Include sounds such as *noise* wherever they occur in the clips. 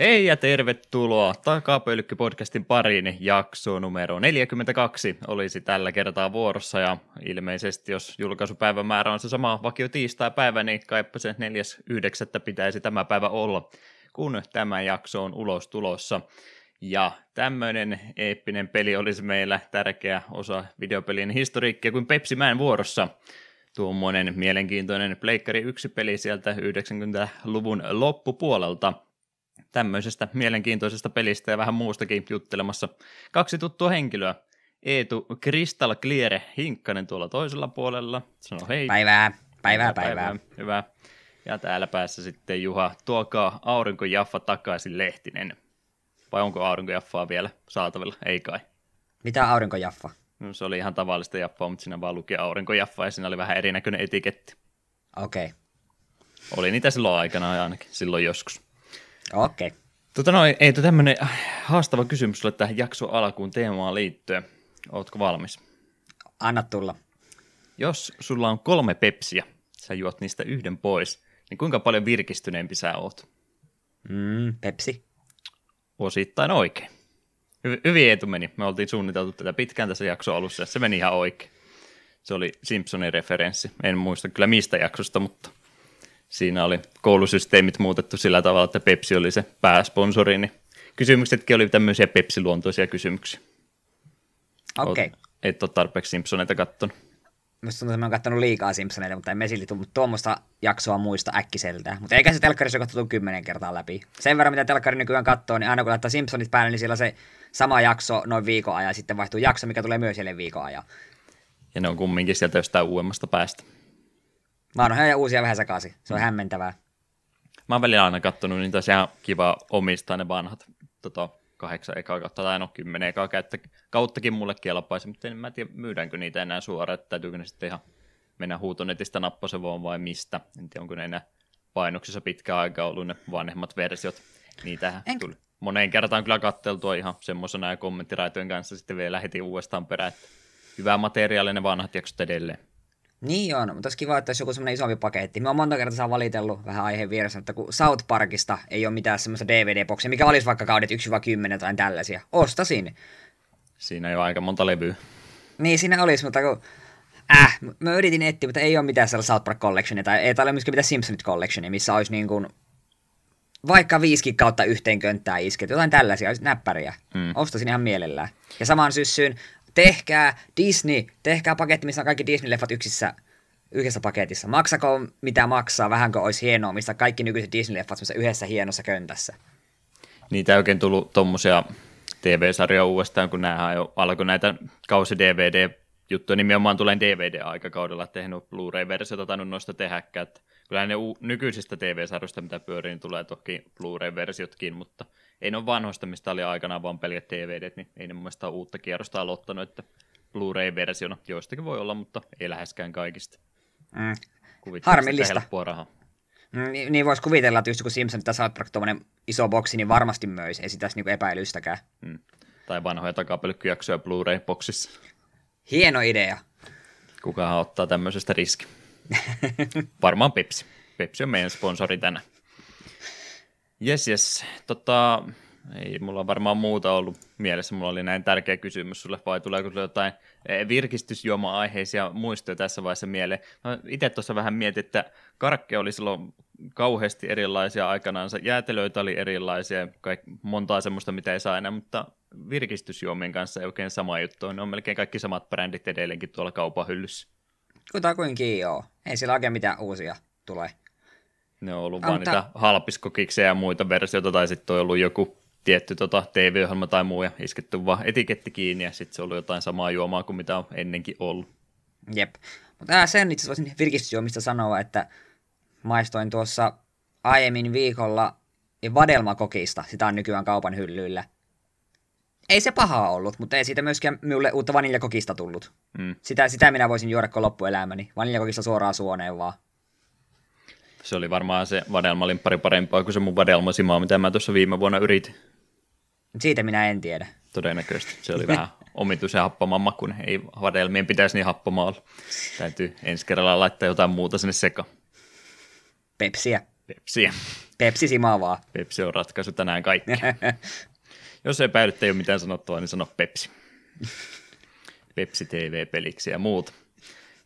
Hei ja tervetuloa Takapölkky-podcastin pariin jakso numero 42 olisi tällä kertaa vuorossa ja ilmeisesti jos julkaisupäivän määrä on se sama vakio tiistai-päivä, niin kaipa se 4.9. pitäisi tämä päivä olla, kun tämä jakso on ulos tulossa. Ja tämmöinen eeppinen peli olisi meillä tärkeä osa videopelien historiikkia kuin Pepsi Man vuorossa. Tuommoinen mielenkiintoinen Pleikkari 1 peli sieltä 90-luvun loppupuolelta – tämmöisestä mielenkiintoisesta pelistä ja vähän muustakin juttelemassa. Kaksi tuttua henkilöä. Eetu Crystal Clear Hinkkanen tuolla toisella puolella. Sano hei. Päivää, päivää, päivää. päivää. Hyvä. Ja täällä päässä sitten Juha, tuokaa aurinkojaffa takaisin Lehtinen. Vai onko aurinkojaffaa vielä saatavilla? Ei kai. Mitä aurinkojaffa? No, se oli ihan tavallista jaffaa, mutta siinä vaan luki aurinkojaffa ja siinä oli vähän erinäköinen etiketti. Okei. Okay. Oli niitä silloin aikana ainakin, silloin joskus. Okei. Okay. Tota noin, ei tämmöinen haastava kysymys sulle tähän jakso alkuun teemaan liittyen. Ootko valmis? Anna tulla. Jos sulla on kolme pepsiä, sä juot niistä yhden pois, niin kuinka paljon virkistyneempi sä oot? Mm, pepsi. Osittain oikein. Hy- hyvin etu meni. Me oltiin suunniteltu tätä pitkään tässä jakso alussa ja se meni ihan oikein. Se oli Simpsonin referenssi. En muista kyllä mistä jaksosta, mutta siinä oli koulusysteemit muutettu sillä tavalla, että Pepsi oli se pääsponsori, niin kysymyksetkin oli tämmöisiä Pepsi-luontoisia kysymyksiä. Okei. Okay. Et ole tarpeeksi Simpsoneita kattonut. Musta tuntuu, että mä oon kattonut liikaa Simpsoneita, mutta emme silti tullut tuommoista jaksoa muista äkkiseltä. Mutta eikä se telkkarissa ole katsottu kymmenen kertaa läpi. Sen verran, mitä telkkari nykyään katsoo, niin aina kun laittaa Simpsonit päälle, niin siellä se sama jakso noin viikon ajan, sitten vaihtuu jakso, mikä tulee myös jälleen viikon ajan. Ja ne on kumminkin sieltä jostain uudemmasta päästä. Vanhoja ja uusia vähän sekaisin. Se on mm. hämmentävää. Mä oon välillä aina kattonut niitä, se on kiva omistaa ne vanhat tota, kahdeksan ekaa kautta tai no kymmenen ekaa käyttä, kauttakin mulle kelpaisi, mutta en mä tiedä myydäänkö niitä enää suoraan, että täytyykö ne sitten ihan mennä huutonetistä nappasevoon vai mistä. En tiedä, onko ne enää painoksissa pitkä aika ollut ne vanhemmat versiot. Niitähän en... tuli. Moneen kertaan kyllä katteltua ihan semmoisena ja kommenttiraitojen kanssa sitten vielä heti uudestaan perään, että hyvää materiaalia ne vanhat jaksot edelleen. Niin on, mutta olisi kiva, että olisi joku semmoinen isompi paketti. Mä oon monta kertaa valitellut vähän aiheen vieressä, että kun South Parkista ei ole mitään semmoista DVD-boksia, mikä olisi vaikka kaudet 1-10 tai tällaisia. Ostasin. Siinä ei ole aika monta levyä. Niin, siinä olisi, mutta kun... Äh, mä yritin etsiä, mutta ei ole mitään sellaista South Park Collectionia, tai ei ole myöskään mitään Simpsonit Collectionia, missä olisi niin kuin vaikka viisikin kautta yhteen könttää isket, jotain tällaisia, olisi näppäriä. Mm. Ostasin ihan mielellään. Ja samaan syssyyn tehkää Disney, tehkää paketti, missä on kaikki Disney-leffat yksissä, yhdessä paketissa. Maksako mitä maksaa, vähänkö olisi hienoa, missä kaikki nykyiset Disney-leffat yhdessä hienossa köntässä. Niitä ei oikein tullut tuommoisia TV-sarjoja uudestaan, kun nämä jo alkoi näitä kausi-DVD-juttuja, nimenomaan tulee DVD-aikakaudella, eihän Blu-ray-versiota tainnut noista tehäkään. Kyllä ne u- nykyisistä TV-sarjoista, mitä pyörii, niin tulee toki Blu-ray-versiotkin, mutta ei ne ole vanhoista, mistä oli aikanaan vaan pelkät DVD, niin ei ne mun mielestä uutta kierrosta aloittanut, että Blu-ray-versiona joistakin voi olla, mutta ei läheskään kaikista. Mm. Harmillista. rahaa. Mm, niin, niin voisi kuvitella, että just kun Simpson tai South Park iso boksi, niin varmasti myös, ei sitä niinku epäilystäkään. Mm. Tai vanhoja takapelkkyjaksoja Blu-ray-boksissa. Hieno idea. Kukahan ottaa tämmöisestä riski? *laughs* Varmaan Pepsi. Pepsi on meidän sponsori tänään. Jes, jes. Tota, ei mulla varmaan muuta ollut mielessä. Mulla oli näin tärkeä kysymys sulle, vai tuleeko sulle jotain eh, virkistysjuoma-aiheisia muistoja tässä vaiheessa mieleen? itse tuossa vähän mietin, että karkke oli silloin kauheasti erilaisia aikanaansa, jäätelöitä oli erilaisia, kaik, montaa semmoista, mitä ei saa enää, mutta virkistysjuomien kanssa ei oikein sama juttu. Ne on melkein kaikki samat brändit edelleenkin tuolla kaupan hyllyssä. Kutakuinkin joo. Ei sillä oikein mitään uusia tule. Ne on ollut vaan niitä halpiskokiksejä ja muita versioita, tai sitten on ollut joku tietty tota, TV-ohjelma tai muu, ja isketty vaan etiketti kiinni, ja sitten se on ollut jotain samaa juomaa kuin mitä on ennenkin ollut. Jep. Mutta sen itse asiassa voisin virkistysjuomista sanoa, että maistoin tuossa aiemmin viikolla vadelmakokista, sitä on nykyään kaupan hyllyillä. Ei se pahaa ollut, mutta ei siitä myöskään minulle uutta vaniljakokista tullut. Mm. Sitä, sitä minä voisin juoda koko loppuelämäni. Vaniljakokista suoraan suoneen vaan. Se oli varmaan se vadelmalimppari parempaa kuin se mun vadelmasimaa, mitä mä tuossa viime vuonna yritin. Siitä minä en tiedä. Todennäköisesti. Se oli vähän omituisen happaman makun. Ei vadelmien pitäisi niin happamaa olla. Täytyy ensi kerralla laittaa jotain muuta sinne sekaan. Pepsiä. Pepsiä. Pepsi simaa vaan. Pepsi on ratkaisu tänään kaikki. Jos epäilytte ei ole mitään sanottavaa, niin sano Pepsi. Pepsi TV-peliksi ja muuta.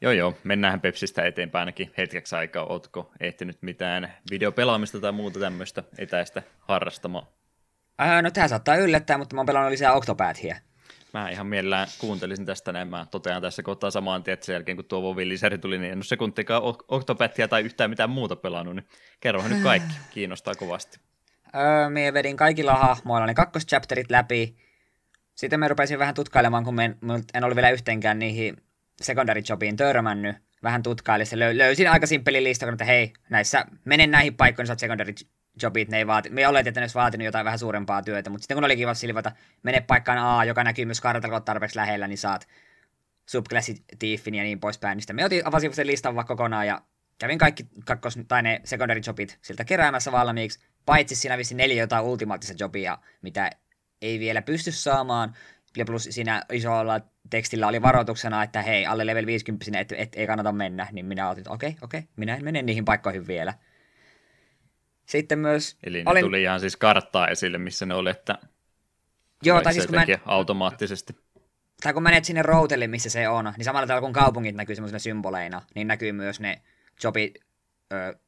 Joo joo, mennään Pepsistä eteenpäin ainakin hetkeksi aikaa. Ootko ehtinyt mitään videopelaamista tai muuta tämmöistä etäistä harrastamaan? Ää, no tää saattaa yllättää, mutta mä oon pelannut lisää Octopathia. Mä ihan mielellään kuuntelisin tästä näin. Mä totean tässä kohtaa samaan tien, että sen jälkeen kun tuo Vovi-lisäri tuli, niin en ole sekuntikaan Octopathia tai yhtään mitään muuta pelannut, niin kerrohan nyt kaikki. *sighs* Kiinnostaa kovasti. Öö, me vedin kaikilla hahmoilla ne kakkoschapterit läpi. Sitten me rupesin vähän tutkailemaan, kun me, en ollut vielä yhteenkään niihin secondary jobiin törmännyt. Vähän tutkailin, lö, löysin aika simppeli lista, että hei, näissä, menen näihin paikkoihin, saat secondary jobit, ne ei vaati, me oletin, että ne olisi vaatinut jotain vähän suurempaa työtä, mutta sitten kun oli kiva silvata, mene paikkaan A, joka näkyy myös kartalla tarpeeksi lähellä, niin saat subclassit, tiffin ja niin poispäin. Niin me otin, avasin sen listan vaikka kokonaan ja kävin kaikki kakkos, tai ne secondary jobit siltä keräämässä valmiiksi, paitsi siinä vissi neljä jotain ultimaattista jobia, mitä ei vielä pysty saamaan, ja plus siinä isolla tekstillä oli varoituksena, että hei, alle level 50 et, et, ei kannata mennä, niin minä otin, okei, okay, okei, okay, minä en mene niihin paikkoihin vielä. Sitten myös... Eli ne olin... tuli ihan siis karttaa esille, missä ne oli, että... Joo, tai siis kun mä... automaattisesti. Tai kun menet sinne routelle, missä se on, niin samalla tavalla kun kaupungit näkyy semmoisena symboleina, niin näkyy myös ne jobi, ö,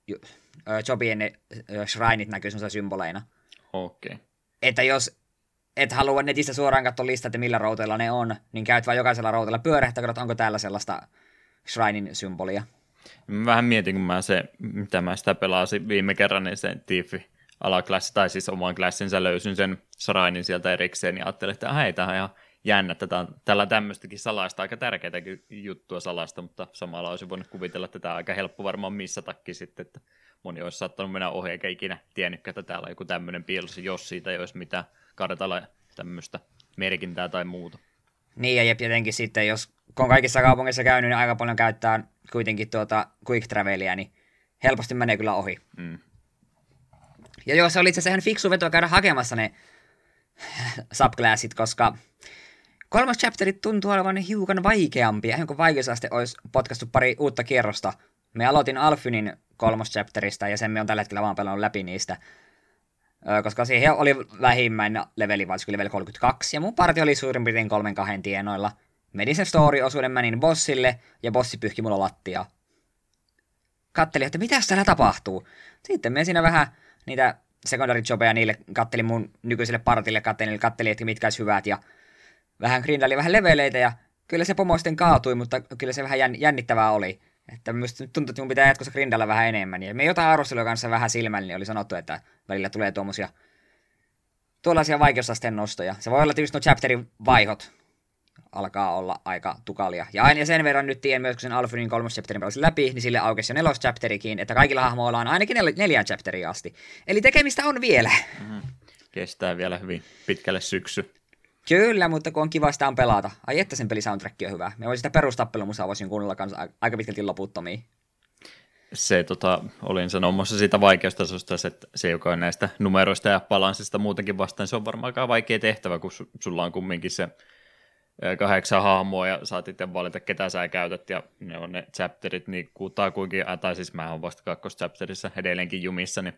jobien ne ö, shrineit näkyy semmoisena symboleina. Okei. Okay. Että jos et halua netistä suoraan katsoa listat, että millä routeilla ne on, niin käyt vaan jokaisella routeilla pyörähtää, että onko täällä sellaista shrinin symbolia. Vähän mietin, kun mä se, mitä mä sitä pelasin viime kerran, niin se Tifi alaklassi, tai siis oman klassinsa löysin sen shrinin sieltä erikseen, ja ajattelin, että hei, tämä on ihan jännä, että tämä on tällä tämmöistäkin salaista, aika tärkeää juttua salasta, mutta samalla olisi voinut kuvitella, että tämä on aika helppo varmaan missä takki sitten, että moni olisi saattanut mennä ohi eikä ikinä tiennyt, että täällä on joku tämmöinen piilossa, jos siitä ei olisi mitään kartalla tämmöistä merkintää tai muuta. Niin, ja jep, jotenkin sitten, jos kun on kaikissa kaupungeissa käynyt, niin aika paljon käyttää kuitenkin tuota quick travelia, niin helposti menee kyllä ohi. Mm. Ja joo, se oli itse asiassa ihan fiksu veto käydä hakemassa ne subclassit, koska kolmas chapteri tuntuu olevan hiukan vaikeampi, ihan kuin vaikeusaste olisi potkastu pari uutta kierrosta. Me aloitin Alfynin kolmas chapterista ja sen me on tällä hetkellä vaan pelannut läpi niistä koska siihen oli vähimmän leveli, vai level 32, ja mun parti oli suurin piirtein kolmen kahden tienoilla. Menin sen story-osuuden menin bossille, ja bossi pyyhki mulla lattia. Kattelin, että mitä täällä tapahtuu. Sitten me siinä vähän niitä secondary jobeja niille, kattelin mun nykyiselle partille, kattelin, kattelin että mitkä olisi hyvät, ja vähän grindaili vähän leveleitä, ja kyllä se pomo sitten kaatui, mutta kyllä se vähän jännittävää oli. Että myös tuntuu, että mun pitää jatkossa grindalla vähän enemmän. Ja me jotain arvostelua kanssa vähän silmällä, niin oli sanottu, että välillä tulee tuommoisia tuollaisia vaikeusasteen nostoja. Se voi olla, että just no chapterin vaihot alkaa olla aika tukalia. Ja aina sen verran nyt tien myös, kun sen Alfredin kolmas chapterin pelasin läpi, niin sille aukesi jo nelos chapterikin, että kaikilla hahmoilla on ainakin nel- neljään chapteriin asti. Eli tekemistä on vielä. Mm-hmm. Kestää vielä hyvin pitkälle syksy. Kyllä, mutta kun on kiva sitä on pelata. Ai että sen peli soundtrack on hyvä. Me voisin sitä perustappelumusaa voisin kuunnella kanssa aika pitkälti loputtomiin. Se tota, olin sanomassa siitä vaikeustasosta, että se, joka on näistä numeroista ja balanssista muutenkin vastaan, se on varmaan aika vaikea tehtävä, kun sulla on kumminkin se kahdeksan hahmoa ja saat itse valita, ketä sä käytät, ja ne on ne chapterit niin kuinkin, tai siis mä oon vasta kakkoschapterissa edelleenkin jumissa, niin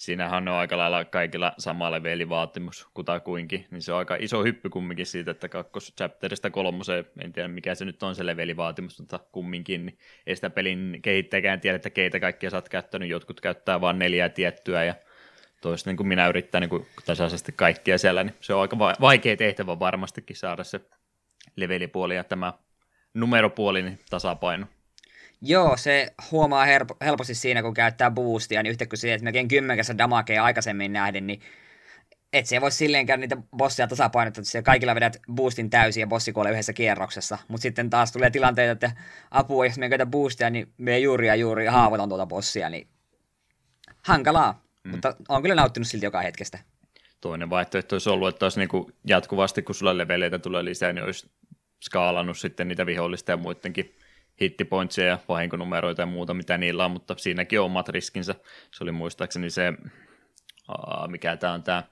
siinähän on aika lailla kaikilla sama levelivaatimus kutakuinkin, niin se on aika iso hyppy kumminkin siitä, että kakkoschapterista kolmoseen, en tiedä mikä se nyt on se levelivaatimus, mutta kumminkin, niin ei sitä pelin kehittäjäkään tiedä, että keitä kaikkia sä oot käyttänyt, jotkut käyttää vain neljää tiettyä ja toista niin kuin minä yrittää niin kuin tasaisesti kaikkia siellä, niin se on aika vaikea tehtävä varmastikin saada se levelipuoli ja tämä numeropuoli niin tasapaino. Joo, se huomaa helposti siinä, kun käyttää boostia, niin yhtäkkiä siihen, että melkein kymmenkässä damakea aikaisemmin nähden, niin et se voi silleenkään niitä bossia tasapainottaa, että kaikilla vedät boostin täysin ja bossi kuolee yhdessä kierroksessa. Mutta sitten taas tulee tilanteita, että apua, jos me käytä boostia, niin me juuri ja juuri haavoitan tuota bossia, niin hankalaa. Mm. Mutta on kyllä nauttinut silti joka hetkestä. Toinen vaihtoehto olisi ollut, että olisi niin jatkuvasti, kun sulla leveleitä tulee lisää, niin olisi skaalannut sitten niitä vihollista ja muidenkin hittipointseja ja vahinkonumeroita ja muuta, mitä niillä on, mutta siinäkin on omat riskinsä. Se oli muistaakseni se, aa, mikä tämä on tämä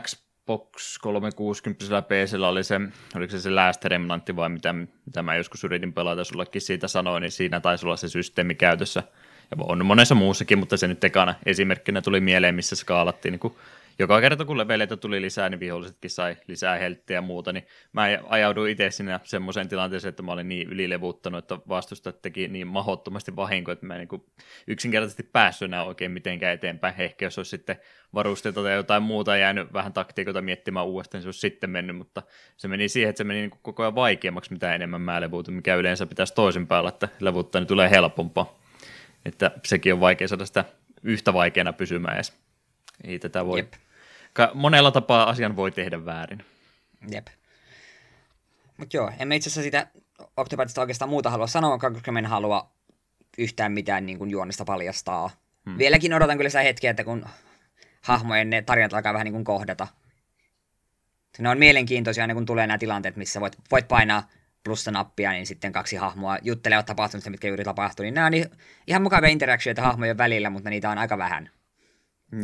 Xbox 360 PC oli se, oliko se se Last Remnantti vai mitä, mitä mä joskus yritin pelata, sullekin siitä sanoin, niin siinä taisi olla se systeemi käytössä, Ja on monessa muussakin, mutta se nyt ekana esimerkkinä tuli mieleen, missä skaalattiin niin joka kerta kun leveleitä tuli lisää, niin vihollisetkin sai lisää helttiä ja muuta, niin mä ajauduin itse sinne semmoiseen tilanteeseen, että mä olin niin ylilevuttanut, että vastustajat teki niin mahottomasti vahinko, että mä en niin yksinkertaisesti päässyt enää oikein mitenkään eteenpäin. Ehkä jos olisi sitten varusteita tai jotain muuta jäänyt vähän taktiikoita miettimään uudestaan, se olisi sitten mennyt, mutta se meni siihen, että se meni niin koko ajan vaikeammaksi, mitä enemmän mä levuutin, mikä yleensä pitäisi toisinpäin että levuttaa, niin tulee helpompaa. Että sekin on vaikea saada sitä yhtä vaikeana pysymään edes. Ei tätä voi Jep monella tapaa asian voi tehdä väärin. Jep. Mutta joo, emme itse asiassa sitä Octopathista oikeastaan muuta halua sanoa, koska en halua yhtään mitään niin kuin juonesta paljastaa. Hmm. Vieläkin odotan kyllä sitä hetkeä, että kun hahmojen ne tarinat alkaa vähän niin kuin kohdata. Ne on mielenkiintoisia aina kun tulee nämä tilanteet, missä voit, voit painaa plussa-nappia, niin sitten kaksi hahmoa juttelevat tapahtumista, mitkä juuri tapahtuu. Niin nämä on ihan mukavia interaktioita hahmojen välillä, mutta niitä on aika vähän.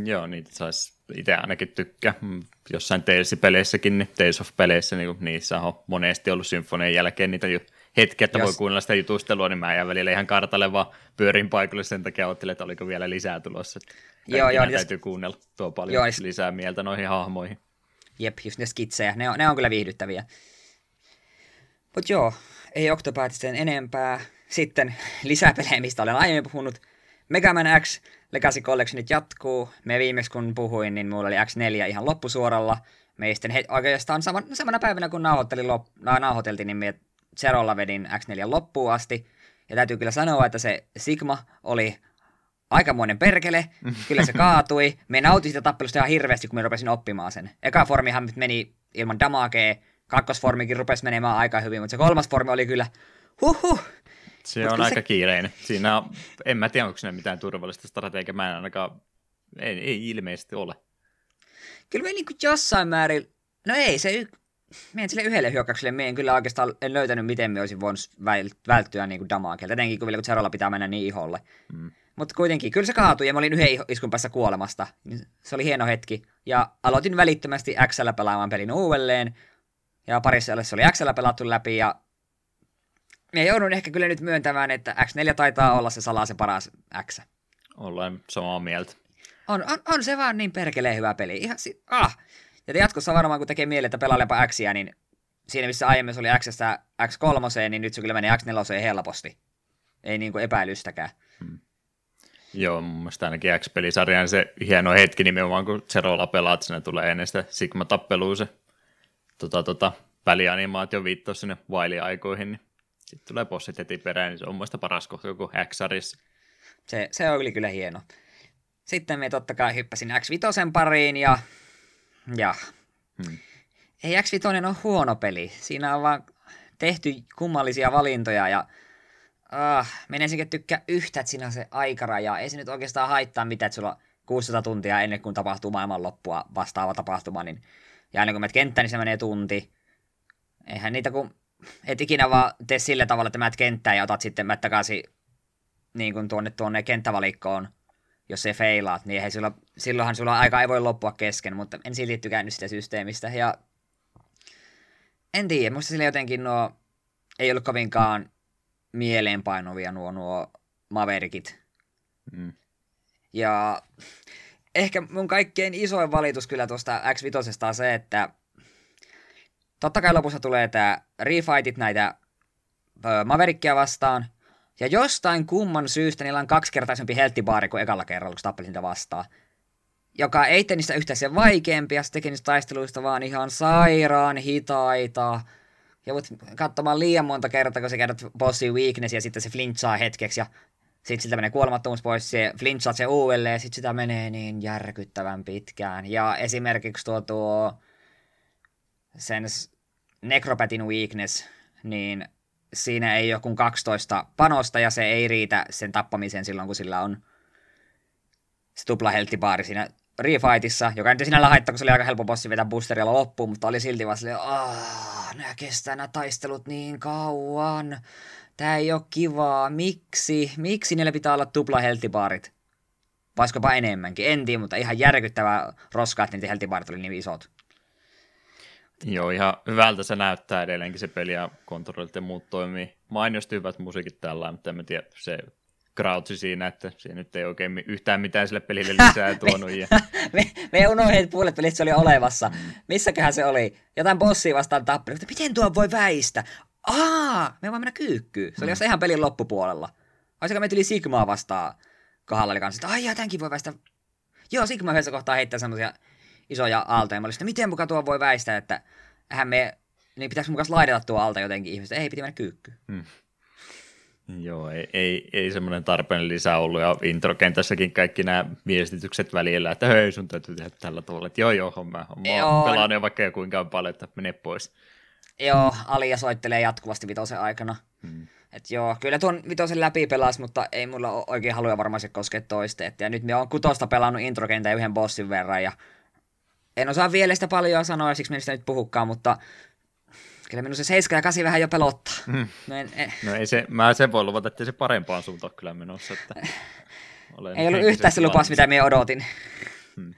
Joo, niitä saisi itse ainakin tykkää. Mm, jossain Tales-peleissäkin, niin Tales of-peleissä, niin niissä on monesti ollut symfonian jälkeen niitä ju- hetkiä, että Jos... voi kuunnella sitä jutustelua, niin mä jään välillä ihan kartalle vaan pyörin paikalle sen takia ajattelin, että oliko vielä lisää tulossa. Joo, joo, täytyy jos... kuunnella tuo paljon joo, lisää mieltä noihin hahmoihin. Jep, just ne skitsejä, ne on, ne on kyllä viihdyttäviä. Mutta joo, ei Octopathista enempää. Sitten lisää pelejä, mistä olen aiemmin puhunut. Mega Man X Legacy Collectionit jatkuu. Me viimeksi kun puhuin, niin mulla oli X4 ihan loppusuoralla. Me sitten he, oikeastaan saman, samana päivänä kun nauhoittelin, lop, nauhoiteltiin, niin me Zerolla vedin X4 loppuun asti. Ja täytyy kyllä sanoa, että se Sigma oli aikamoinen perkele. *laughs* Kyllä se kaatui. Me nautin sitä tappelusta ihan hirveästi, kun me rupesin oppimaan sen. Eka formihan meni ilman damagea. Kakkosformikin rupesi menemään aika hyvin, mutta se kolmas formi oli kyllä huhhuh. Se Mut on aika se... kiireinen. Siinä on, en mä tiedä, onko siinä mitään turvallista strategiaa. Mä en ainakaan, ei, ei ilmeisesti ole. Kyllä me niin kuin jossain määrin, no ei se, y... meidän sille yhdelle hyökkäykselle, me en kyllä oikeastaan en löytänyt, miten me olisin voinut välttyä niin damakelta. Etenkin kun vielä kun Zerolla pitää mennä niin iholle. Mm. Mutta kuitenkin, kyllä se kaatui ja mä olin yhden iskun päässä kuolemasta. Se oli hieno hetki. Ja aloitin välittömästi XL pelaamaan pelin uudelleen. Ja parissa se oli XL pelattu läpi ja me joudun ehkä kyllä nyt myöntämään, että X4 taitaa olla se salaa se paras X. Ollaan samaa mieltä. On, on, on se vaan niin perkeleen hyvä peli. Ihan si- ah. Ja jatkossa varmaan, kun tekee mieli, että pelailepa Xia, niin siinä missä aiemmin se oli x X3, niin nyt se kyllä menee X4 helposti. Ei niin kuin epäilystäkään. Hmm. Joo, mun mielestä ainakin X-pelisarjan se hieno hetki nimenomaan, kun Zerolla pelaat, sinne tulee ennen sitä Sigma-tappelua se tota, tota, välianimaatio viittaus sinne Wiley-aikoihin, niin sitten tulee bossit heti perään, niin se on muista paras kohta joku x Se, se oli kyllä hieno. Sitten me totta kai hyppäsin X5 pariin ja... ja hmm. Ei X5 ole huono peli. Siinä on vaan tehty kummallisia valintoja ja... Ah, ensinnäkin tykkää yhtä, että siinä on se aikaraja. Ei se nyt oikeastaan haittaa mitään, että sulla on 600 tuntia ennen kuin tapahtuu maailmanloppua vastaava tapahtuma, niin ja aina kun menet kenttään, niin se menee tunti. Eihän niitä kun et ikinä vaan tee sillä tavalla, että menet kenttään ja otat sitten mä takaisin niin kuin tuonne, tuonne kenttävalikkoon, jos se feilaat, niin sulla, silloinhan sulla aika ei voi loppua kesken, mutta en silti tykännyt sitä systeemistä. Ja en tiedä, musta sille jotenkin nuo ei ollut kovinkaan mieleenpainuvia nuo, nuo Maverikit. Mm. Ja ehkä mun kaikkein isoin valitus kyllä tuosta X5 on se, että Totta kai lopussa tulee tämä refightit näitä ö, Maverickia vastaan. Ja jostain kumman syystä niillä on kaksikertaisempi helttibaari kuin ekalla kerralla, kun tappelin niitä vastaan. Joka ei tee niistä yhtään sen vaikeampia, se teki niistä taisteluista vaan ihan sairaan hitaita. Ja voit katsomaan liian monta kertaa, kun se kerrot bossin weakness ja sitten se flinchaa hetkeksi ja sitten siltä menee kuolemattomuus pois, se flinchat se uudelleen ja sitten sitä menee niin järkyttävän pitkään. Ja esimerkiksi tuo, tuo sen Necropatin weakness, niin siinä ei ole kuin 12 panosta ja se ei riitä sen tappamiseen silloin, kun sillä on se tupla helttibaari siinä refightissa, joka nyt sinällä haittaa, kun se oli aika helppo bossi vetää boosterilla loppuun, mutta oli silti vaan silleen, aah, nää kestää nämä taistelut niin kauan, tää ei ole kivaa, miksi, miksi niillä pitää olla tupla helttibaarit? Vaiskopa enemmänkin, en tiedä, mutta ihan järkyttävää roskaa, että niitä helttibaarit oli niin isot. Joo, ihan hyvältä se näyttää edelleenkin se peli ja kontrollit ja muut toimii. Mainiosti hyvät musiikit tällä, mutta en tiedä, se Crouchi siinä, että se nyt ei oikein yhtään mitään sille pelille *laughs* lisää tuonut. Ja... me, me unohdin, että puolet pelistä se oli olemassa. Mm. Missäköhän se oli? Jotain bossia vastaan tappelu. Mutta miten tuo voi väistä? Aa, me vaan mennä kyykkyyn. Se oli mm. ihan pelin loppupuolella. Olisiko me tuli Sigmaa vastaan kohdalla oli kanssa, että ai tämänkin voi väistää. Joo, Sigma yhdessä kohtaa heittää semmoisia isoja aaltoja. Mä olin että miten muka tuo voi väistää, että hän me, niin pitäisi mukaan laidata tuo alta jotenkin ihmistä. Ei, piti mennä kyykkyyn. Hmm. Joo, ei, ei, ei semmoinen tarpeen lisää ollut, ja introkentässäkin kaikki nämä viestitykset välillä, että hei, sun täytyy tehdä tällä tavalla, että joo, joo, mä, mä joo. pelaan jo vaikka kuinka paljon, että mene pois. Joo, Alia soittelee jatkuvasti vitosen aikana. Hmm. Et joo, kyllä tuon vitosen läpi pelas, mutta ei mulla ole oikein haluja varmaan se koskea toista. Et, ja nyt me on kutosta pelannut introkentän yhden bossin verran, ja en osaa vielä sitä paljon sanoa, siksi minä sitä nyt puhukkaan, mutta kyllä minun se 7 ja 8 vähän jo pelottaa. Mm. No, en, eh. no ei se, mä sen voi luvata, että se parempaan suuntaan kyllä menossa. Että *laughs* olen ei ollut yhtään se lupas, mitä minä odotin. Hmm.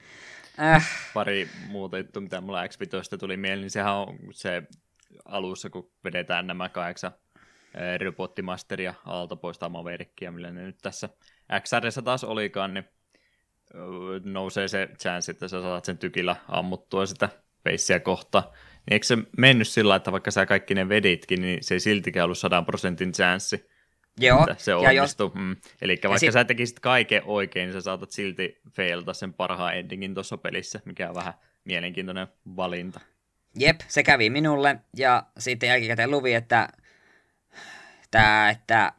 Äh. Pari muuta juttu, mitä mulla x tuli mieleen, niin sehän on se alussa, kun vedetään nämä kahdeksan robottimasteria alta poistaa Maverickia, millä ne nyt tässä XRssä taas olikaan, niin nousee se chance, että sä saat sen tykillä ammuttua sitä peissiä kohta. Niin eikö se mennyt sillä että vaikka sä kaikki ne veditkin, niin se ei siltikään ollut 100 prosentin chanssi. Joo. Että se onnistui. Jos... Mm. Eli vaikka sit... sä tekisit kaiken oikein, niin sä saatat silti failta sen parhaan endingin tuossa pelissä, mikä on vähän mielenkiintoinen valinta. Jep, se kävi minulle, ja sitten jälkikäteen luvi, että, että, että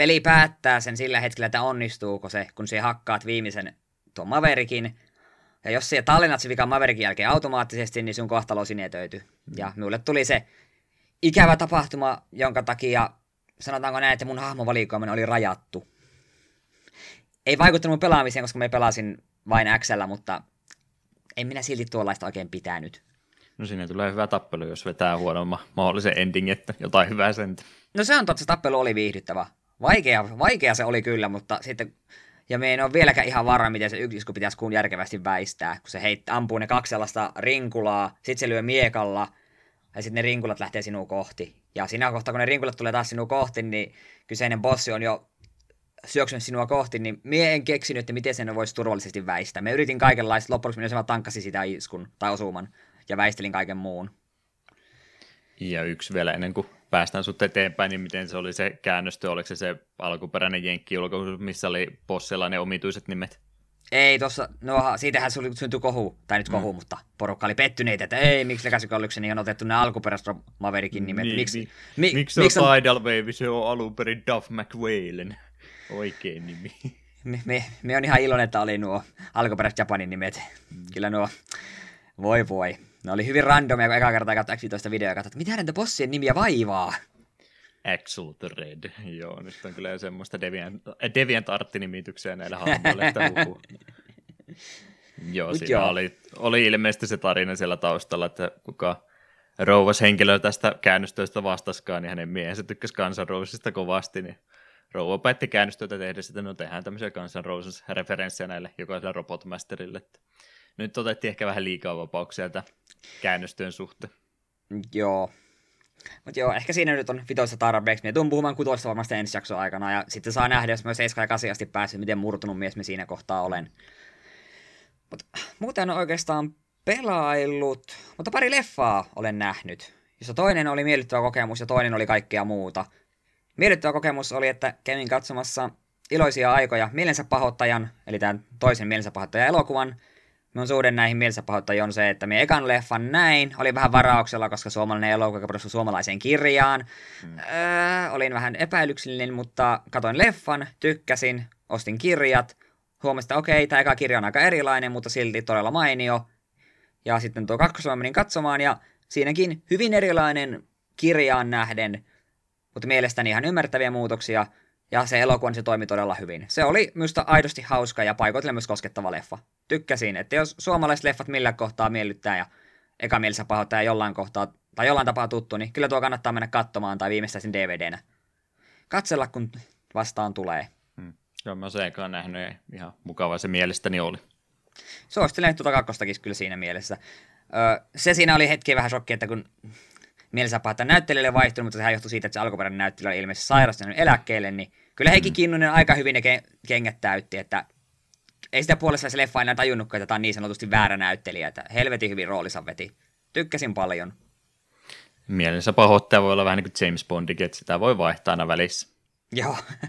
peli päättää sen sillä hetkellä, että onnistuuko se, kun se hakkaat viimeisen tuon Maverikin, ja jos se tallennat se vika Maverikin jälkeen automaattisesti, niin sun kohtalo sinetöity. Mm. Ja minulle tuli se ikävä tapahtuma, jonka takia, sanotaanko näin, että mun hahmovalikoiminen oli rajattu. Ei vaikuttanut mun pelaamiseen, koska me pelasin vain XL, mutta en minä silti tuollaista oikein pitänyt. No sinne tulee hyvä tappelu, jos vetää huonomman mahdollisen ending, että jotain hyvää sen. No se on totta, se tappelu oli viihdyttävä. Vaikea, vaikea se oli kyllä, mutta sitten... Ja me en ole vieläkään ihan varma, miten se yksikö pitäisi kun järkevästi väistää, kun se heit, ampuu ne kaksi sellaista rinkulaa, sitten se lyö miekalla, ja sitten ne rinkulat lähtee sinua kohti. Ja siinä kohtaa, kun ne rinkulat tulee taas sinua kohti, niin kyseinen bossi on jo syöksynyt sinua kohti, niin mie en keksinyt, että miten sen voisi turvallisesti väistää. Me yritin kaikenlaista, loppujen lopuksi minä tankkasi sitä iskun tai osuman ja väistelin kaiken muun. Ja yksi vielä ennen kuin päästään sut eteenpäin, niin miten se oli se käännöstö, oliko se se alkuperäinen jenkki missä oli bossilla ne omituiset nimet? Ei tossa, no siitähän syntyi kohu, tai nyt kohu, mm. mutta porukka oli pettyneitä, että ei, miksi Legacy Collection on otettu ne alkuperäiset Maverickin nimet. Niin, miksi, mi, miksi se miksi on Tidal Wave, se on alun perin Duff McWhalen, oikein nimi. Me, me, me on ihan iloinen, että oli nuo alkuperäiset Japanin nimet. Mm. Kyllä nuo, voi voi. Ne oli hyvin randomia, kun eka kertaa katsoin X-15 videoa ja katsoin, että mitä näitä bossien nimiä vaivaa. Axel the Red, joo, nyt on kyllä semmoista Deviant, Deviant Art-nimityksiä näille hahmoille, että huhu. *laughs* joo, siinä joo. Oli, oli ilmeisesti se tarina siellä taustalla, että kuka rouvas henkilö tästä käännöstöistä vastaskaan, niin hänen miehensä tykkäsi kansanrousista kovasti, niin rouva päätti käännöstöitä tehdä sitten, no tehdään tämmöisiä kansanrousus-referenssejä näille jokaiselle Robotmasterille. Että nyt otettiin ehkä vähän liikaa vapauksia tätä käännöstyön suhteen. Joo. Mutta joo, ehkä siinä nyt on vitoista tarpeeksi. Me tuun puhumaan kutoista varmasti ensi jakson aikana, ja sitten saa nähdä, jos myös 7 ja 8 asti päässyt, miten murtunut mies me siinä kohtaa olen. Mutta muuten on oikeastaan pelaillut, mutta pari leffaa olen nähnyt, jossa toinen oli miellyttävä kokemus ja toinen oli kaikkea muuta. Miellyttävä kokemus oli, että kävin katsomassa iloisia aikoja mielensä pahoittajan, eli tämän toisen mielensä pahoittajan elokuvan, Mun suhde näihin mielensäpahoittajiin on se, että me ekan leffan näin, oli vähän varauksella, koska suomalainen elokuva perustui suomalaiseen kirjaan. Mm. Öö, olin vähän epäilyksellinen, mutta katoin leffan, tykkäsin, ostin kirjat, huomasin, että okei, tämä eka kirja on aika erilainen, mutta silti todella mainio. Ja sitten tuo kakkososa menin katsomaan, ja siinäkin hyvin erilainen kirjaan nähden, mutta mielestäni ihan ymmärrettäviä muutoksia – ja se elokuva, niin se toimi todella hyvin. Se oli minusta aidosti hauska ja paikoitellen myös koskettava leffa. Tykkäsin, että jos suomalaiset leffat millä kohtaa miellyttää ja eka mielessä pahoittaa ja jollain kohtaa tai jollain tapaa tuttu, niin kyllä tuo kannattaa mennä katsomaan tai viimeistään sen DVDnä. Katsella, kun vastaan tulee. Hmm. Joo, mä oon nähnyt ja ihan mukava se mielestäni oli. Suosittelen tuota kakkostakin kyllä siinä mielessä. Öö, se siinä oli hetki vähän shokki, että kun mielessä pahoittaa näyttelijälle vaihtunut, mutta sehän johtui siitä, että se alkuperäinen näyttelijä oli ilmeisesti sairastunut eläkkeelle, niin Kyllä Heikki Kinnunen aika hyvin ne kengät täytti, että ei sitä puolessa se leffa enää tajunnutkaan, että tämä on niin sanotusti väärä näyttelijä, että helvetin hyvin roolissa veti. Tykkäsin paljon. Mielensä pahoittaja voi olla vähän niin kuin James Bondikin, että sitä voi vaihtaa aina välissä. Joo. *laughs*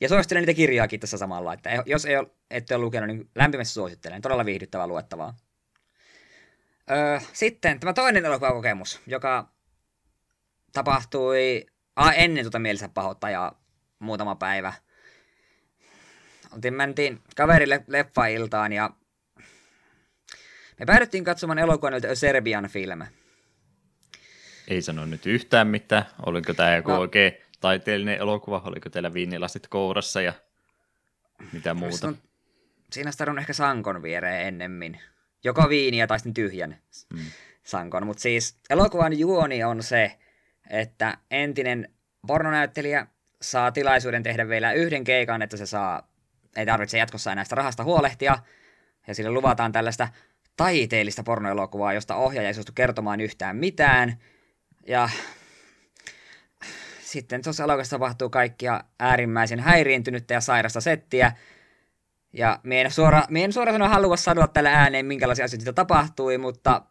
Ja suosittelen niitä kirjaakin tässä samalla, että jos ei ole, ette ole lukenut, niin lämpimästi suosittelen. Todella viihdyttävää luettavaa. Öö, sitten tämä toinen elokuvakokemus, joka tapahtui ah, ennen tuota mielensä pahoittajaa muutama päivä. Oltiin, mentiin kaverille leffailtaan ja me päädyttiin katsomaan elokuvan Serbian film. Ei sano nyt yhtään mitään. Oliko tämä joku no, oikein taiteellinen elokuva? Oliko teillä viinilasit kourassa ja mitä muuta? On, siinä olisi ehkä sankon viereen ennemmin. Joko viiniä tai sitten tyhjän hmm. sankon. Mutta siis elokuvan juoni on se, että entinen pornonäyttelijä saa tilaisuuden tehdä vielä yhden keikan, että se saa, ei tarvitse jatkossa enää sitä rahasta huolehtia, ja sille luvataan tällaista taiteellista pornoelokuvaa, josta ohjaaja ei suostu kertomaan yhtään mitään, ja sitten tuossa elokuvassa tapahtuu kaikkia äärimmäisen häiriintynyttä ja sairasta settiä, ja me en, suora, me en suoraan sanoa halua sanoa tällä ääneen, minkälaisia asioita tapahtui, mutta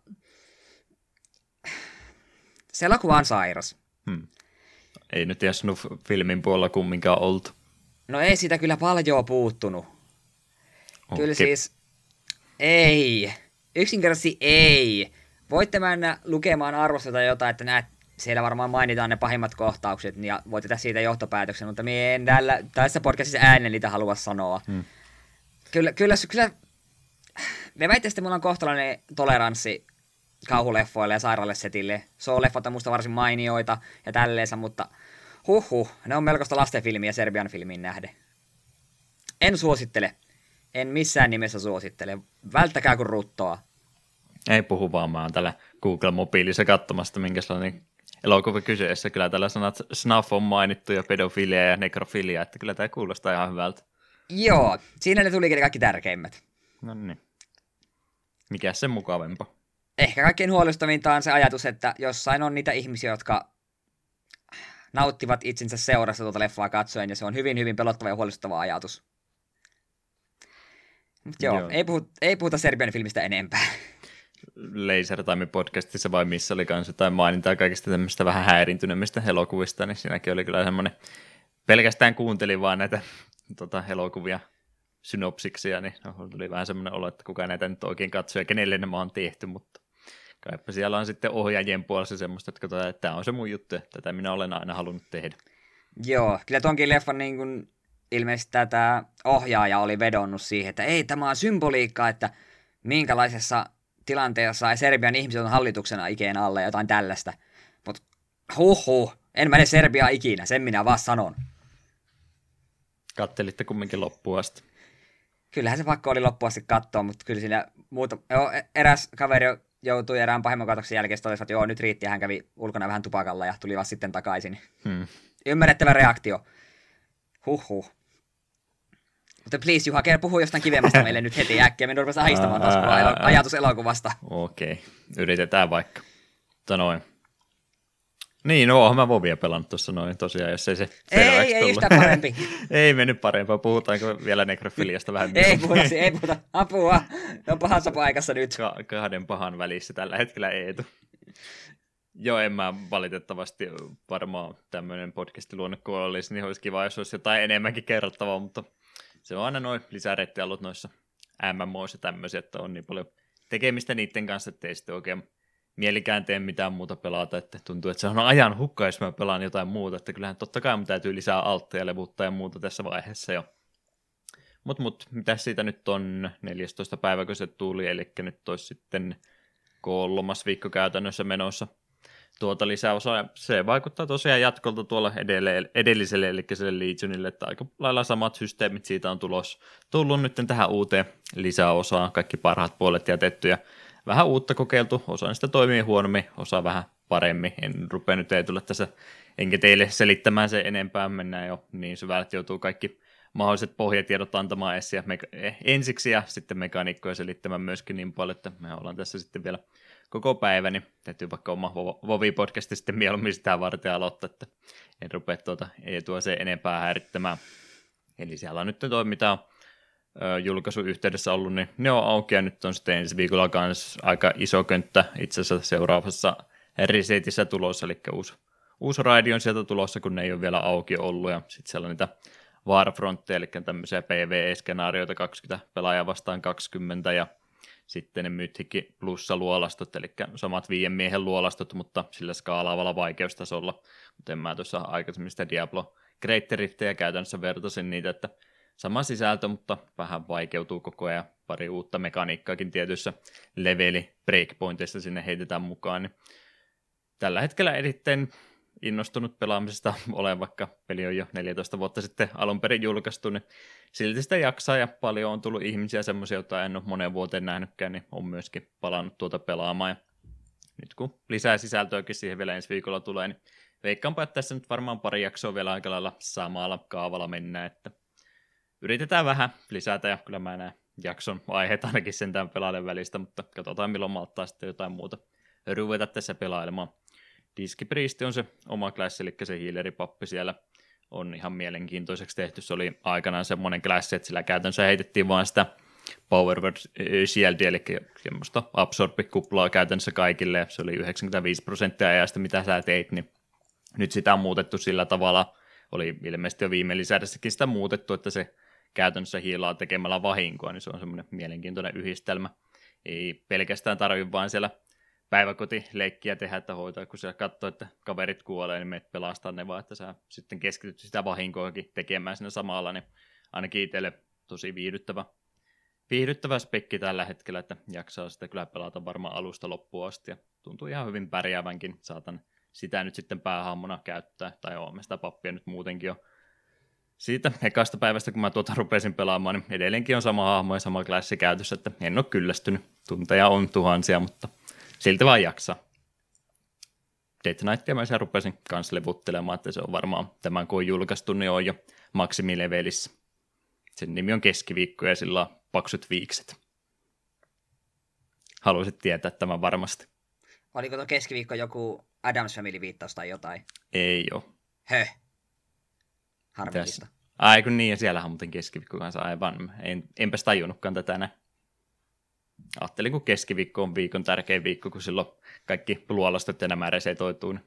se elokuva on sairas. Hmm. Ei nyt ihan filmin puolella kumminkaan oltu. No ei siitä kyllä paljon puuttunut. Okay. Kyllä siis, ei. Yksinkertaisesti ei. Voitte mennä lukemaan arvosteta jotain, että näet, siellä varmaan mainitaan ne pahimmat kohtaukset ja voitte tehdä siitä johtopäätöksen, mutta minä en tällä, tässä podcastissa äänen niitä halua sanoa. Hmm. Kyllä, kyllä, kyllä, me väitte, että mulla on kohtalainen toleranssi kauhuleffoille ja sairaalesetille. So-leffot on musta varsin mainioita ja tälleensä, mutta huhhuh, ne on melkoista lastenfilmiä Serbian filmiin nähden. En suosittele. En missään nimessä suosittele. Välttäkää kun ruttoa. Ei puhu vaan, mä oon tällä Google-mobiilissa katsomasta, minkä sellainen elokuva kyseessä. Kyllä tällä sanat snuff on mainittu ja pedofilia ja nekrofilia, että kyllä tämä kuulostaa ihan hyvältä. Joo, siinä ne tulikin kaikki tärkeimmät. No niin. Mikä se mukavempa? Ehkä kaikkein huolestuttavinta on se ajatus, että jossain on niitä ihmisiä, jotka nauttivat itsensä seurassa tuota leffaa katsoen, ja se on hyvin, hyvin pelottava ja huolestuttava ajatus. Mutta joo, joo. Ei, puhuta, ei puhuta Serbian filmistä enempää. Laser Time podcastissa vai missä oli kanssa jotain mainintaa kaikista tämmöistä vähän häirintyneemmistä elokuvista, niin siinäkin oli kyllä semmoinen, pelkästään kuuntelin vaan näitä tota, elokuvia synopsiksia, niin tuli vähän semmoinen olo, että kuka näitä nyt oikein katsoo ja kenelle nämä on tehty, mutta kaipa siellä on sitten ohjaajien puolessa semmoista, että katsotaan, että tämä on se mun juttu, että tätä minä olen aina halunnut tehdä. Joo, kyllä tuonkin leffan niin kuin ilmeisesti tämä ohjaaja oli vedonnut siihen, että ei, tämä on symboliikka, että minkälaisessa tilanteessa Serbian ihmiset on hallituksena ikeen alle ja jotain tällaista. Mutta huh, en mene Serbiaa ikinä, sen minä vaan sanon. Kattelitte kumminkin loppuun asti. Kyllähän se pakko oli loppuun asti katsoa, mutta kyllä siinä muuta... Joo, eräs kaveri joutui erään pahimman katoksen jälkeen, että joo, nyt riitti, hän kävi ulkona vähän tupakalla ja tuli vasta sitten takaisin. Hmm. Ymmärrettävä reaktio. Huhhuh. Mutta please Juha, kerro puhu jostain kivemmasta meille nyt heti äkkiä. Me rupesi ahistamaan taas ajatus elokuvasta. Okei, okay. yritetään vaikka. Mutta noin. Niin, no mä voin vielä pelannut tuossa noin tosiaan, jos ei se Ei, ei yhtään parempi. *laughs* ei mennyt parempaa, puhutaanko vielä nekrofiliasta vähän? ei puhuta, ei *laughs* puhuta, apua, ne on pahassa paikassa nyt. Ka- kahden pahan välissä tällä hetkellä Eetu. Joo, en mä valitettavasti varmaan tämmöinen podcast-luonne kun olisi, niin olisi kiva, jos olisi jotain enemmänkin kerrottavaa, mutta se on aina noin lisärettialut noissa MMOissa tämmöisiä, että on niin paljon tekemistä niiden kanssa, että ei sitten oikein mielikään tee mitään muuta pelata, että tuntuu, että se on ajan hukka, jos mä pelaan jotain muuta, että kyllähän totta kai mun täytyy lisää altteja levuttaa ja muuta tässä vaiheessa jo. Mut, mut, mitä siitä nyt on 14. päivä, kun se tuli, eli nyt olisi sitten kolmas viikko käytännössä menossa tuota lisäosaa. Se vaikuttaa tosiaan jatkolta tuolla edelle, edelliselle, eli sille Legionille, että aika lailla samat systeemit siitä on tulos, tullut nyt tähän uuteen lisäosaan, kaikki parhaat puolet jätetty, ja vähän uutta kokeiltu, osa niistä toimii huonommin, osa vähän paremmin. En rupea nyt ei tulla tässä, enkä teille selittämään se enempää, mennään jo niin syvälle, että joutuu kaikki mahdolliset pohjatiedot antamaan esiin ja me, ensiksi ja sitten mekaanikkoja selittämään myöskin niin paljon, että me ollaan tässä sitten vielä koko päivä, niin täytyy vaikka oma Vovi-podcasti sitten mieluummin sitä varten aloittaa, että en rupea tuota Eetua se enempää häirittämään. Eli siellä on nyt toimitaan julkaisun yhteydessä ollut, niin ne on auki ja nyt on sitten ensi viikolla kanssa aika iso könttä itse asiassa seuraavassa resetissä tulossa, eli uusi, uusi raidi on sieltä tulossa, kun ne ei ole vielä auki ollut. Ja sitten siellä on niitä Warfrontteja, eli tämmöisiä PvE-skenaarioita 20 pelaajaa vastaan 20 ja sitten ne Mythikki plussa luolastot, eli samat viien miehen luolastot, mutta sillä skaalaavalla vaikeustasolla, kuten mä tuossa aikaisemmin sitä Diablo Great käytännössä vertasin niitä, että sama sisältö, mutta vähän vaikeutuu koko ajan. Pari uutta mekaniikkaakin tietyissä leveli breakpointeissa sinne heitetään mukaan. Niin tällä hetkellä erittäin innostunut pelaamisesta *laughs* olen, vaikka peli on jo 14 vuotta sitten alun perin julkaistu, niin silti sitä jaksaa ja paljon on tullut ihmisiä semmoisia, joita en ole moneen vuoteen nähnytkään, niin on myöskin palannut tuota pelaamaan. Ja nyt kun lisää sisältöäkin siihen vielä ensi viikolla tulee, niin veikkaanpa, että tässä nyt varmaan pari jaksoa vielä aika lailla samalla kaavalla mennään, että yritetään vähän lisätä ja kyllä mä näen jakson aiheet ainakin sentään pelaiden välistä, mutta katsotaan milloin malttaa sitten jotain muuta ruveta tässä pelailemaan. Diskipriisti on se oma klassi, eli se hiileripappi siellä on ihan mielenkiintoiseksi tehty. Se oli aikanaan semmoinen klassi, että sillä käytännössä heitettiin vain sitä Power Word Shieldia, eli semmoista absorbikuplaa käytännössä kaikille, se oli 95 prosenttia ajasta, mitä sä teit, niin nyt sitä on muutettu sillä tavalla, oli ilmeisesti jo viime lisädessäkin sitä muutettu, että se käytännössä hiilaa tekemällä vahinkoa, niin se on semmoinen mielenkiintoinen yhdistelmä. Ei pelkästään tarvitse vain siellä päiväkotileikkiä tehdä, että hoitaa, kun sä katsoo, että kaverit kuolee, niin meet pelastaa ne vaan, että sä sitten keskityt sitä vahinkoakin tekemään siinä samalla, niin ainakin itselle tosi viihdyttävä, viihdyttävä spekki tällä hetkellä, että jaksaa sitä kyllä pelata varmaan alusta loppuun asti ja tuntuu ihan hyvin pärjäävänkin, saatan sitä nyt sitten päähammona käyttää, tai joo, sitä pappia nyt muutenkin jo siitä ekasta päivästä, kun mä tuota rupesin pelaamaan, niin edelleenkin on sama hahmo ja sama klassi käytössä, että en ole kyllästynyt. Tunteja on tuhansia, mutta silti vaan jaksaa. Death Knightia mä rupesin kanssa levuttelemaan, että se on varmaan tämän kun on julkaistu, niin on jo maksimilevelissä. Sen nimi on keskiviikko ja sillä on paksut viikset. Haluaisit tietää tämän varmasti. Oliko tuo keskiviikko joku Adams Family viittaus tai jotain? Ei ole. Höh. Harmillista. Ai kun niin, ja siellähän on muuten keskiviikko kanssa aivan. En, enpäs tajunnutkaan tätä näin ajattelin, kun keskiviikko on viikon tärkein viikko, kun silloin kaikki luolastot ja nämä resetoituu, niin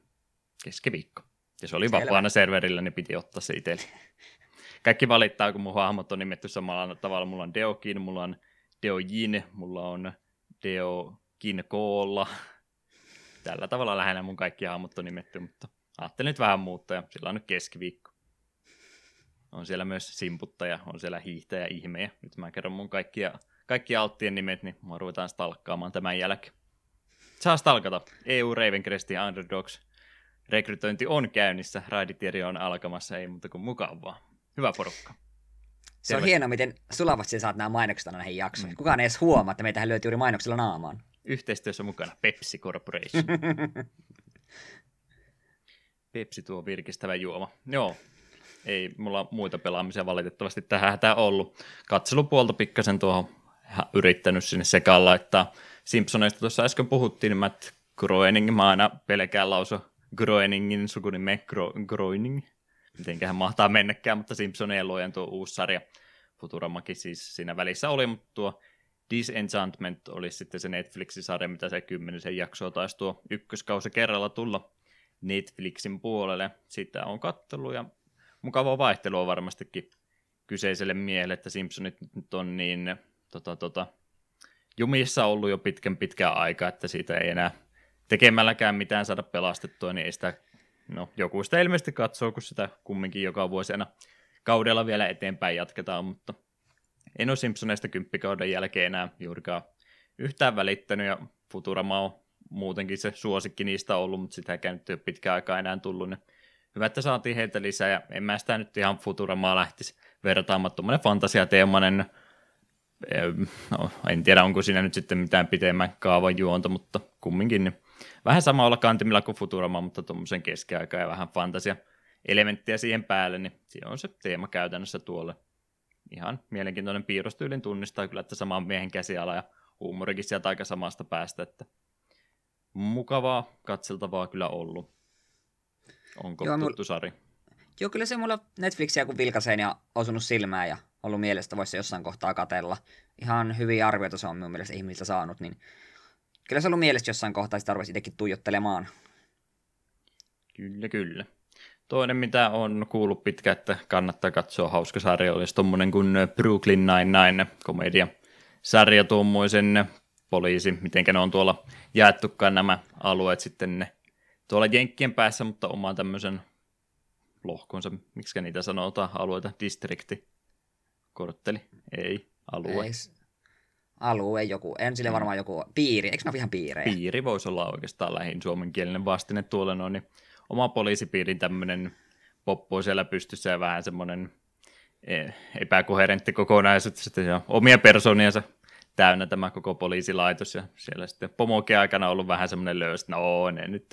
keskiviikko. Ja se oli Selvä. vapaana serverillä, niin piti ottaa se itselle. Kaikki valittaa, kun mun hahmot on nimetty samalla tavalla. Mulla on Deokin, mulla on Deojin, mulla on Deokin Koolla. Tällä tavalla lähinnä mun kaikki hahmot on nimetty, mutta ajattelin nyt vähän muuttaa ja sillä on nyt keskiviikko. On siellä myös simputtaja, on siellä hiihtäjä, ihmejä. Nyt mä kerron mun kaikkia kaikki alttien nimet, niin mua ruvetaan stalkkaamaan tämän jälkeen. Saa stalkata. EU Ravencrest ja Underdogs rekrytointi on käynnissä, raiditieri on alkamassa, ei muuta kuin mukavaa. Hyvä porukka. Se on hienoa, miten sulavasti saat nämä mainokset näihin jaksoihin. Mm. Kukaan ei edes huomaa, että meitähän löytyy juuri mainoksella naamaan. Yhteistyössä mukana Pepsi Corporation. *laughs* Pepsi tuo virkistävä juoma. Joo, ei mulla muita pelaamisia valitettavasti tähän hätään ollut. Katselupuolta pikkasen tuohon yrittänyt sinne sekaan laittaa. Simpsoneista tuossa äsken puhuttiin, niin Matt Groening, mä aina pelkään lausu Groeningin sukunime Gro, Groening. Mitenköhän mahtaa mennäkään, mutta Simpsonien luojan tuo uusi sarja. Futuramakin siis siinä välissä oli, mutta tuo Disenchantment oli sitten se Netflixin sarja, mitä se kymmenisen jaksoa taisi tuo ykköskausi kerralla tulla Netflixin puolelle. Sitä on kattelu ja mukavaa vaihtelua varmastikin kyseiselle miehelle, että Simpsonit nyt on niin tota, tota, jumissa ollut jo pitkän pitkään aikaa, että siitä ei enää tekemälläkään mitään saada pelastettua, niin ei sitä, no joku sitä ilmeisesti katsoo, kun sitä kumminkin joka vuosi aina kaudella vielä eteenpäin jatketaan, mutta en ole Simpsoneista kymppikauden jälkeen enää juurikaan yhtään välittänyt, ja Futurama on muutenkin se suosikki niistä ollut, mutta sitä ei nyt jo pitkään aikaa enää tullut, niin hyvä, että saatiin heitä lisää, ja en mä sitä nyt ihan Futuramaa lähtisi vertaamaan, tuommoinen fantasiateemainen no, en tiedä onko siinä nyt sitten mitään pitemmän kaavan juonta, mutta kumminkin niin vähän samalla kantimilla kuin Futurama, mutta tuommoisen keskiaika ja vähän fantasia elementtiä siihen päälle, niin se on se teema käytännössä tuolle. Ihan mielenkiintoinen piirrostyylin tunnistaa kyllä, että saman miehen käsiala ja huumorikin sieltä aika samasta päästä, että mukavaa katseltavaa kyllä ollut. Onko Joo, tuttu mul... sarja? Joo, kyllä se mulla Netflixiä kun vilkaseen ja osunut silmään ja ollut mielestä voisi jossain kohtaa katella. Ihan hyviä arvioita se on minun mielestä ihmisiltä saanut, niin kyllä se on ollut mielestä jossain kohtaa, sitä arvoisi itsekin tuijottelemaan. Kyllä, kyllä. Toinen, mitä on kuullut pitkä, että kannattaa katsoa hauska sarja, olisi tuommoinen kuin Brooklyn Nine-Nine komedia sarja tuommoisen poliisi, miten ne on tuolla jaettukaan nämä alueet sitten ne tuolla Jenkkien päässä, mutta omaan tämmöisen lohkonsa, miksi niitä sanotaan, alueita, distrikti, kortteli, ei, alue. Ei, alue joku, sille varmaan joku piiri, eikö ne ole ihan piirejä? Piiri voisi olla oikeastaan lähin suomenkielinen vastine tuolle noin, niin oma poliisipiirin tämmöinen poppo siellä pystyssä ja vähän semmoinen e, epäkoherentti kokonaisuus, sitten omia personiansa täynnä tämä koko poliisilaitos ja siellä sitten pomokin aikana ollut vähän semmoinen löys, no ne nyt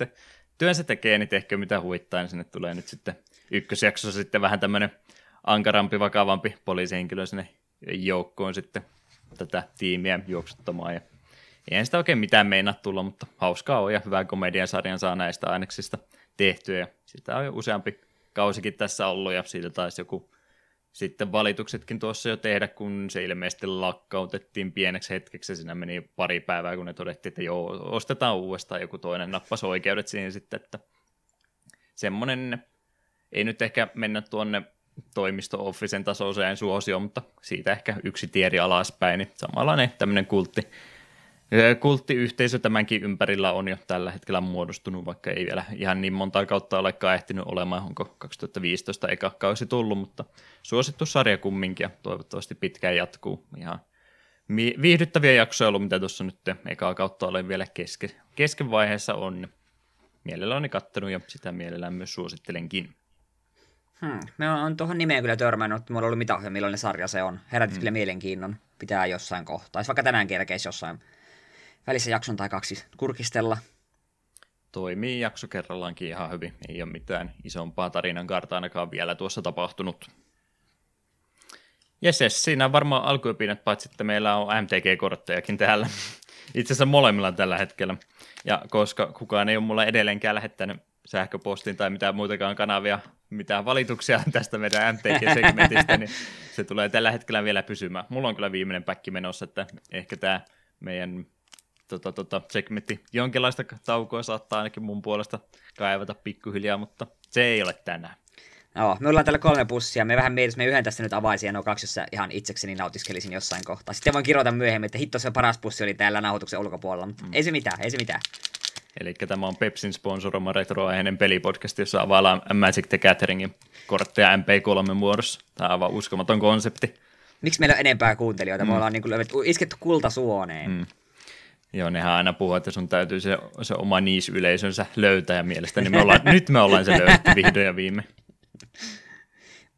työnsä tekee, niin tehkö mitä huittaa, niin sinne tulee nyt sitten ykkösjaksossa sitten vähän tämmöinen ankarampi, vakavampi poliisihenkilö sinne joukkoon sitten tätä tiimiä juoksuttamaan ja eihän sitä oikein mitään meinaa tulla, mutta hauskaa on ja hyvää komediasarjan saa näistä aineksista tehtyä. Ja sitä on jo useampi kausikin tässä ollut ja siitä taisi joku sitten valituksetkin tuossa jo tehdä, kun se ilmeisesti lakkautettiin pieneksi hetkeksi ja siinä meni pari päivää, kun ne todettiin, että joo, ostetaan uudestaan joku toinen. Nappas oikeudet siihen sitten, että semmoinen, ei nyt ehkä mennä tuonne toimisto-offisen tasoiseen suosioon, mutta siitä ehkä yksi tieri alaspäin, niin samanlainen tämmöinen kultti kulttiyhteisö tämänkin ympärillä on jo tällä hetkellä muodostunut, vaikka ei vielä ihan niin monta kautta olekaan ehtinyt olemaan, onko 2015 eka kausi tullut, mutta suosittu sarja kumminkin ja toivottavasti pitkään jatkuu. Ihan viihdyttäviä jaksoja ollut, mitä tuossa nyt eka kautta olen vielä kesken, kesken vaiheessa on. Mielelläni kattonut ja sitä mielellään myös suosittelenkin. Hmm. Me on tuohon nimeen kyllä törmännyt, mutta mulla ei ollut mitään millainen sarja se on. Herätit hmm. kyllä mielenkiinnon. Pitää jossain kohtaa. Vaikka tänään kerkeisi jossain välissä jakson tai kaksi kurkistella. Toimii jakso kerrallaankin ihan hyvin. Ei ole mitään isompaa tarinan kartaa ainakaan vielä tuossa tapahtunut. Jes, yes, siinä on varmaan alkuopinnat, paitsi että meillä on MTG-korttejakin täällä. Itse asiassa molemmilla tällä hetkellä. Ja koska kukaan ei ole mulle edelleenkään lähettänyt sähköpostin tai mitään muitakaan kanavia, mitään valituksia *laughs* tästä meidän MTG-segmentistä, niin se tulee tällä hetkellä vielä pysymään. Mulla on kyllä viimeinen päkki menossa, että ehkä tämä meidän tota, tota, segmentti jonkinlaista taukoa saattaa ainakin mun puolesta kaivata pikkuhiljaa, mutta se ei ole tänään. Joo, me ollaan täällä kolme pussia. Me vähän mietin, me yhden tästä nyt avaisin ja nuo kaksi, jossa ihan itsekseni nautiskelisin jossain kohtaa. Sitten voin kirjoita myöhemmin, että hitto se paras pussi oli täällä nauhoituksen ulkopuolella, mutta mm. ei se mitään, ei se mitään. Eli tämä on Pepsin sponsoroma retroaiheinen pelipodcast, jossa availlaan Magic the Gatheringin kortteja MP3 muodossa. Tämä on aivan uskomaton konsepti. Miksi meillä on enempää kuuntelijoita? Mm. Me ollaan niin kuin isketty kultasuoneen. Mm. Joo, nehän aina puhuu, että sun täytyy se, se oma niis-yleisönsä löytää, ja mielestäni me ollaan, *laughs* nyt me ollaan se löydetty vihdoin ja viime.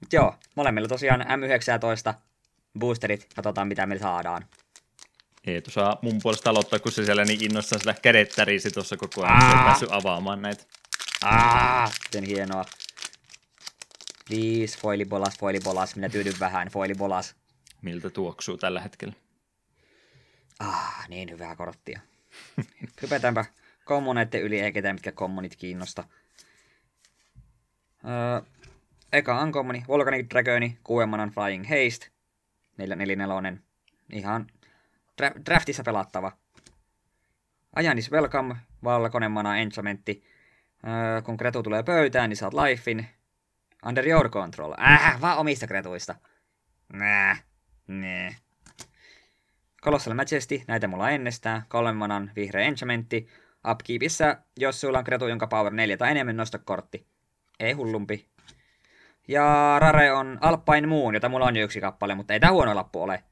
Mut joo, molemmilla tosiaan M19 boosterit, katsotaan mitä me saadaan. Eetu saa mun puolesta aloittaa, kun se siellä niin innossaan sitä kädet tärisi tuossa koko ajan, Aa! päässyt avaamaan näitä. Aa, miten hienoa. Viis, foilibolas, foilibolas, minä tyydyn vähän, foilibolas. Miltä tuoksuu tällä hetkellä? Ah, niin hyvää korttia. *laughs* Hypätäänpä kommuneiden yli, ei ketään mitkä kommunit kiinnosta. Öö, eka uncommoni, Volcanic Dragoni, kuuemanan Flying Haste, 444, ihan dra- draftissa pelattava. Ajanis Welcome, valkoinen mana enchantmentti. Öö, kun kretu tulee pöytään, niin saat lifein. Under your control. Äh, vaan omista kretuista. Nää, nee. Colossal Majesty, näitä mulla ennestään, kolmen manan vihreä enchantmentti. Upkeepissä, jos sulla on kretu, jonka power 4 tai enemmän, nosta kortti. Ei hullumpi. Ja Rare on Alpine Moon, jota mulla on jo yksi kappale, mutta ei tää huono lappu ole.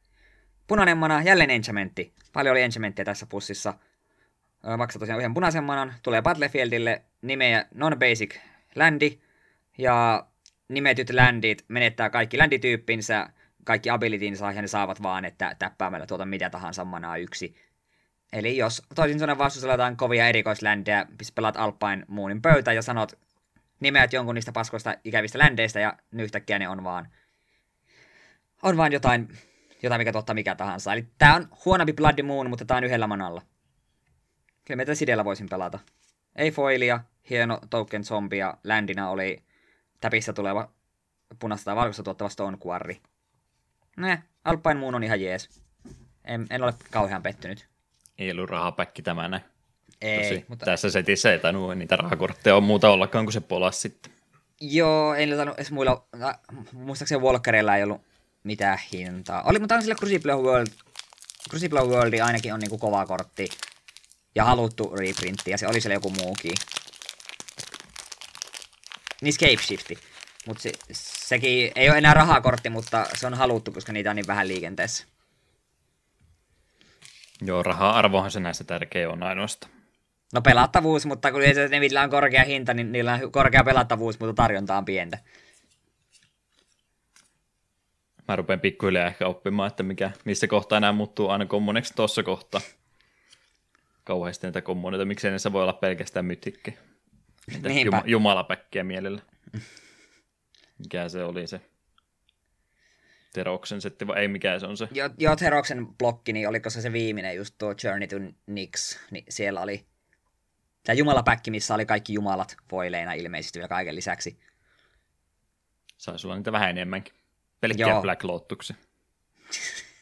Punainen mana, jälleen enchantmentti. Paljon oli enchantmenttia tässä pussissa. Maksaa tosiaan yhden punaisen manan, tulee Battlefieldille nimeä non-basic landi, ja nimetyt landit menettää kaikki landityyppinsä, kaikki abilitynsa ja ne saavat vaan, että täppäämällä tuota mitä tahansa manaa yksi. Eli jos toisin sanoen vastuussa jotain kovia erikoisländejä, pelaat Alpine Moonin pöytä ja sanot nimeät jonkun niistä paskoista ikävistä ländeistä ja yhtäkkiä ne on vaan, on vaan jotain, jotain mikä tuottaa mikä tahansa. Eli tää on huonompi Blood Moon, mutta tää on yhdellä manalla. Kyllä mä Sidellä voisin pelata. Ei foilia, hieno token zombi ja ländinä oli täpistä tuleva punaista tai valkoista tuottava Stone Quarry. Ne, Alpine Moon on ihan jees. En, en ole kauhean pettynyt. Ei ollut rahapäkki tämä näin. Ei, Tosi, mutta Tässä setissä ei tainnut niitä rahakortteja on muuta ollakaan kuin se polas sitten. joo, en ole edes muilla, muistaakseni Walkerilla ei ollut mitään hintaa. Oli, mutta on sillä Crucible World, Crucible World ainakin on niinku kova kortti ja haluttu reprintti, ja se oli siellä joku muukin. Niin Scape Mutta se, sekin ei ole enää rahakortti, mutta se on haluttu, koska niitä on niin vähän liikenteessä. Joo, raha-arvohan se näissä tärkeä on ainoastaan. No pelattavuus, mutta kun ne millä on korkea hinta, niin niillä on korkea pelattavuus, mutta tarjonta on pientä. Mä rupean pikkuhiljaa ehkä oppimaan, että mikä, missä kohtaa nämä muuttuu aina kommoneksi tuossa kohtaa. Kauheasti näitä kommoneita, miksei ne voi olla pelkästään mytikki. Jum- jumalapäkkiä mielellä. *laughs* Mikä se oli se? Teroksen setti, vai ei mikä se on se? Jo, jo Heroksen blokki, niin oliko se se viimeinen, just tuo Journey to Nix, niin siellä oli tämä jumalapäkki, missä oli kaikki jumalat foileina ilmeisesti vielä kaiken lisäksi. Saisi olla niitä vähän enemmänkin. Pelkkiä Joo. Black Lotuksia. *laughs*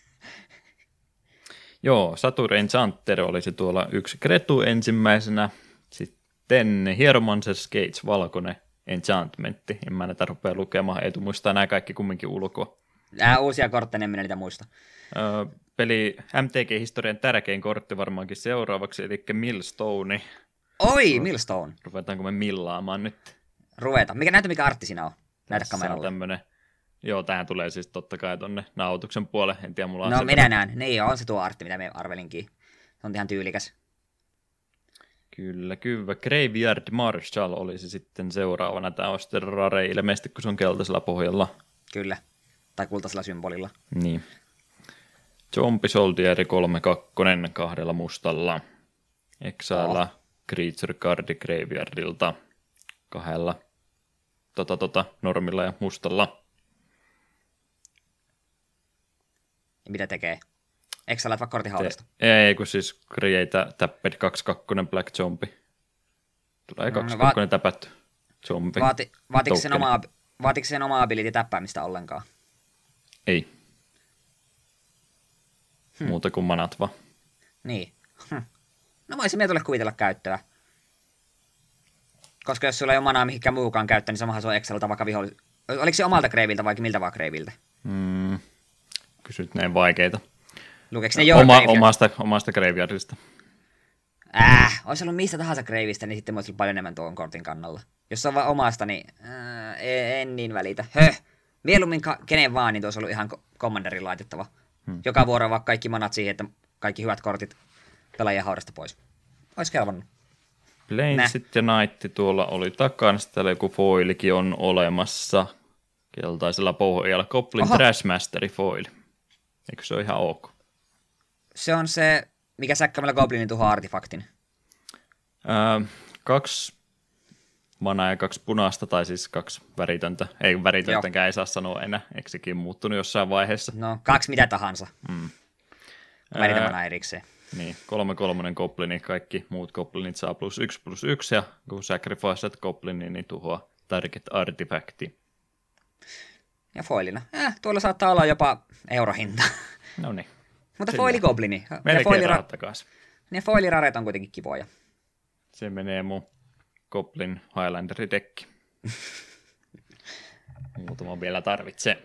Joo, Saturn Enchanter oli se tuolla yksi Kretu ensimmäisenä. Sitten Hieromancer Skates valkoinen enchantmentti. En mä näitä rupea lukemaan, ei muistaa nämä kaikki kumminkin ulkoa. Nämä uusia kortteja, en minä niitä muista. Öö, peli MTG-historian tärkein kortti varmaankin seuraavaksi, eli Millstone. Oi, Millstone. Ruvetaanko me millaamaan nyt? Ruveta. Mikä näytä, mikä artti siinä on? Näytä Tässä on tämmönen, joo, tähän tulee siis totta kai tonne nauhoituksen puolelle. En tiedä, mulla on No, minä näen. Niin, on se tuo artti, mitä me arvelinkin. Se on ihan tyylikäs. Kyllä, kyllä. Graveyard Marshall olisi sitten seuraavana. Tämä on sitten rare ilmeisesti, kun se on keltaisella pohjalla. Kyllä. Tai kultaisella symbolilla. Niin. Zombie Soldier 3-2 kahdella mustalla. Exile Oh. Creature Card Graveyardilta kahdella tota, tota, normilla ja mustalla. Ja mitä tekee? Eikö sä lait vaikka kortin haudasta? Te, ei, kun siis Create Tapped 2-2 Black Zombie. Tulee No, 2-2 no, va- täpätty zombie. Vaati, vaatiko, sen omaa, vaatiko sen omaa ability täppäämistä ollenkaan? Ei. Muuta kuin manat vaan. Niin. Hm. No voisin tulla kuvitella käyttöä. Koska jos sulla ei ole manaa mihinkään muukaan käyttää, niin samahan se on Excelta vaikka vihollis... Oliko se omalta kreiviltä vai miltä vaan kreiviltä? Mm, kysyt näin vaikeita. Lukeeko ne Oma, Graveyard? omasta, omasta graveyardista. Äh, olisi ollut mistä tahansa kreivistä, niin sitten mä olisin paljon enemmän tuon kortin kannalla. Jos se on vaan omasta, niin äh, en, en niin välitä. Höh! Mieluummin ka- kenen vaan, niin tuossa ollut ihan commanderin laitettava. Hmm. Joka vuoro vaan kaikki manat siihen, että kaikki hyvät kortit pelaajien haudasta pois. Ois kelvannut. Planesit ja Night tuolla oli takana. Sitten joku foilikin on olemassa. Keltaisella pohjalla. Goblin Oho. Trashmasteri foili. Eikö se ole ihan ok? Se on se, mikä säkkämällä Goblinin tuhoaa artefaktin. Öö, kaksi manaa ja kaksi punaista, tai siis kaksi väritöntä. Ei väritöntäkään ei saa sanoa enää. Eikö sekin muuttunut jossain vaiheessa? No, kaksi mitä tahansa. Mm. Välitä mana erikseen. Niin, kolme kolmonen goblini, kaikki muut goblinit saa plus yksi plus yksi, ja kun sacrificeat goblinin, niin tuhoaa target artifacti. Ja foilina. Eh, tuolla saattaa olla jopa eurohinta. No niin, Mutta Sillä. foili goblini. Ne, melkein foilira- rahat takaisin. ne foiliraret on kuitenkin kivoja. Se menee mun Goblin Highlanderi dekki. *laughs* Muutama vielä tarvitsee.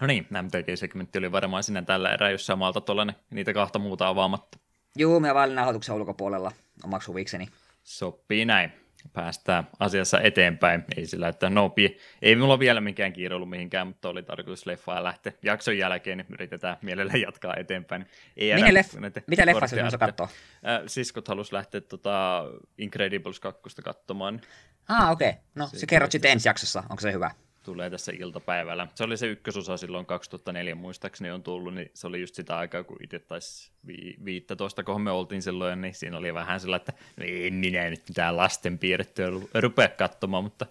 No niin, MTG-segmentti oli varmaan sinä tällä erää, jos samalta tuolla niitä kahta muuta avaamatta. Juu, mä vain nauhoituksen ulkopuolella omaksi huvikseni. Sopii näin. Päästään asiassa eteenpäin. Ei sillä, että no, ei mulla vielä mikään kiire ollut mihinkään, mutta oli tarkoitus leffaa lähteä jakson jälkeen, niin yritetään mielellä jatkaa eteenpäin. Ei jäädä leff- näitä mitä leffaa sä kortteja- katsoa? Äh, siskot halus lähteä tota Incredibles 2 katsomaan. Ah, okei. Okay. No, Se se kerrot sitten ensi jaksossa. Onko se hyvä? Tulee tässä iltapäivällä. Se oli se ykkösosa silloin 2004 muistaakseni on tullut, niin se oli just sitä aikaa, kun itse taisi vi- 15, kun me oltiin silloin, niin siinä oli vähän sillä, että en minä nyt mitään lasten piirrettyä ru- rupea katsomaan, mutta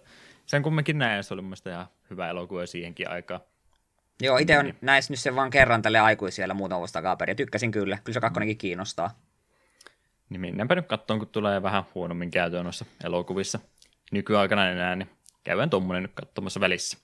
sen kumminkin näin, se oli mun mielestä ihan hyvä elokuva siihenkin aikaan. Joo, itse on Niin. näissä nyt sen vaan kerran tälle aikuisiellä muutama vuosi takaperin. Ja tykkäsin kyllä. Kyllä se kakkonenkin kiinnostaa. Niin mennäänpä nyt katsomaan, kun tulee vähän huonommin käytöön noissa elokuvissa nykyaikana enää, niin käydään tuommoinen nyt katsomassa välissä.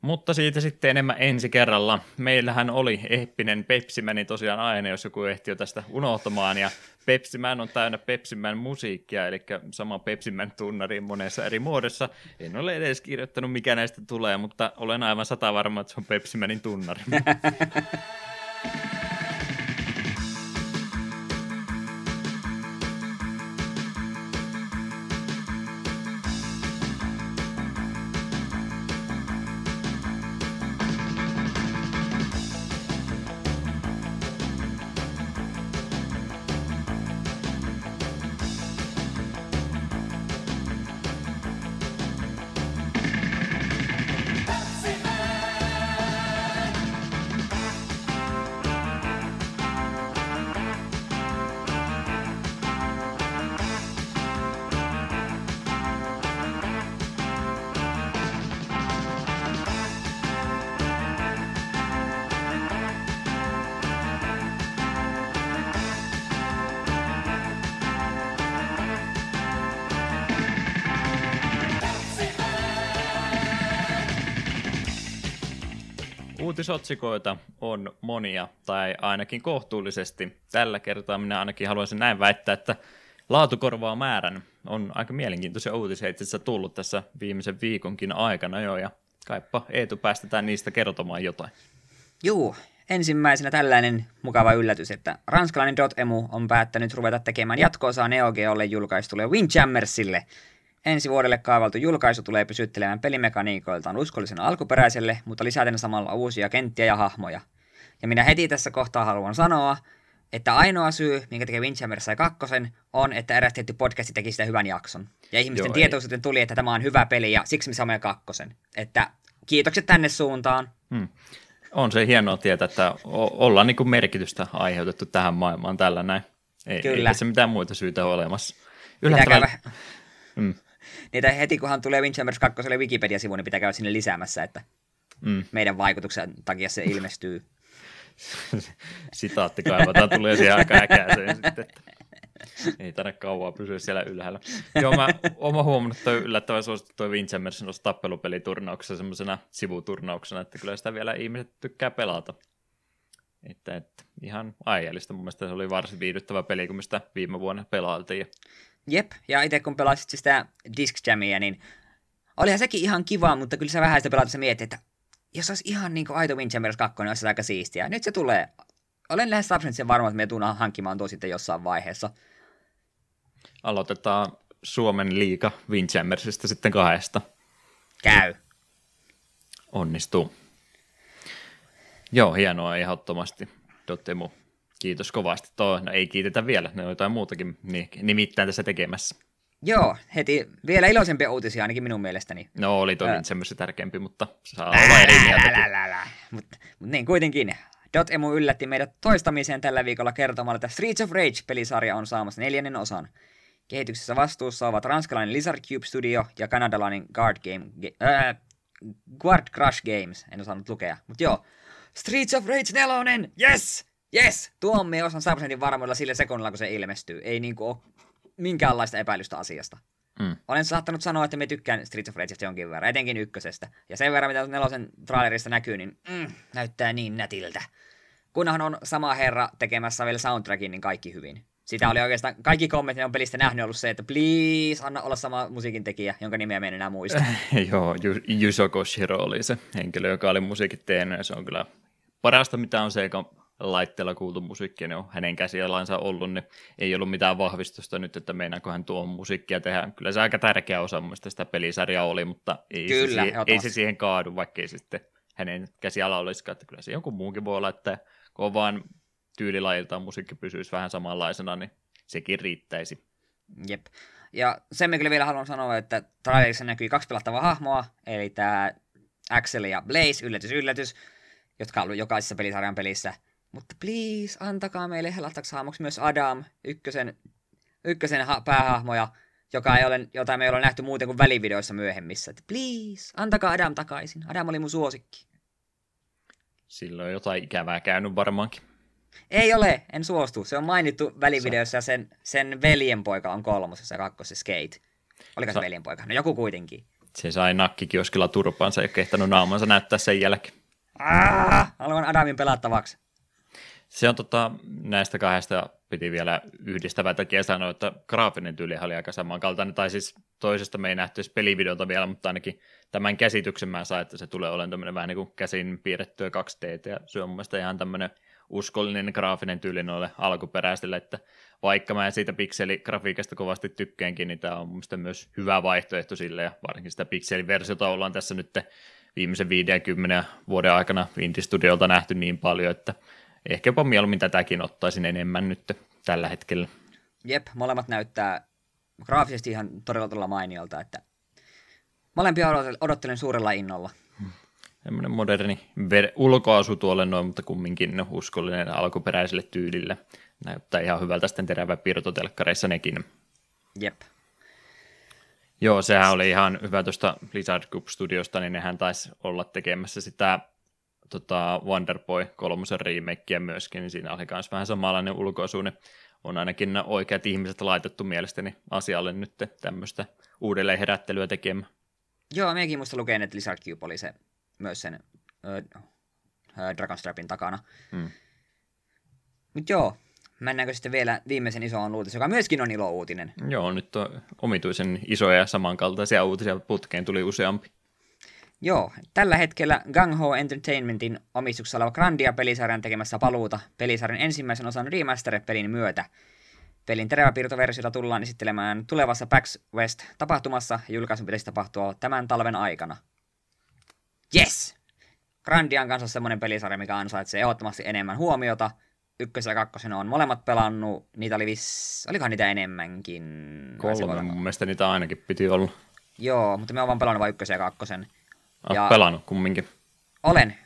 Mutta siitä sitten enemmän ensi kerralla. Meillähän oli eppinen Pepsimäni tosiaan aina, jos joku ehti jo tästä unohtamaan. Ja Pepsimän on täynnä Pepsimän musiikkia, eli sama Pepsimän tunnari monessa eri muodossa. En ole edes kirjoittanut, mikä näistä tulee, mutta olen aivan sata varma, että se on Pepsimänin tunnari. *laughs* Uutisotsikoita on monia, tai ainakin kohtuullisesti. Tällä kertaa minä ainakin haluaisin näin väittää, että laatu korvaa määrän. On aika mielenkiintoisia uutisia itse asiassa tullut tässä viimeisen viikonkin aikana jo, ja kaipa Eetu päästetään niistä kertomaan jotain. Juu, ensimmäisenä tällainen mukava yllätys, että ranskalainen Dotemu on päättänyt ruveta tekemään jatkoosaa Neo Geolle julkaistulle Windjammersille – Ensi vuodelle kaavaltu julkaisu tulee pysyttelemään pelimekaniikoiltaan uskollisena alkuperäiselle, mutta lisäten samalla uusia kenttiä ja hahmoja. Ja minä heti tässä kohtaa haluan sanoa, että ainoa syy, minkä tekee Windjammer sai kakkosen, on, että eräs tietty podcasti teki sitä hyvän jakson. Ja ihmisten tietoisuuteen tuli, että tämä on hyvä peli ja siksi me saamme kakkosen. Että kiitokset tänne suuntaan. Hmm. On se hienoa tietää, että ollaan niin kuin merkitystä aiheutettu tähän maailmaan tällä näin. Ei, Kyllä. Ei se mitään muita syitä ole olemassa. Yllättävän... Mm niitä heti kunhan tulee Windjammers 2 Wikipedia-sivu, niin pitää käydä sinne lisäämässä, että mm. meidän vaikutuksen takia se ilmestyy. *laughs* Sitaatti kaivataan, tulee siihen aika äkääseen sitten. Ei tarvitse kauaa pysyä siellä ylhäällä. Joo, mä oon huomannut toi yllättävän suosittu toi Windjammers noissa tappelupeliturnauksessa semmoisena sivuturnauksena, että kyllä sitä vielä ihmiset tykkää pelata. Että, että ihan aiheellista. Mun mielestä se oli varsin viihdyttävä peli, kun me sitä viime vuonna pelailtiin. Jep, ja itse kun pelasit sitä Disc Jamia, niin olihan sekin ihan kiva, mutta kyllä sä vähän sitä pelatessa mietit, että jos olisi ihan niin kuin aito Windjammers 2, niin olisi aika siistiä. Nyt se tulee. Olen lähes sen varma, että me tullaan hankkimaan tuo sitten jossain vaiheessa. Aloitetaan Suomen liiga Windjammersista sitten kahdesta. Käy. Onnistuu. Joo, hienoa ehdottomasti. Dotemu Kiitos kovasti. Toi, no ei kiitetä vielä, ne on jotain muutakin nimittäin tässä tekemässä. Joo, heti vielä iloisempia uutisia ainakin minun mielestäni. No oli toki semmoista tärkeämpi, mutta saa olla eri mieltä. Mutta mut niin kuitenkin. Dotemu yllätti meidät toistamiseen tällä viikolla kertomalla, että Streets of Rage-pelisarja on saamassa neljännen osan. Kehityksessä vastuussa ovat ranskalainen Lizard Cube Studio ja kanadalainen Guard, Game, äh, Guard Crush Games. En osannut lukea, mutta joo. Streets of Rage 4, yes! Yes, tuon me osan 100 prosentin varmuudella sillä sekunnilla, kun se ilmestyy. Ei niinku ole minkäänlaista epäilystä asiasta. Mm. Olen saattanut sanoa, että me tykkään Streets of Ragesta jonkin verran, etenkin ykkösestä. Ja sen verran, mitä nelosen trailerista näkyy, niin mm, näyttää niin nätiltä. Kunhan on sama herra tekemässä vielä soundtrackin, niin kaikki hyvin. Sitä oli oikeastaan, kaikki kommentit on pelistä nähnyt ollut se, että please anna olla sama musiikin tekijä, jonka nimeä me en enää muista. *laughs* Joo, Yuzo Koshiro oli se henkilö, joka oli musiikit tehnyt, ja se on kyllä parasta, mitä on se, laitteella kuultu musiikki, ne on hänen käsialansa ollut, niin ei ollut mitään vahvistusta nyt, että meinaako hän tuon musiikkia tehdä. Kyllä se aika tärkeä osa muista sitä pelisarjaa oli, mutta ei, kyllä, se, siihen, ei se siihen kaadu, vaikka ei sitten hänen käsiala olisikaan, että kyllä se jonkun muunkin voi olla, että kun vaan tyylilajiltaan musiikki pysyisi vähän samanlaisena, niin sekin riittäisi. Jep. Ja sen kyllä vielä haluan sanoa, että trailerissa näkyy kaksi pelattavaa hahmoa, eli tämä Axel ja Blaze, yllätys, yllätys, jotka on ollut jokaisessa pelisarjan pelissä – mutta please, antakaa meille helattaksi hahmoksi myös Adam, ykkösen, ykkösen ha- päähahmoja, joka ei ole, jota me ei ole nähty muuten kuin välivideoissa myöhemmissä. Että please, antakaa Adam takaisin. Adam oli mun suosikki. Silloin jotain ikävää käynyt varmaankin. Ei ole, en suostu. Se on mainittu välivideossa ja sen, sen veljenpoika on kolmosessa ja kakkosessa Skate. Oliko se veljenpoika? No joku kuitenkin. Se sai nakkikioskilla turpaansa ja kehtänyt naamansa näyttää sen jälkeen. Ah, haluan Adamin pelattavaksi. Se on tota, näistä kahdesta piti vielä yhdistävää takia sanoa, että graafinen tyyli oli aika samankaltainen, tai siis toisesta me ei nähty pelivideota vielä, mutta ainakin tämän käsityksen mä sain, että se tulee olemaan tämmöinen vähän niin kuin käsin piirrettyä 2D, ja se on mun mielestä ihan tämmöinen uskollinen graafinen tyyli noille alkuperäisille, että vaikka mä siitä pikseligrafiikasta kovasti tykkäänkin, niin tämä on mun myös hyvä vaihtoehto sille, ja varsinkin sitä pikseliversiota ollaan tässä nyt viimeisen 50 vuoden aikana Indie-studiolta nähty niin paljon, että ehkä jopa mieluummin tätäkin ottaisin enemmän nyt tällä hetkellä. Jep, molemmat näyttää graafisesti ihan todella todella mainiolta, että molempia odot- odottelen suurella innolla. Tämmöinen moderni ver- ulkoasu tuolle noin, mutta kumminkin uskollinen alkuperäiselle tyylille. Näyttää ihan hyvältä sitten terävä piirtotelkkareissa nekin. Jep. Joo, sehän oli ihan hyvä tuosta Blizzard Group Studiosta, niin nehän taisi olla tekemässä sitä tota, Wonderboy kolmosen remakeä myöskin, niin siinä oli myös vähän samanlainen ulkoasu, niin on ainakin oikeat ihmiset laitettu mielestäni asialle nyt tämmöistä uudelleen herättelyä tekemään. Joo, mekin muista luken, että Lizard Cube oli se, myös sen ö, ö, Dragonstrapin takana. Hmm. Mutta joo, mennäänkö sitten vielä viimeisen isoon uutisen, joka myöskin on ilo-uutinen. Joo, nyt on omituisen isoja ja samankaltaisia uutisia putkeen tuli useampi. Joo, tällä hetkellä Gang Ho Entertainmentin omistuksessa oleva Grandia-pelisarjan tekemässä paluuta pelisarjan ensimmäisen osan remaster-pelin myötä. Pelin teräväpiirtoversiota tullaan esittelemään tulevassa PAX West-tapahtumassa ja julkaisun pitäisi tapahtua tämän talven aikana. Yes! Grandia on kanssa semmoinen pelisarja, mikä ansaitsee ehdottomasti enemmän huomiota. Ykkösen ja kakkosen on molemmat pelannut. Niitä oli viss... Olikohan niitä enemmänkin? Kolme mun mielestä niitä ainakin piti olla. Joo, mutta me oon vaan pelannut vain ykkösen ja kakkosen. Olet Ja- pelannut kumminkin. Olen.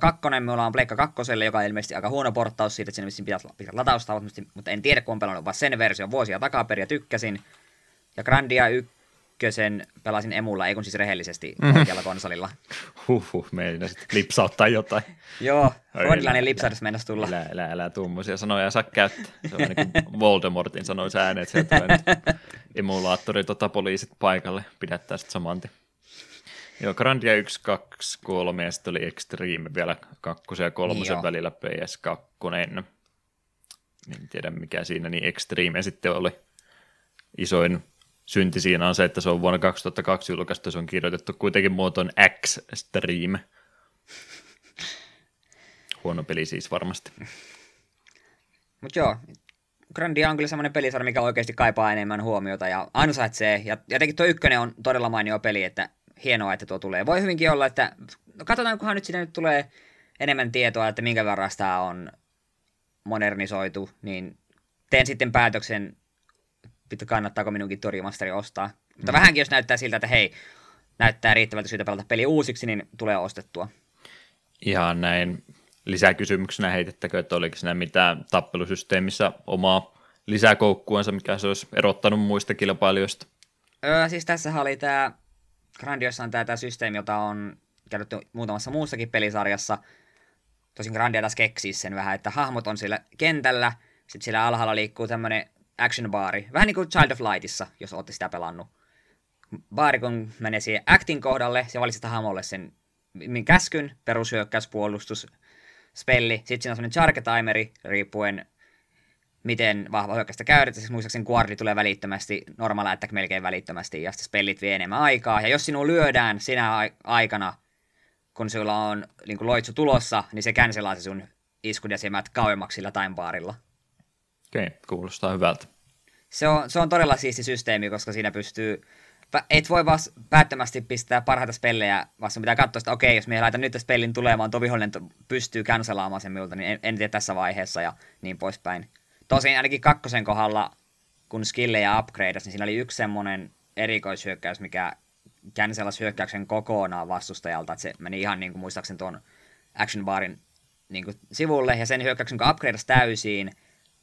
Kakkonen me ollaan Pleikka kakkoselle, joka on ilmeisesti aika huono porttaus siitä, että siinä vissiin pitäisi olla pitkät lataustavat, mutta- en tiedä, kun on pelannut vaan sen version vuosia takaperin ja tykkäsin. Ja Grandia ykkösen pelasin emulla, ei kun siis rehellisesti Mhm. oikealla konsolilla. Huhhuh, meidän sitten lipsauttaa jotain. *laughs* Joo, Ai ruodilainen älä- lipsahdus mennä tulla. Älä, älä, älä tuommoisia sanoja saa käyttää. Se on niin kuin Voldemortin sanoisi ääneen, että *laughs* sieltä tulee emulaattori tota poliisit paikalle. Pidättää sitten saman tien. Joo, Grandia 1, 2, 3 ja sitten oli Extreme vielä kakkosen ja kolmosen Joo. välillä PS2. En tiedä mikä siinä, niin Extreme sitten oli isoin synti siinä on se, että se on vuonna 2002 julkaistu, se on kirjoitettu kuitenkin muotoon X-Stream. Huono peli siis varmasti. Mutta joo, Grandia on kyllä semmoinen pelisarja, mikä oikeasti kaipaa enemmän huomiota ja ansaitsee. Ja jotenkin tuo ykkönen on todella mainio peli, että hienoa, että tuo tulee. Voi hyvinkin olla, että no katsotaan, kunhan nyt sinne nyt tulee enemmän tietoa, että minkä verran sitä on modernisoitu, niin teen sitten päätöksen, että kannattaako minunkin tuo remasteri ostaa. Mutta vähänkin jos näyttää siltä, että hei, näyttää riittävältä syytä pelata peli uusiksi, niin tulee ostettua. Ihan näin lisäkysymyksenä heitettäkö, että oliko siinä mitään tappelusysteemissä omaa lisäkoukkuansa, mikä se olisi erottanut muista kilpailijoista. Öö, siis tässä oli tämä, Grandiossa on tämä, systeemi, jota on käytetty muutamassa muussakin pelisarjassa. Tosin Grandia taas keksii sen vähän, että hahmot on siellä kentällä, sitten siellä alhaalla liikkuu tämmöinen action baari. Vähän niin kuin Child of Lightissa, jos olette sitä pelannut. Baari kun menee siihen actin kohdalle, se valitset hahmolle sen käskyn, perushyökkäys, puolustus, spelli. Sitten siinä on semmoinen charge timeri, riippuen miten vahva hyökkäystä käytetään. Siis muistaakseni guardi tulee välittömästi, normaali attack melkein välittömästi, ja sitten spellit vie enemmän aikaa. Ja jos sinua lyödään sinä ai- aikana, kun sulla on niin kuin loitsu tulossa, niin se cancelaa se sun iskun ja siemät kauemmaksi sillä timebarilla. Okei, kuulostaa hyvältä. Se on, se on todella siisti systeemi, koska siinä pystyy... Et voi vaan päättömästi pistää parhaita spellejä, vaan sun pitää katsoa, että okei, jos me laitan nyt spellin tulemaan, tuo vihollinen pystyy cancelaamaan sen minulta, niin en, en tee tässä vaiheessa ja niin poispäin. Tosin ainakin kakkosen kohdalla, kun skillejä upgradeasi, niin siinä oli yksi semmoinen erikoishyökkäys, mikä cancelasi hyökkäyksen kokonaan vastustajalta, että se meni ihan niin kuin muistaakseni tuon action barin niin kuin sivulle, ja sen hyökkäyksen kun upgradeasi täysiin,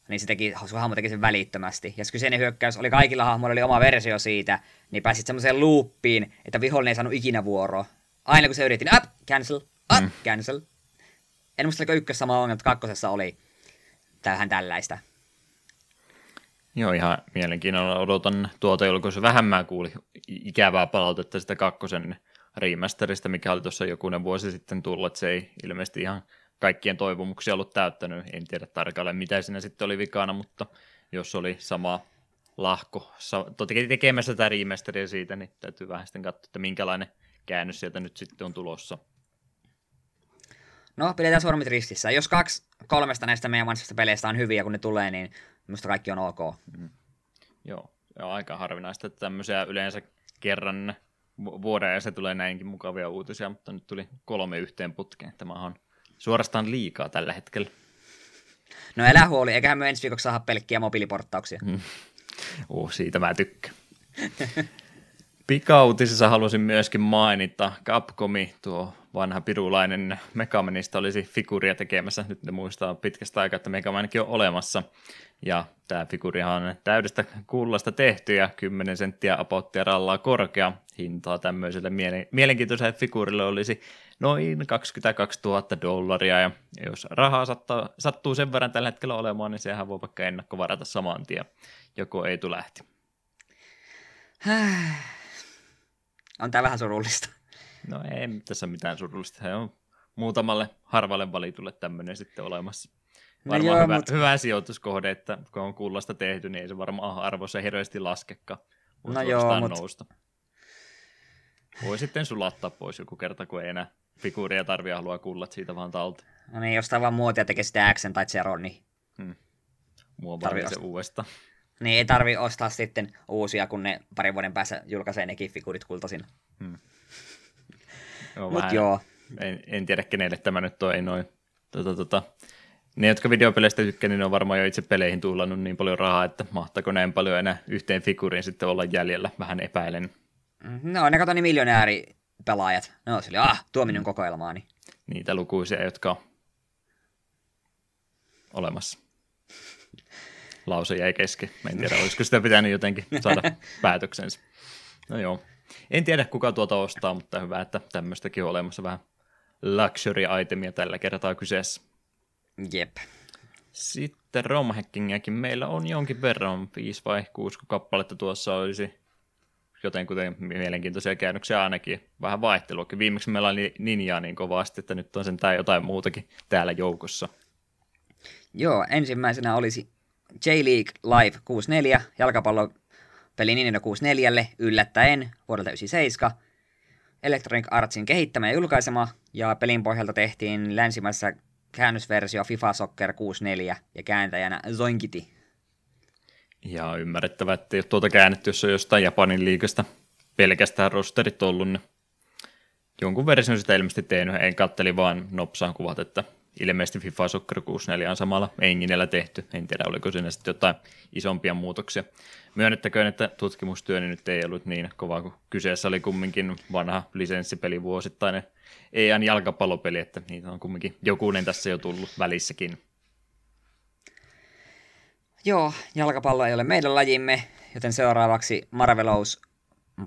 niin se teki, sun hahmo teki sen välittömästi. Ja se kyseinen hyökkäys oli kaikilla hahmoilla oli oma versio siitä, niin pääsit semmoiseen loopiin, että vihollinen ei saanut ikinä vuoroa. Aina kun se yritti, niin up, cancel, up, Mm. cancel. en muista oliko ykkössä sama ongelma, että kakkosessa oli tähän tällaista. Joo, ihan mielenkiinnolla odotan tuota julkaisua. Vähän mä kuulin ikävää palautetta sitä kakkosen remasterista, mikä oli tuossa jokunen vuosi sitten tullut, että se ei ilmeisesti ihan kaikkien toivomuksia ollut täyttänyt. En tiedä tarkalleen, mitä siinä sitten oli vikana, mutta jos oli sama lahko tekemässä tätä remasteria siitä, niin täytyy vähän sitten katsoa, että minkälainen käännös sieltä nyt sitten on tulossa. No, pidetään sormit ristissä. Jos kaksi kolmesta näistä meidän vanhasta peleistä on hyviä, kun ne tulee, niin minusta kaikki on ok. Mm. Joo, on aika harvinaista, että tämmöisiä yleensä kerran vuoden ja se tulee näinkin mukavia uutisia, mutta nyt tuli kolme yhteen putkeen. Tämä on suorastaan liikaa tällä hetkellä. No älä huoli, eiköhän me ensi viikoksi saada pelkkiä mobiiliporttauksia. Mm. *laughs* Uh, siitä mä tykkään. *laughs* Pikautisessa halusin myöskin mainita Capcomi, tuo vanha pirulainen Megamanista olisi figuuria tekemässä. Nyt ne muistaa pitkästä aikaa, että Megamanikin on olemassa. Ja tämä figurihan on täydestä kullasta tehty ja 10 senttiä apottia rallaa korkea. Hintaa tämmöiselle mielenkiintoiselle figuurille olisi noin 22 000 dollaria. Ja jos rahaa sattuu, sattuu sen verran tällä hetkellä olemaan, niin sehän voi vaikka ennakkovarata saman tien. Joko ei tule lähti. On tämä vähän surullista. No ei tässä mitään surullista. Se on muutamalle harvalle valitulle tämmöinen sitten olemassa. No varmaan no joo, hyvä, mutta... hyvä sijoituskohde, että kun on kullasta tehty, niin ei se varmaan arvossa hirveästi laskekaan. no joo, mutta... nousta. Voi sitten sulattaa pois joku kerta, kun ei enää figuuria tarvitse halua kullat siitä vaan talta. No niin, jos vaan muotia tekee sitä Xen tai Zeron, niin... Hmm. Muovaa se uudestaan. Niin ei tarvi ostaa sitten uusia, kun ne parin vuoden päässä julkaisee nekin figuurit kultasin. Hmm. Joo, Mut joo. En, en, tiedä, kenelle tämä nyt on, ei noin. Tota, tota. Ne, jotka videopeleistä tykkää, niin ne on varmaan jo itse peleihin tullannut niin paljon rahaa, että mahtaako näin paljon enää yhteen figuriin sitten olla jäljellä, vähän epäilen. Mm-hmm. No, ne kato niin miljonääripelaajat. No, se oli, ah, tuo minun kokoelmaani. Niitä lukuisia, jotka on olemassa. Lause jäi kesken. Mä en tiedä, olisiko sitä pitänyt jotenkin saada *laughs* päätöksensä. No joo. En tiedä, kuka tuota ostaa, mutta hyvä, että tämmöistäkin on olemassa vähän luxury-itemia tällä kertaa kyseessä. Jep. Sitten romhackingiakin meillä on jonkin verran, 5 vai 6 kappaletta tuossa olisi joten kuten mielenkiintoisia käännöksiä ainakin, vähän vaihteluakin. Viimeksi meillä oli Ninjaa niin kovasti, että nyt on sen tai jotain muutakin täällä joukossa. Joo, ensimmäisenä olisi J-League Live 64, jalkapallo Peli Nintendo 64 yllättäen vuodelta 97. Electronic Artsin kehittämä ja julkaisema, ja pelin pohjalta tehtiin länsimaissa käännösversio FIFA Soccer 64 ja kääntäjänä Zoinkiti. Ja ymmärrettävä, että ei ole tuota käännetty, jos on jostain Japanin liikasta pelkästään rosterit ollut, niin jonkun version sitä ilmeisesti tehnyt. En katteli vaan nopsaan kuvat, että ilmeisesti FIFA Soccer 64 on samalla enginellä tehty. En tiedä, oliko siinä sitten jotain isompia muutoksia. Myönnettäköön, että tutkimustyöni nyt ei ollut niin kova, kun kyseessä oli kumminkin vanha lisenssipeli vuosittainen EAN jalkapallopeli, että niitä on kumminkin jokunen tässä jo tullut välissäkin. Joo, jalkapallo ei ole meidän lajimme, joten seuraavaksi Marvelous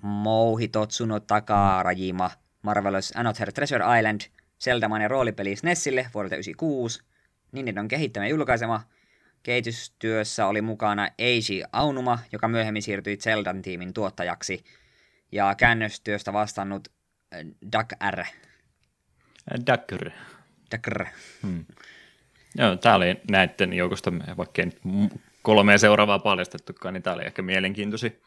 Mouhito Tsuno Takarajima Marvelous Another Treasure Island – Zelda-mainen roolipeli SNESille vuodelta 1996. Nintendon kehittämä julkaisema. Kehitystyössä oli mukana Eiji Aunuma, joka myöhemmin siirtyi Zeldan tiimin tuottajaksi. Ja käännöstyöstä vastannut äh, Duck R. Äh, Ducker. Ducker. Hmm. Joo, tämä oli näiden joukosta, vaikka ei nyt kolmea seuraavaa paljastettukaan, niin tämä oli ehkä mielenkiintoisin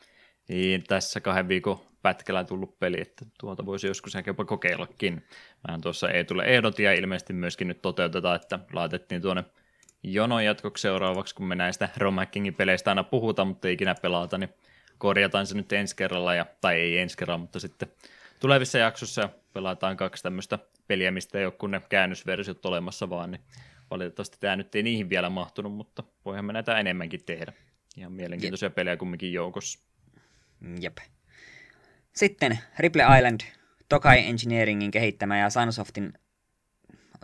niin tässä kahden viikon pätkällä tullut peli, että tuota voisi joskus ehkä jopa kokeillakin. Vähän tuossa ei tule ehdot ja ilmeisesti myöskin nyt toteutetaan, että laitettiin tuonne jonon jatkoksi seuraavaksi, kun me näistä Romackingin peleistä aina puhutaan, mutta ei ikinä pelata, niin korjataan se nyt ensi kerralla, ja, tai ei ensi kerralla, mutta sitten tulevissa jaksossa pelataan kaksi tämmöistä peliä, mistä ei ole kun ne käännösversiot olemassa vaan, niin valitettavasti tämä nyt ei niihin vielä mahtunut, mutta voihan me näitä enemmänkin tehdä. Ihan mielenkiintoisia pelejä kumminkin joukossa. Jep. Sitten Ripple Island, Tokai Engineeringin kehittämä ja Sunsoftin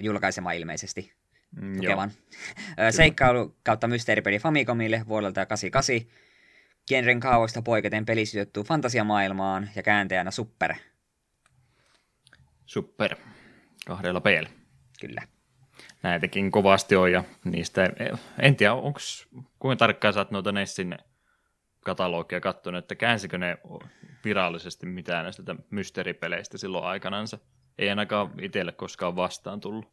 julkaisema ilmeisesti. Mm, Tukevan. *laughs* Seikkailu kautta mysteeripeli Famicomille vuodelta 88. Genren kaavoista poiketen peli sijoittuu fantasiamaailmaan ja kääntäjänä Super. Super. Kahdella p Kyllä. näitäkin kovasti on, ja niistä, en tiedä, onko kuinka tarkkaan oot noita Nessin katalogia katsonut, että käänsikö ne virallisesti mitään näistä mysteeripeleistä silloin aikanansa. Ei ainakaan itselle koskaan vastaan tullut.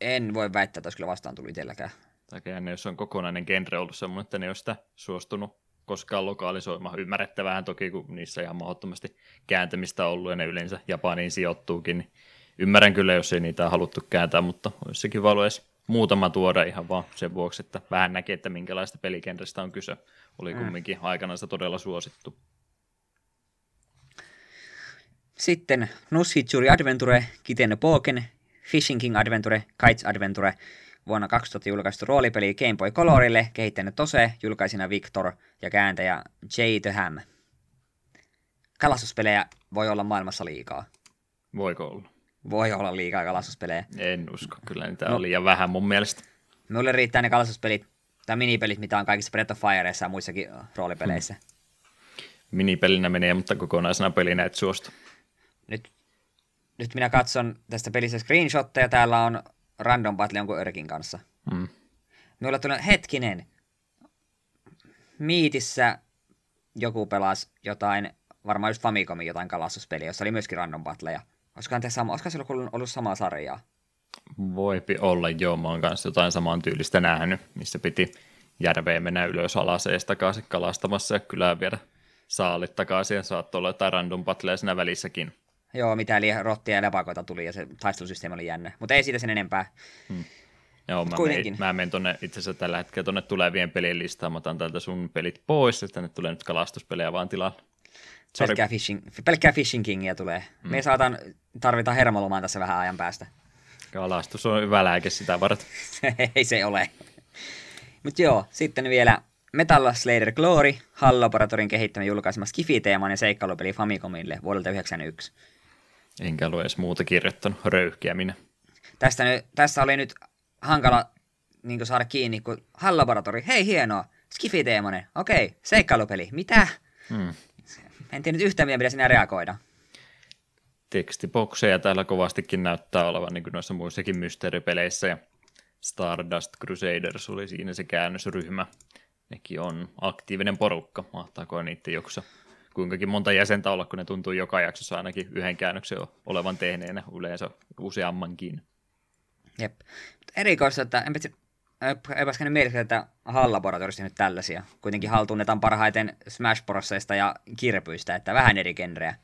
En voi väittää, että olisi kyllä vastaan tullut itselläkään. Tai käänne, jos on kokonainen genre ollut semmoinen, että ne ei ole sitä suostunut koskaan lokalisoimaan. Ymmärrettävään toki, kun niissä ihan mahdottomasti kääntämistä ollut ja ne yleensä Japaniin sijoittuukin, niin ymmärrän kyllä, jos ei niitä haluttu kääntää, mutta olisi sekin ollut edes muutama tuoda ihan vaan sen vuoksi, että vähän näkee, että minkälaista pelikenrestä on kyse. Oli mm. kumminkin aikanaan todella suosittu. Sitten Nushitsuri Adventure, Kiten Poken, Fishing King Adventure, Kites Adventure, vuonna 2000 julkaistu roolipeli Game Boy Colorille, kehittänyt Tose, julkaisina Victor ja kääntäjä J. The Ham. Kalastuspelejä voi olla maailmassa liikaa. Voiko olla? Voi olla liikaa kalastuspelejä. En usko, kyllä niitä no, on liian vähän mun mielestä. Mulle riittää ne kalastuspelit tai minipelit, mitä on kaikissa Breath of Fireissa ja muissakin roolipeleissä. Hmm. Minipelinä menee, mutta kokonaisena pelinä et suostu. Nyt, nyt minä katson tästä pelistä screenshotteja. Täällä on random battle jonkun örkin kanssa. Hmm. Minulla tulee hetkinen. Miitissä joku pelasi jotain, varmaan just Famicomin jotain kalastuspeliä, jossa oli myöskin random battleja. Olisikohan sama, olisiko se ollut, ollut samaa sarjaa? Voipi olla, joo. Mä oon kanssa jotain saman tyylistä nähnyt, missä piti järveen mennä ylös alas ja takaisin kalastamassa ja kylään viedä saalit takaisin ja saattoi olla jotain random battleja siinä välissäkin. Joo, mitä eli rottia ja lepakoita tuli ja se taistelusysteemi oli jännä. Mutta ei siitä sen enempää. Hmm. Joo, mä, menen, mä menen tonne itse asiassa tällä hetkellä tuonne tulevien pelien listaan. Mä otan täältä sun pelit pois, että tänne tulee nyt kalastuspelejä vaan tilalla. Pelkkää fishing, pelkkää fishing Kingia tulee. Hmm. Me saatan tarvita hermolomaan tässä vähän ajan päästä. Kalastus on hyvä lääke sitä varten. *laughs* ei se ole. Mutta joo, sitten vielä Metal Slayer Glory, Hall Laboratorin kehittämä julkaisema Skifi-teeman ja seikkailupeli Famicomille vuodelta 1991. Enkä ole edes muuta kirjoittanut, röyhkiä minä. Tästä, nyt, tässä oli nyt hankala niin saada kiinni, kun Hall Laboratory, hei hienoa, Skifi-teemainen, okei, seikkailupeli, mitä? Hmm. En tiedä nyt yhtään, miten pitäisi reagoida. Tekstibokseja täällä kovastikin näyttää olevan niin kuin noissa muissakin mysteeripeleissä ja Stardust Crusaders oli siinä se käännösryhmä. Nekin on aktiivinen porukka, mahtaako niiden joksa kuinkakin monta jäsentä olla, kun ne tuntuu joka jaksossa ainakin yhden käännöksen olevan tehneenä, yleensä useammankin. Jep. Erikoista, että enpä, enpäs käynyt mielessä, että Hall-laboratoriossa nyt tällaisia. Kuitenkin haltuunnetaan parhaiten Smash ja kirpyistä, että vähän eri genreä.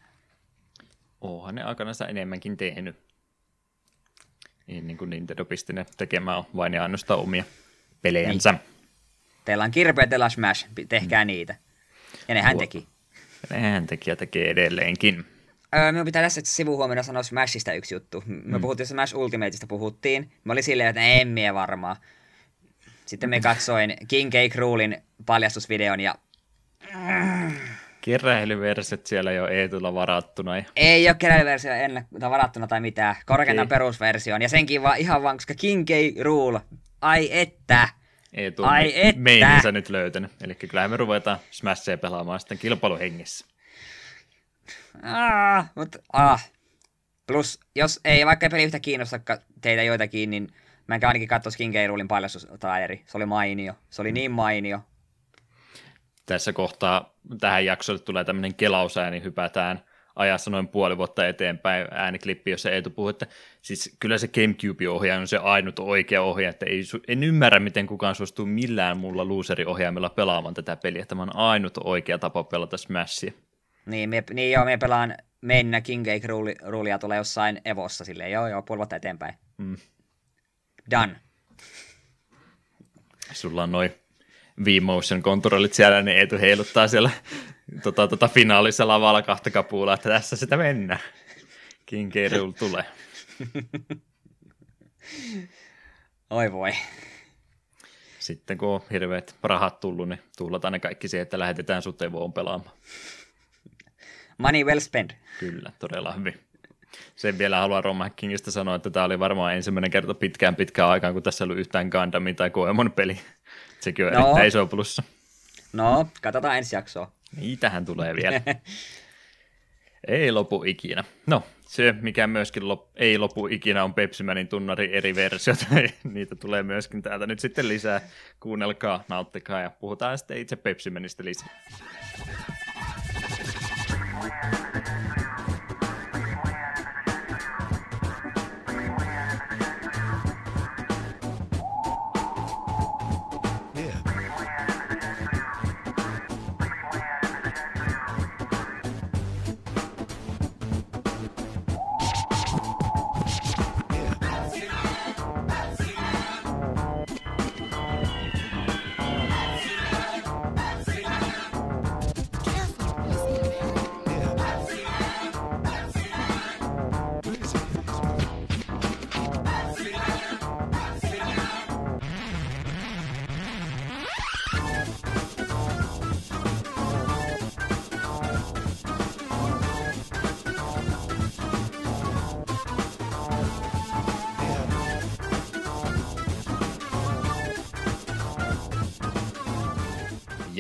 Onhan ne aikanaan enemmänkin tehnyt. Niin, niin kuin Nintendo pisti ne tekemään vain ja ainoastaan omia pelejänsä. Niin. Teillä on kirpeä, teillä on Smash, tehkää mm. niitä. Ja nehän Tuo. teki. Nehän teki ja tekee edelleenkin. Öö, minun pitää tässä sivuhuomiona sanoa Smashista yksi juttu. Me mm. puhuttiin Smash Ultimateista puhuttiin. Mä olin silleen, että en mie varmaan. Sitten me katsoin King K. Kroolin paljastusvideon ja... Keräilyversiot siellä jo ei tulla varattuna. Ja... Ei ole keräilyversio ennen varattuna tai mitään. Korkeintaan perusversioon. Ja senkin vaan ihan vaan, koska King K. Rule, ai että. Ei tule Ai me- että. meininsä nyt löytänyt. Eli kyllähän me ruvetaan Smashia pelaamaan sitten kilpailuhengissä. Ah, mutta ah. Plus, jos ei vaikka peli yhtä kiinnosta teitä joitakin, niin mä ainakin katsoa King K. Rulin paljastustraileri. Se oli mainio. Se oli niin mainio. Tässä kohtaa tähän jaksolle tulee tämmöinen kelausääni, niin hypätään ajassa noin puoli vuotta eteenpäin ääniklippi, jossa Eetu puhui, että siis kyllä se Gamecube-ohjaaja on se ainut oikea ohjaaja, että ei, en ymmärrä, miten kukaan suostuu millään muulla looseri-ohjaimella pelaamaan tätä peliä. Tämä on ainut oikea tapa pelata Smashia. Niin, me, niin joo, me pelaan mennä King Cake ruulia tulee jossain Evossa silleen, joo joo, puoli vuotta eteenpäin. Mm. Done. Sulla on noin V-Motion kontrollit siellä, niin Eetu heiluttaa siellä tota, tota finaalissa lavalla kahta kapuulla, että tässä sitä mennään. King K. tulee. *laughs* Oi voi. Sitten kun on hirveät rahat tullut, niin tuhlataan ne kaikki siihen, että lähetetään sut Evoon pelaamaan. Money well spent. Kyllä, todella hyvin. Sen vielä haluan Ron McKingistä sanoa, että tämä oli varmaan ensimmäinen kerta pitkään pitkään aikaan, kun tässä ei ollut yhtään Gundamia tai Koemon peli. Sekin on no. erittäin iso plussa. No, katsotaan ensi jaksoa. Niitähän tulee vielä. *laughs* Ei lopu ikinä. No, Se, mikä myöskin lop- ei lopu ikinä, on Pepsimanin tunnari eri versiot. *laughs* Niitä tulee myöskin täältä nyt sitten lisää. Kuunnelkaa, nauttikaa ja puhutaan sitten itse Pepsimanista lisää.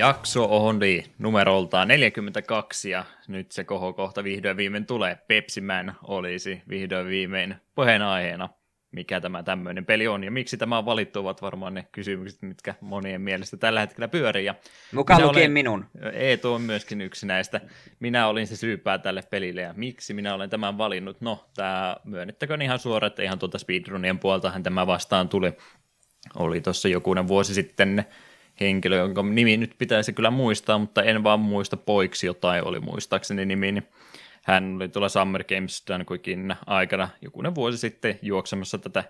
Jakso oli numeroltaan 42 ja nyt se kohokohta vihdoin viimein tulee. Pepsi Man olisi vihdoin viimein aiheena. Mikä tämä tämmöinen peli on ja miksi tämä on valittu ovat varmaan ne kysymykset, mitkä monien mielestä tällä hetkellä pyörii. Ja Mukaan lukien olen, minun. Eetu on myöskin yksi näistä. Minä olin se syypää tälle pelille ja miksi minä olen tämän valinnut. No, tämä myönnettäköön ihan suoraan, että ihan tuolta speedrunien puoltahan tämä vastaan tuli. Oli tuossa jokunen vuosi sitten henkilö, jonka nimi nyt pitäisi kyllä muistaa, mutta en vaan muista poiksi jotain oli muistaakseni nimi, niin hän oli tuolla Summer Games Dunquikin aikana jokunen vuosi sitten juoksemassa tätä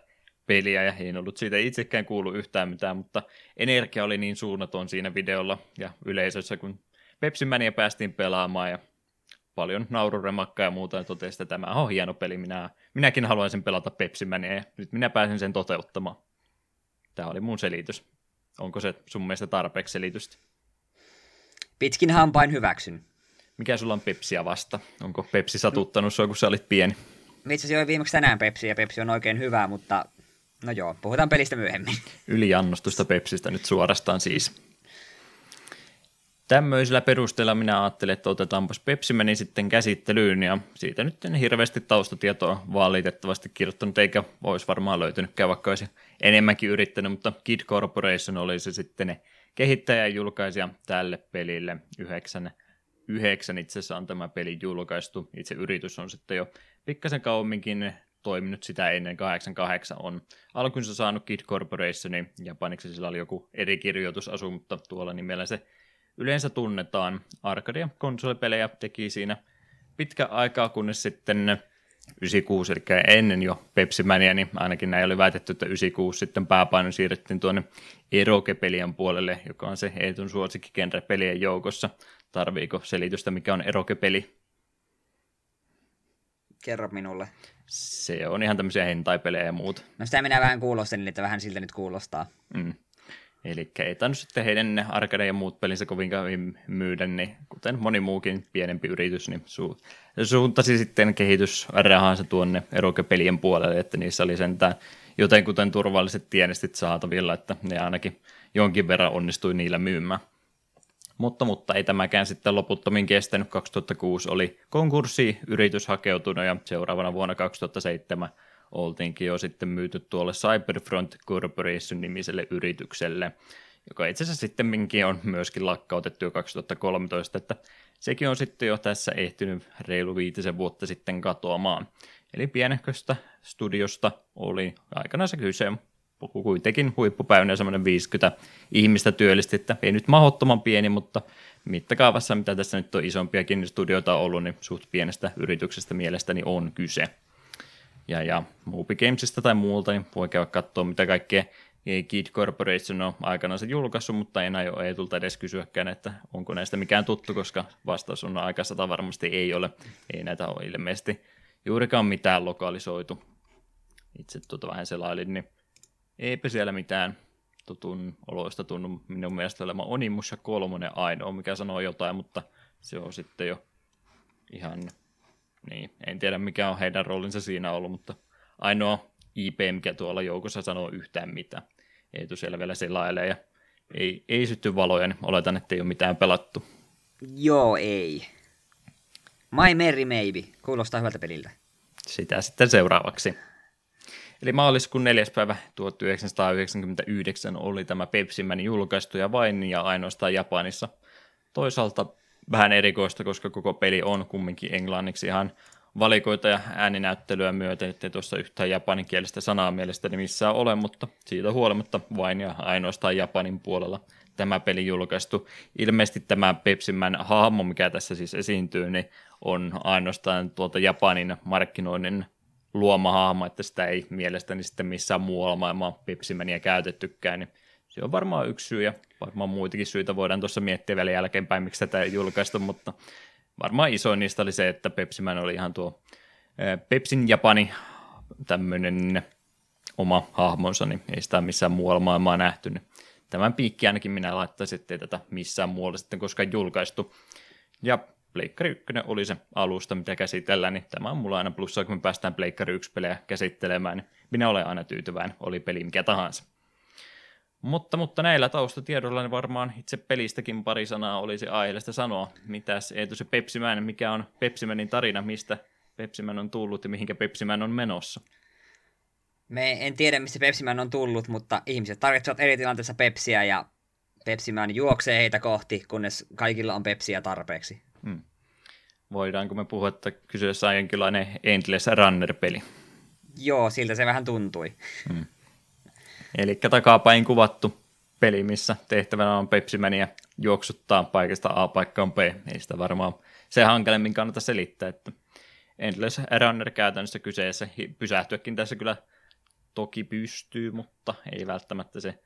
peliä ja ei ollut siitä itsekään kuulu yhtään mitään, mutta energia oli niin suunnaton siinä videolla ja yleisössä, kun Pepsimania päästiin pelaamaan ja paljon naururemakkaa ja muuta ja totesi, että tämä on hieno peli, minä, minäkin haluaisin pelata Pepsimania ja nyt minä pääsen sen toteuttamaan. Tämä oli mun selitys. Onko se sun mielestä tarpeeksi selitystä? Pitkin hampain hyväksyn. Mikä sulla on Pepsiä vasta? Onko Pepsi satuttanut sua, kun sä olit pieni? Itse asiassa viimeksi tänään Pepsi ja Pepsi on oikein hyvä, mutta no joo, puhutaan pelistä myöhemmin. Yliannostusta Pepsistä nyt suorastaan siis. Tämmöisellä perusteella minä ajattelin, että otetaanpas Pepsi meni sitten käsittelyyn ja siitä nyt en hirveästi taustatietoa valitettavasti kirjoittanut, eikä olisi varmaan löytynytkään, vaikka olisi enemmänkin yrittänyt, mutta Kid Corporation oli se sitten kehittäjä ja julkaisija tälle pelille. Yhdeksän, yhdeksän itse asiassa on tämä peli julkaistu. Itse yritys on sitten jo pikkasen kauemminkin toiminut sitä ennen 88 on alkunsa saanut Kid Corporationin, japaniksi sillä oli joku eri kirjoitusasu, mutta tuolla nimellä se yleensä tunnetaan. Ja konsolipelejä teki siinä pitkä aikaa, kunnes sitten 96, eli ennen jo Pepsi Mania, niin ainakin näin oli väitetty, että 96 sitten pääpaino siirrettiin tuonne Eroke-pelien puolelle, joka on se Eetun suosikki pelien joukossa. Tarviiko selitystä, mikä on Eroke-peli? Kerro minulle. Se on ihan tämmöisiä hentai-pelejä ja muut. No sitä minä vähän kuulostin, että vähän siltä nyt kuulostaa. Mm. Eli ei tainnut sitten heidän arcade ja muut pelinsä kovinkaan myydä, niin kuten moni muukin pienempi yritys, niin su- suuntasi sitten kehitysrahansa tuonne erokepelien puolelle, että niissä oli sentään jotenkuten turvalliset tienestit saatavilla, että ne ainakin jonkin verran onnistui niillä myymään. Mutta, mutta ei tämäkään sitten loputtomin kestänyt. 2006 oli konkurssi, yritys hakeutunut ja seuraavana vuonna 2007 oltiinkin jo sitten myyty tuolle Cyberfront Corporation nimiselle yritykselle, joka itse asiassa sitten on myöskin lakkautettu jo 2013, että sekin on sitten jo tässä ehtinyt reilu viitisen vuotta sitten katoamaan. Eli pienehköstä studiosta oli aikana se kyse, kuitenkin huippupäivänä semmoinen 50 ihmistä työllisti, että ei nyt mahdottoman pieni, mutta mittakaavassa, mitä tässä nyt on isompiakin studioita ollut, niin suht pienestä yrityksestä mielestäni on kyse ja, ja Movie Gamesista tai muulta, niin voi käydä katsoa, mitä kaikkea Kid Corporation on aikanaan se julkaissut, mutta en aio ei tulta edes kysyäkään, että onko näistä mikään tuttu, koska vastaus on aika sata varmasti ei ole. Ei näitä ole ilmeisesti juurikaan mitään lokalisoitu. Itse tuota vähän selailin, niin eipä siellä mitään tutun oloista tunnu minun mielestä olemaan Onimus ja kolmonen ainoa, mikä sanoo jotain, mutta se on sitten jo ihan niin, en tiedä mikä on heidän roolinsa siinä ollut, mutta ainoa IP, mikä tuolla joukossa sanoo yhtään mitään. Ei siellä vielä selailee ja ei, ei sytty valoja, niin oletan, että ei ole mitään pelattu. Joo, ei. My Merry Maybe. Kuulostaa hyvältä peliltä. sitä sitten seuraavaksi. Eli maaliskuun 4. päivä 1999 oli tämä Pepsiman julkaistu ja vain ja ainoastaan Japanissa. Toisaalta vähän erikoista, koska koko peli on kumminkin englanniksi ihan valikoita ja ääninäyttelyä myöten, ettei tuossa yhtään japaninkielistä sanaa mielestäni missään ole, mutta siitä huolimatta vain ja ainoastaan Japanin puolella tämä peli julkaistu. Ilmeisesti tämä Pepsimän hahmo, mikä tässä siis esiintyy, niin on ainoastaan tuolta Japanin markkinoinnin luoma hahmo, että sitä ei mielestäni sitten missään muualla maailmaa Pepsimania käytettykään, niin se on varmaan yksi syy ja varmaan muitakin syitä voidaan tuossa miettiä vielä jälkeenpäin, miksi tätä ei julkaistu, mutta varmaan isoin niistä oli se, että Pepsiman oli ihan tuo Pepsin Japani tämmöinen oma hahmonsa, niin ei sitä missään muualla maailmaa nähty. Niin tämän piikki ainakin minä laittaisin, ettei tätä missään muualla sitten koskaan julkaistu. Ja Pleikkari 1 oli se alusta, mitä käsitellään, niin tämä on mulla aina plussaa, kun me päästään Pleikkari 1-pelejä käsittelemään, niin minä olen aina tyytyväinen, oli peli mikä tahansa. Mutta, mutta näillä taustatiedoilla niin varmaan itse pelistäkin pari sanaa olisi aiheellista sanoa. Mitäs Eetu se Pepsimän, mikä on Pepsimänin tarina, mistä Pepsimän on tullut ja mihinkä Pepsimän on menossa? Me en tiedä, mistä Pepsimän on tullut, mutta ihmiset tarvitsevat eri tilanteessa Pepsiä ja Pepsimän juoksee heitä kohti, kunnes kaikilla on Pepsiä tarpeeksi. Hmm. Voidaanko me puhua, että kyseessä on jonkinlainen Endless Runner-peli? Joo, siltä se vähän tuntui. Hmm. Eli takapäin kuvattu peli, missä tehtävänä on Pepsimäniä juoksuttaa paikasta A paikkaan B. Ei sitä varmaan se hankalemmin kannata selittää, että Endless Runner käytännössä kyseessä pysähtyäkin tässä kyllä toki pystyy, mutta ei välttämättä se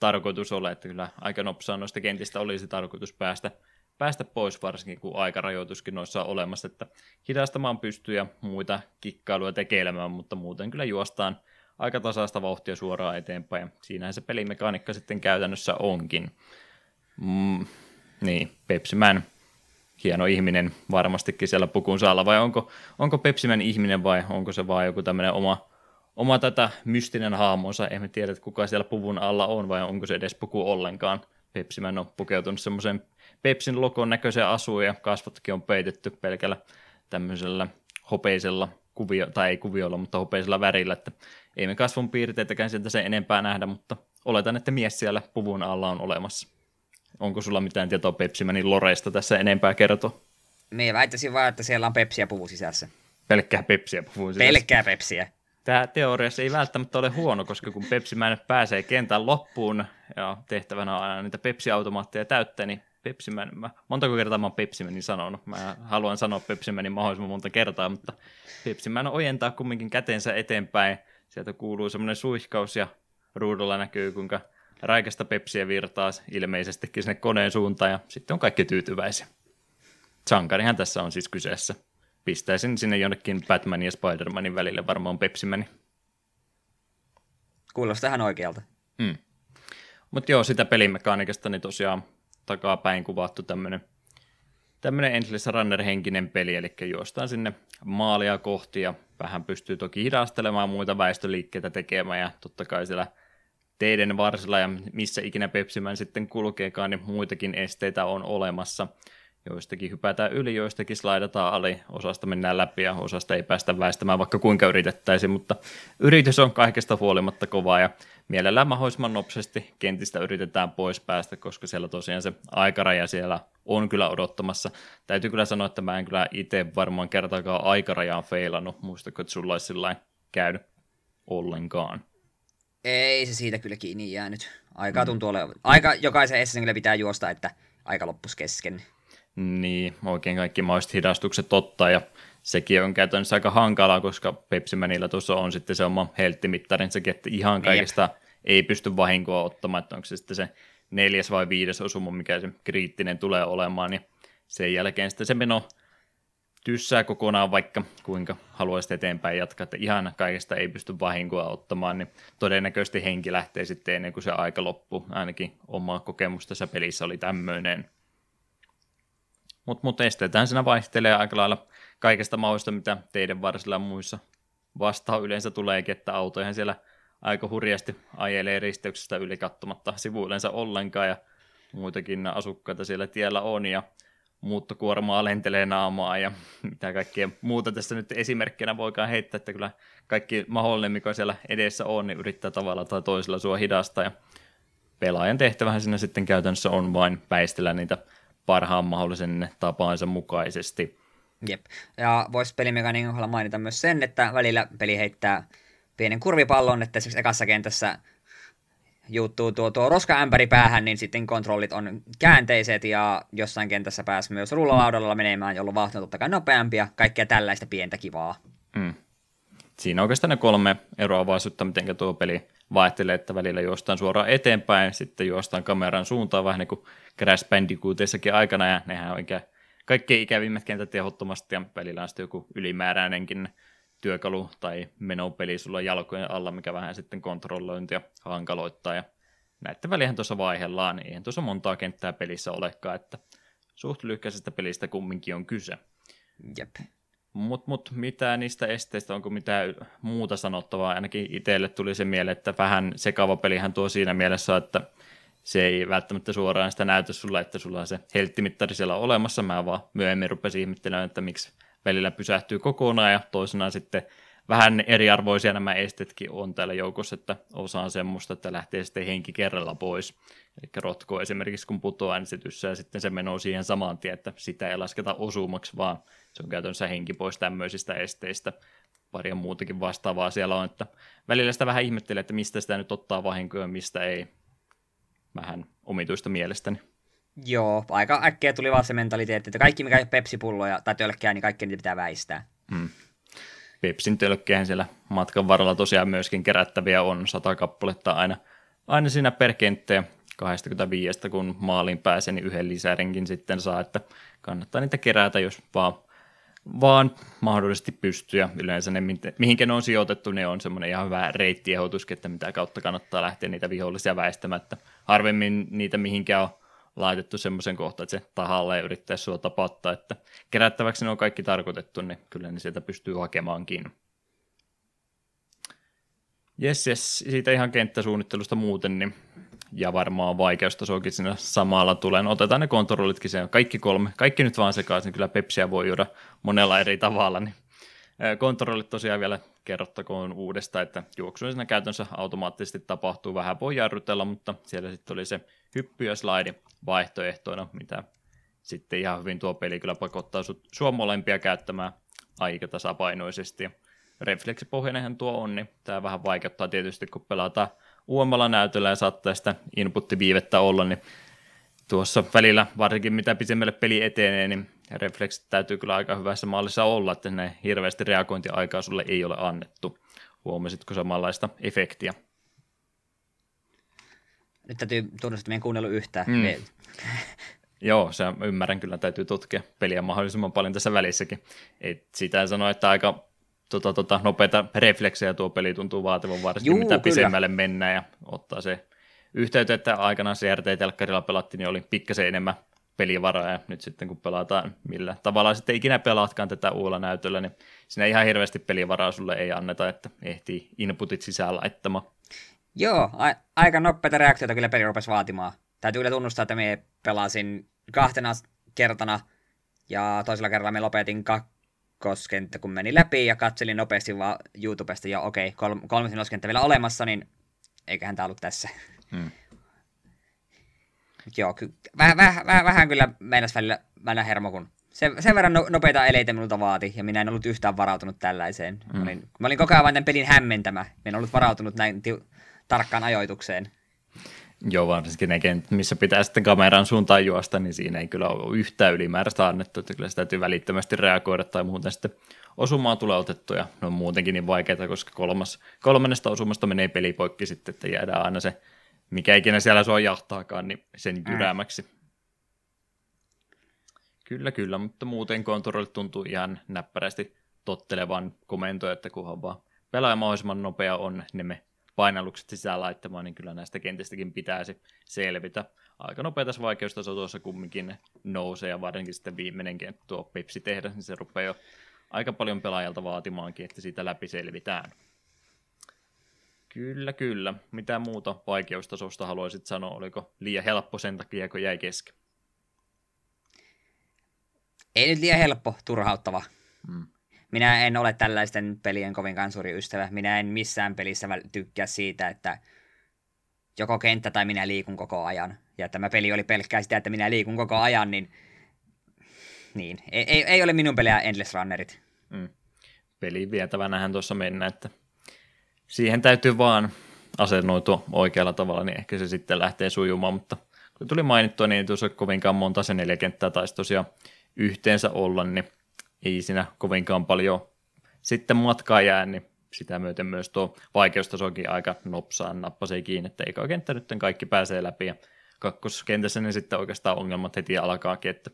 tarkoitus ole, että kyllä aika nopsaa noista kentistä olisi tarkoitus päästä, päästä pois, varsinkin kun aikarajoituskin noissa on olemassa, että hidastamaan pystyy ja muita kikkailuja tekemään, mutta muuten kyllä juostaan aika tasaista vauhtia suoraan eteenpäin, siinähän se pelimekaniikka sitten käytännössä onkin. Mm, niin, Pepsiman, hieno ihminen varmastikin siellä pukun saalla, vai onko, onko Pepsiman ihminen vai onko se vaan joku tämmöinen oma, oma tätä mystinen haamonsa, emme tiedä, että kuka siellä puvun alla on, vai onko se edes puku ollenkaan. Pepsiman on pukeutunut semmoisen Pepsin lokon näköiseen asuun, ja kasvotkin on peitetty pelkällä tämmöisellä hopeisella kuvio, tai ei kuviolla, mutta hopeisella värillä, että ei me kasvun piirteitäkään sieltä sen enempää nähdä, mutta oletan, että mies siellä puvun alla on olemassa. Onko sulla mitään tietoa Pepsimanin loreista tässä enempää kertoa? Me väittäisin vaan, että siellä on Pepsiä puvun sisässä. Pelkkää Pepsiä puvun sisässä. Pelkkää Pepsiä. Tämä teoriassa ei välttämättä ole huono, koska kun Pepsiman pääsee kentän loppuun ja tehtävänä on aina niitä Pepsi-automaatteja täyttää, niin Pepsiman, mä, montako kertaa mä oon Pepsimanin sanonut, mä haluan sanoa Pepsimanin mahdollisimman monta kertaa, mutta Pepsiman ojentaa kumminkin kätensä eteenpäin, sieltä kuuluu semmoinen suihkaus ja ruudulla näkyy kuinka raikasta Pepsiä virtaa ilmeisestikin sinne koneen suuntaan ja sitten on kaikki tyytyväisiä. Sankarihan tässä on siis kyseessä. Pistäisin sinne jonnekin Batmanin ja Spider-Manin välille varmaan Pepsimani. Kuulostaa ihan oikealta. Mm. Mutta joo, sitä pelimekaanikasta niin tosiaan takapäin kuvattu tämmöinen tämmöinen Endless Runner-henkinen peli, eli juostaan sinne maalia kohti ja vähän pystyy toki hidastelemaan muita väestöliikkeitä tekemään ja totta kai siellä teiden varsilla ja missä ikinä Pepsimän sitten kulkeekaan, niin muitakin esteitä on olemassa. Joistakin hypätään yli, joistakin slaidataan ali, osasta mennään läpi ja osasta ei päästä väistämään, vaikka kuinka yritettäisiin, mutta yritys on kaikesta huolimatta kovaa ja mielellään mahdollisimman nopeasti kentistä yritetään pois päästä, koska siellä tosiaan se aikaraja siellä on kyllä odottamassa. Täytyy kyllä sanoa, että mä en kyllä itse varmaan kertaakaan aikarajaan feilannut. Muistatko, että sulla olisi sillä käynyt ollenkaan? Ei se siitä kyllä kiinni jäänyt. Aika mm. tuntuu olevan. Aika jokaisen essen kyllä pitää juosta, että aika loppus kesken. Niin, oikein kaikki mahdolliset hidastukset ottaa ja sekin on käytännössä aika hankalaa, koska Pepsimänillä tuossa on sitten se oma helttimittarinsakin, että ihan kaikista Jep. ei pysty vahinkoa ottamaan, että onko se sitten se neljäs vai viides osuma, mikä se kriittinen tulee olemaan, niin sen jälkeen sitten se meno tyssää kokonaan, vaikka kuinka haluaisit eteenpäin jatkaa, että ihan kaikesta ei pysty vahinkoa ottamaan, niin todennäköisesti henki lähtee sitten ennen kuin se aika loppuu. Ainakin oma kokemus tässä pelissä oli tämmöinen. Mutta mut esteetään siinä vaihtelee aika lailla kaikesta mahdollista, mitä teidän varsilla muissa vastaan yleensä tuleekin, että autoihin siellä aika hurjasti ajelee risteyksestä yli katsomatta sivuillensa ollenkaan ja muitakin asukkaita siellä tiellä on ja muuttokuormaa lentelee naamaa ja mitä kaikkea muuta tässä nyt esimerkkinä voikaan heittää, että kyllä kaikki mahdollinen, mikä siellä edessä on, niin yrittää tavalla tai toisella sua hidastaa ja pelaajan tehtävähän siinä sitten käytännössä on vain väistellä niitä parhaan mahdollisen tapaansa mukaisesti. Jep. Ja voisi pelimekaniikan kohdalla mainita myös sen, että välillä peli heittää pienen kurvipallon, että esimerkiksi ekassa kentässä juuttuu tuo, tuo roskaämpäri päähän, niin sitten kontrollit on käänteiset ja jossain kentässä pääsi myös rullalaudalla menemään, jolloin vauhti on totta kai nopeampia, kaikkea tällaista pientä kivaa. Mm. Siinä on oikeastaan ne kolme eroavaisuutta, miten tuo peli vaihtelee, että välillä juostaan suoraan eteenpäin, sitten juostaan kameran suuntaan vähän niin kuin Crash Bandicootissakin aikana, ja nehän on oikein kaikkein ikävimmät kentät tehottomasti, ja välillä on sitten joku ylimääräinenkin työkalu tai menopeli sulla jalkojen alla, mikä vähän sitten kontrollointia hankaloittaa, ja näiden välihän tuossa vaihellaan, niin eihän tuossa montaa kenttää pelissä olekaan, että suht lyhkäisestä pelistä kumminkin on kyse. Jep. Mutta mut, mitä niistä esteistä, onko mitään muuta sanottavaa? Ainakin itselle tuli se mieleen, että vähän sekava pelihän tuo siinä mielessä, että se ei välttämättä suoraan sitä näytä sulle, että sulla on se helttimittari siellä olemassa. Mä vaan myöhemmin rupesin ihmettelemään, että miksi välillä pysähtyy kokonaan ja toisena sitten vähän eriarvoisia nämä estetkin on täällä joukossa, että osa on semmoista, että lähtee sitten henki kerralla pois. Eli rotko esimerkiksi kun putoaa, niin se tyssää sitten se menoo siihen samaan tien, että sitä ei lasketa osumaksi, vaan se on käytännössä henki pois tämmöisistä esteistä. Paria muutakin vastaavaa siellä on, että välillä sitä vähän ihmettelee, että mistä sitä nyt ottaa vahinkoja, mistä ei. Vähän omituista mielestäni. Joo, aika äkkiä tuli vaan se mentaliteetti, että kaikki mikä ei pepsipulloja tai tölkkää, niin kaikki niitä pitää väistää. Hmm. Pepsin tölkkeen siellä matkan varrella tosiaan myöskin kerättäviä on sata kappaletta aina, aina siinä per kenttä 25, kun maaliin pääsee, niin yhden lisärinkin sitten saa, että kannattaa niitä kerätä, jos vaan, vaan mahdollisesti pystyy. Yleensä ne, mihinkä ne on sijoitettu, ne on semmoinen ihan hyvä reittiehoitus, että mitä kautta kannattaa lähteä niitä vihollisia väistämättä. Harvemmin niitä mihinkään on laitettu semmoisen kohtaan, että se tahalle yrittää sua tapattaa, että kerättäväksi ne on kaikki tarkoitettu, niin kyllä ne sieltä pystyy hakemaankin. Jes, jes, siitä ihan kenttäsuunnittelusta muuten, niin ja varmaan vaikeustasoakin siinä samalla tulee. No, otetaan ne kontrollitkin, se on kaikki kolme, kaikki nyt vaan sekaisin, niin kyllä Pepsiä voi juoda monella eri tavalla, niin kontrollit tosiaan vielä kerrottakoon uudestaan, että juoksu siinä käytännössä automaattisesti tapahtuu, vähän voi jarrutella, mutta siellä sitten oli se hyppy ja slide vaihtoehtoina, mitä sitten ihan hyvin tuo peli kyllä pakottaa sua molempia käyttämään aika tasapainoisesti. Refleksipohjainenhan tuo on, niin tämä vähän vaikeuttaa tietysti, kun pelataan uudemmalla näytöllä ja saattaa sitä inputtiviivettä olla, niin tuossa välillä, varsinkin mitä pisemmälle peli etenee, niin refleksit täytyy kyllä aika hyvässä mallissa olla, että ne hirveästi reagointiaikaa sulle ei ole annettu. Huomasitko samanlaista efektiä? Nyt täytyy tunnustaa, että en kuunnellut yhtään. Mm. *laughs* Joo, se ymmärrän kyllä, täytyy tutkia peliä mahdollisimman paljon tässä välissäkin. Et sitä sano, että aika tota, tota, nopeita refleksejä tuo peli tuntuu vaativan varsinkin, Juu, mitä kyllä. pisemmälle mennään ja ottaa se yhteyttä, että aikanaan CRT-telkkarilla pelattiin, niin oli pikkasen enemmän pelivaraa ja nyt sitten kun pelataan millä tavalla sitten ikinä pelaatkaan tätä uudella näytöllä, niin siinä ihan hirveästi pelivaraa sulle ei anneta, että ehtii inputit sisään laittamaan. Joo, a- aika nopeita reaktioita kyllä peli rupesi vaatimaan. Täytyy kyllä tunnustaa, että me pelasin kahtena kertana ja toisella kerralla me lopetin kakkoskenttä, kun meni läpi ja katselin nopeasti vaan YouTubesta ja okei, okay, kol- kolmas vielä olemassa, niin eiköhän tämä ollut tässä. Hmm. Joo, ky- vähän, vähän, vähän, vähän kyllä meinas välillä, välillä hermo, kun sen, sen verran no, nopeita eleitä minulta vaati, ja minä en ollut yhtään varautunut tällaiseen. Mm. Mä, olin, mä olin koko ajan vain tämän pelin hämmentämä. Minä en ollut varautunut näin tarkkaan ajoitukseen. Joo, varsinkin ne kentät, missä pitää sitten kameran suuntaan juosta, niin siinä ei kyllä ole yhtään ylimääräistä annettu, että kyllä sitä täytyy välittömästi reagoida tai muuten sitten osumaa tulee otettu ja ne on muutenkin niin vaikeita, koska kolmas, kolmannesta osumasta menee peli poikki sitten, että jäädään aina se mikä ikinä siellä sua jahtaakaan, niin sen mm. jyräämäksi. Mm. Kyllä, kyllä, mutta muuten kontrollit tuntuu ihan näppärästi tottelevan komentoja, että kunhan vaan pelaaja mahdollisimman nopea on, niin me painallukset sisään laittamaan, niin kyllä näistä kentistäkin pitäisi selvitä. Aika nopeita vaikeustaso tuossa kumminkin nousee, ja varsinkin sitten viimeinen kenttä tuo Pepsi tehdä, niin se rupeaa jo aika paljon pelaajalta vaatimaankin, että siitä läpi selvitään. Kyllä, kyllä. Mitä muuta vaikeustasosta haluaisit sanoa? Oliko liian helppo sen takia, kun jäi kesken? Ei nyt liian helppo, turhauttava. Mm. Minä en ole tällaisten pelien kovinkaan suuri ystävä. Minä en missään pelissä tykkää siitä, että joko kenttä tai minä liikun koko ajan. Ja tämä peli oli pelkkää sitä, että minä liikun koko ajan, niin, niin. Ei, ei, ei ole minun pelejä Endless Runnerit. Mm. Peli vietävänähän tuossa mennä, että siihen täytyy vaan asennoitua oikealla tavalla, niin ehkä se sitten lähtee sujumaan, mutta kun tuli mainittua, niin ei tuossa kovinkaan monta se neljä kenttää taisi tosiaan yhteensä olla, niin ei siinä kovinkaan paljon sitten matkaa jää, niin sitä myöten myös tuo vaikeustasokin aika nopsaan nappasee kiinni, että eikä kenttä nyt kaikki pääsee läpi ja kakkoskentässä niin sitten oikeastaan ongelmat heti alkaakin, että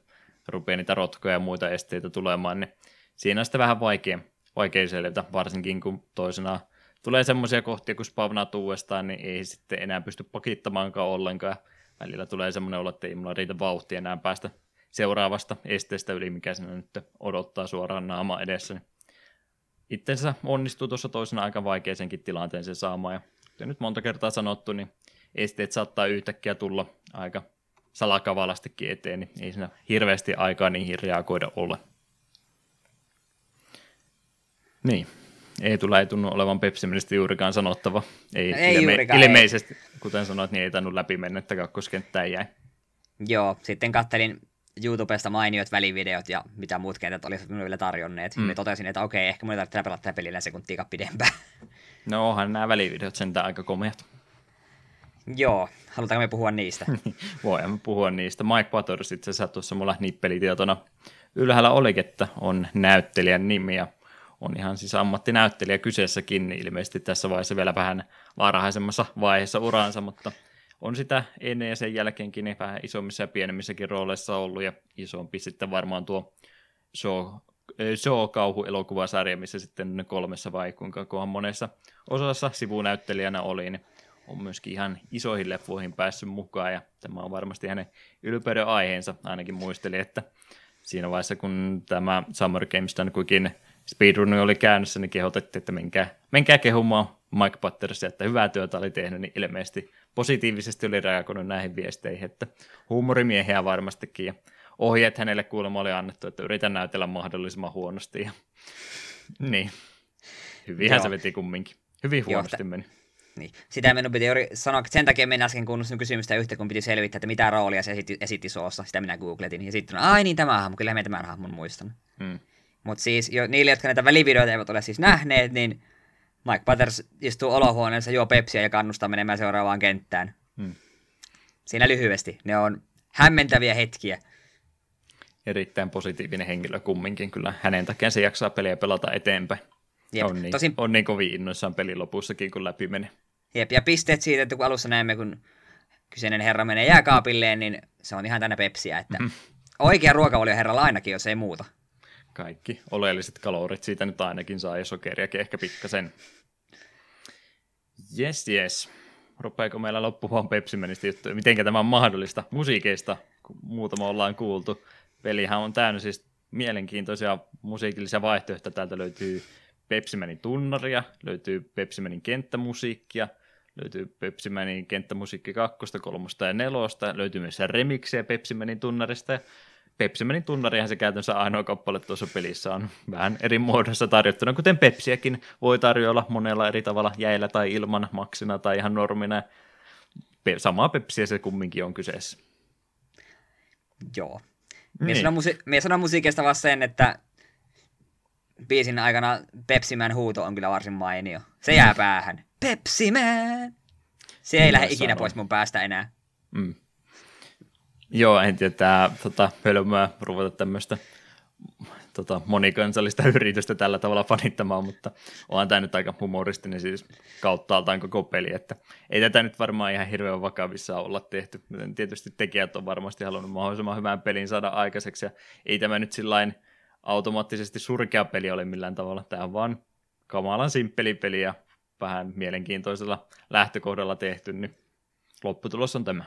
rupeaa niitä rotkoja ja muita esteitä tulemaan, niin siinä on sitten vähän vaikea, vaikea selvitä, varsinkin kun toisena tulee semmoisia kohtia, kun spavnaat uudestaan, niin ei sitten enää pysty pakittamaankaan ollenkaan. Välillä tulee semmoinen olo, että ei mulla riitä vauhtia enää päästä seuraavasta esteestä yli, mikä sinne nyt odottaa suoraan naama edessä. Niin itsensä onnistuu tuossa toisena aika vaikeisenkin tilanteeseen saamaan. Ja kuten nyt monta kertaa sanottu, niin esteet saattaa yhtäkkiä tulla aika salakavalastikin eteen, niin ei siinä hirveästi aikaa niihin reagoida ole. Niin, ei tule ei tunnu olevan Pepsimenistä juurikaan sanottava. Ei, no ei ilme- juurikaan, ilmeisesti, ei. kuten sanoit, niin ei tainnut läpi mennä, että kakkoskenttään jäi. Joo, sitten kattelin YouTubesta mainiot välivideot ja mitä muut kentät olisivat minulle vielä tarjonneet. Mm. Me totesin, että okei, ehkä minun tarvitsee pelata tätä pelillä sekuntia pidempään. *laughs* No onhan nämä välivideot sentään aika komeat. Joo, halutaanko me puhua niistä? *laughs* Voimme puhua niistä. Mike Waters itse asiassa tuossa mulla nippelitietona ylhäällä oli, että on näyttelijän nimi ja on ihan siis ammattinäyttelijä kyseessäkin, niin ilmeisesti tässä vaiheessa vielä vähän varhaisemmassa vaiheessa uransa, mutta on sitä ennen ja sen jälkeenkin niin vähän isommissa ja pienemmissäkin rooleissa ollut, ja isompi sitten varmaan tuo show, show kauhuelokuvasarja, missä sitten kolmessa vai kuinka kohan monessa osassa sivunäyttelijänä oli, niin on myöskin ihan isoihin leffoihin päässyt mukaan, ja tämä on varmasti hänen ylpeyden aiheensa, ainakin muisteli, että siinä vaiheessa, kun tämä Summer Games Done Quickin speedrun oli käynnissä, niin kehotettiin, että menkää, menkää kehumaan Mike Pattersia, että hyvää työtä oli tehnyt, niin ilmeisesti positiivisesti oli reagoinut näihin viesteihin, että huumorimiehiä varmastikin, ja ohjeet hänelle kuulemma oli annettu, että yritän näytellä mahdollisimman huonosti, ja niin, hyvinhän se veti kumminkin. Hyvin huonosti Joo, meni. Niin. Sitä minun piti juuri sanoa, että sen takia minä äsken kuunnellut kysymystä yhtä, kun piti selvittää, että mitä roolia se esitti, esitti soossa. Sitä minä googletin. Ja sitten, ai niin, tämä hahmo, kyllä me tämän hahmon muistan. Hmm. Mutta siis jo, niille, jotka näitä välivideoita eivät ole siis nähneet, niin Mike Patters istuu olohuoneessa, juo pepsiä ja kannustaa menemään seuraavaan kenttään. Hmm. Siinä lyhyesti. Ne on hämmentäviä hetkiä. Erittäin positiivinen henkilö kumminkin. Kyllä hänen takia se jaksaa peliä pelata eteenpäin. Jep. On, niin, Tosin... on niin kovin innoissaan pelin lopussakin, kun läpi meni. Jep, ja pisteet siitä, että kun alussa näemme, kun kyseinen herra menee jääkaapilleen, niin se on ihan tänä pepsiä, että mm. oikea ruokavalio herralla ainakin, jos ei muuta kaikki oleelliset kalorit siitä nyt ainakin saa ja sokeriakin ehkä pikkasen. Yes, yes. Rupeeko meillä loppumaan Pepsimenistä juttuja? Miten tämä on mahdollista musiikeista, kun muutama ollaan kuultu. Pelihän on täynnä siis mielenkiintoisia musiikillisia vaihtoehtoja. Täältä löytyy Pepsimenin tunnaria, löytyy Pepsimenin kenttämusiikkia, löytyy Pepsimenin kenttämusiikki kakkosta, kolmosta ja nelosta, löytyy myös remiksiä Pepsimenin tunnarista Pepsimenin tunnarihan se käytännössä ainoa kappale tuossa pelissä on vähän eri muodossa tarjottuna, kuten Pepsiäkin voi tarjoilla monella eri tavalla jäillä tai ilman, maksina tai ihan normina. Samaa Pepsiä se kumminkin on kyseessä. Joo. Niin. sanon, musi- sanon musiikista vaan sen, että biisin aikana Pepsiman huuto on kyllä varsin mainio. Se jää mm. päähän. Pepsiman! Se ei Minä lähde ikinä pois mun päästä enää. Mm. Joo, en tiedä, tämä tota, hölmöä ruveta tämmöistä tota, monikansallista *laughs* yritystä tällä tavalla fanittamaan, mutta onhan tämä nyt aika humoristinen siis kauttaaltaan koko peli, että ei tätä nyt varmaan ihan hirveän vakavissa olla tehty. Tietysti tekijät on varmasti halunnut mahdollisimman hyvän pelin saada aikaiseksi, ja ei tämä nyt sillain automaattisesti surkea peli ole millään tavalla. Tämä on vaan kamalan simppeli peli ja vähän mielenkiintoisella lähtökohdalla tehty, niin lopputulos on tämä.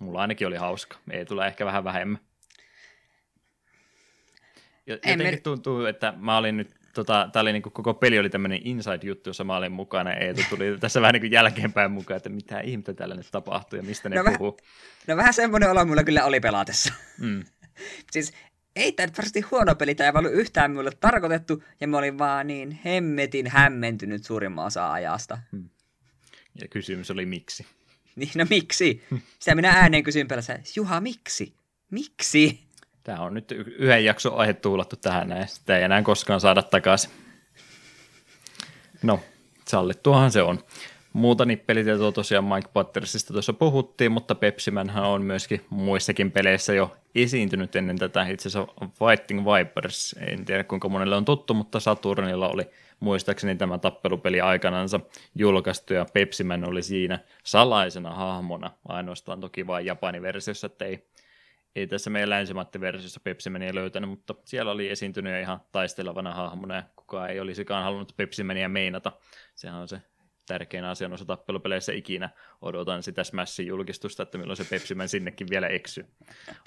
Mulla ainakin oli hauska. Ei tule ehkä vähän vähemmän. Jotenkin me... tuntuu, että mä olin nyt, tota, tää oli niin kuin, koko peli oli tämmöinen inside-juttu, jossa mä olin mukana. Eetu tuli *laughs* tässä vähän niin kuin jälkeenpäin mukaan, että mitä ihmettä tällä nyt tapahtuu ja mistä ne no puhuu. Väh, no vähän semmoinen olo mulla kyllä oli pelatessa. Mm. *laughs* siis ei tämä varmasti huono peli, tämä ei ollut yhtään minulle tarkoitettu, ja mä olin vaan niin hemmetin hämmentynyt suurimman osa ajasta. Hmm. Ja kysymys oli miksi? *laughs* Niin, no miksi? Sitä minä ääneen kysyin pelässä, Juha, miksi? Miksi? Tämä on nyt yhden jakson aihe tuulattu tähän näin, sitä ei enää koskaan saada takaisin. No, sallittuahan se on. Muuta nippelitietoa tosiaan Mike Pattersista tuossa puhuttiin, mutta Pepsimänhän on myöskin muissakin peleissä jo esiintynyt ennen tätä. Itse asiassa Fighting Vipers, en tiedä kuinka monelle on tuttu, mutta Saturnilla oli muistaakseni tämä tappelupeli aikanansa julkaistu ja Pepsimän oli siinä salaisena hahmona, ainoastaan toki vain Japanin versiossa, että ei, ei tässä meidän länsimattiversiossa Pepsimeniä löytänyt, mutta siellä oli esiintynyt ihan taistelevana hahmona ja kukaan ei olisikaan halunnut Pepsimeniä meinata. Sehän on se tärkein asia noissa tappelupeleissä ikinä. Odotan sitä Smashin julkistusta, että milloin se Pepsiman sinnekin vielä eksy.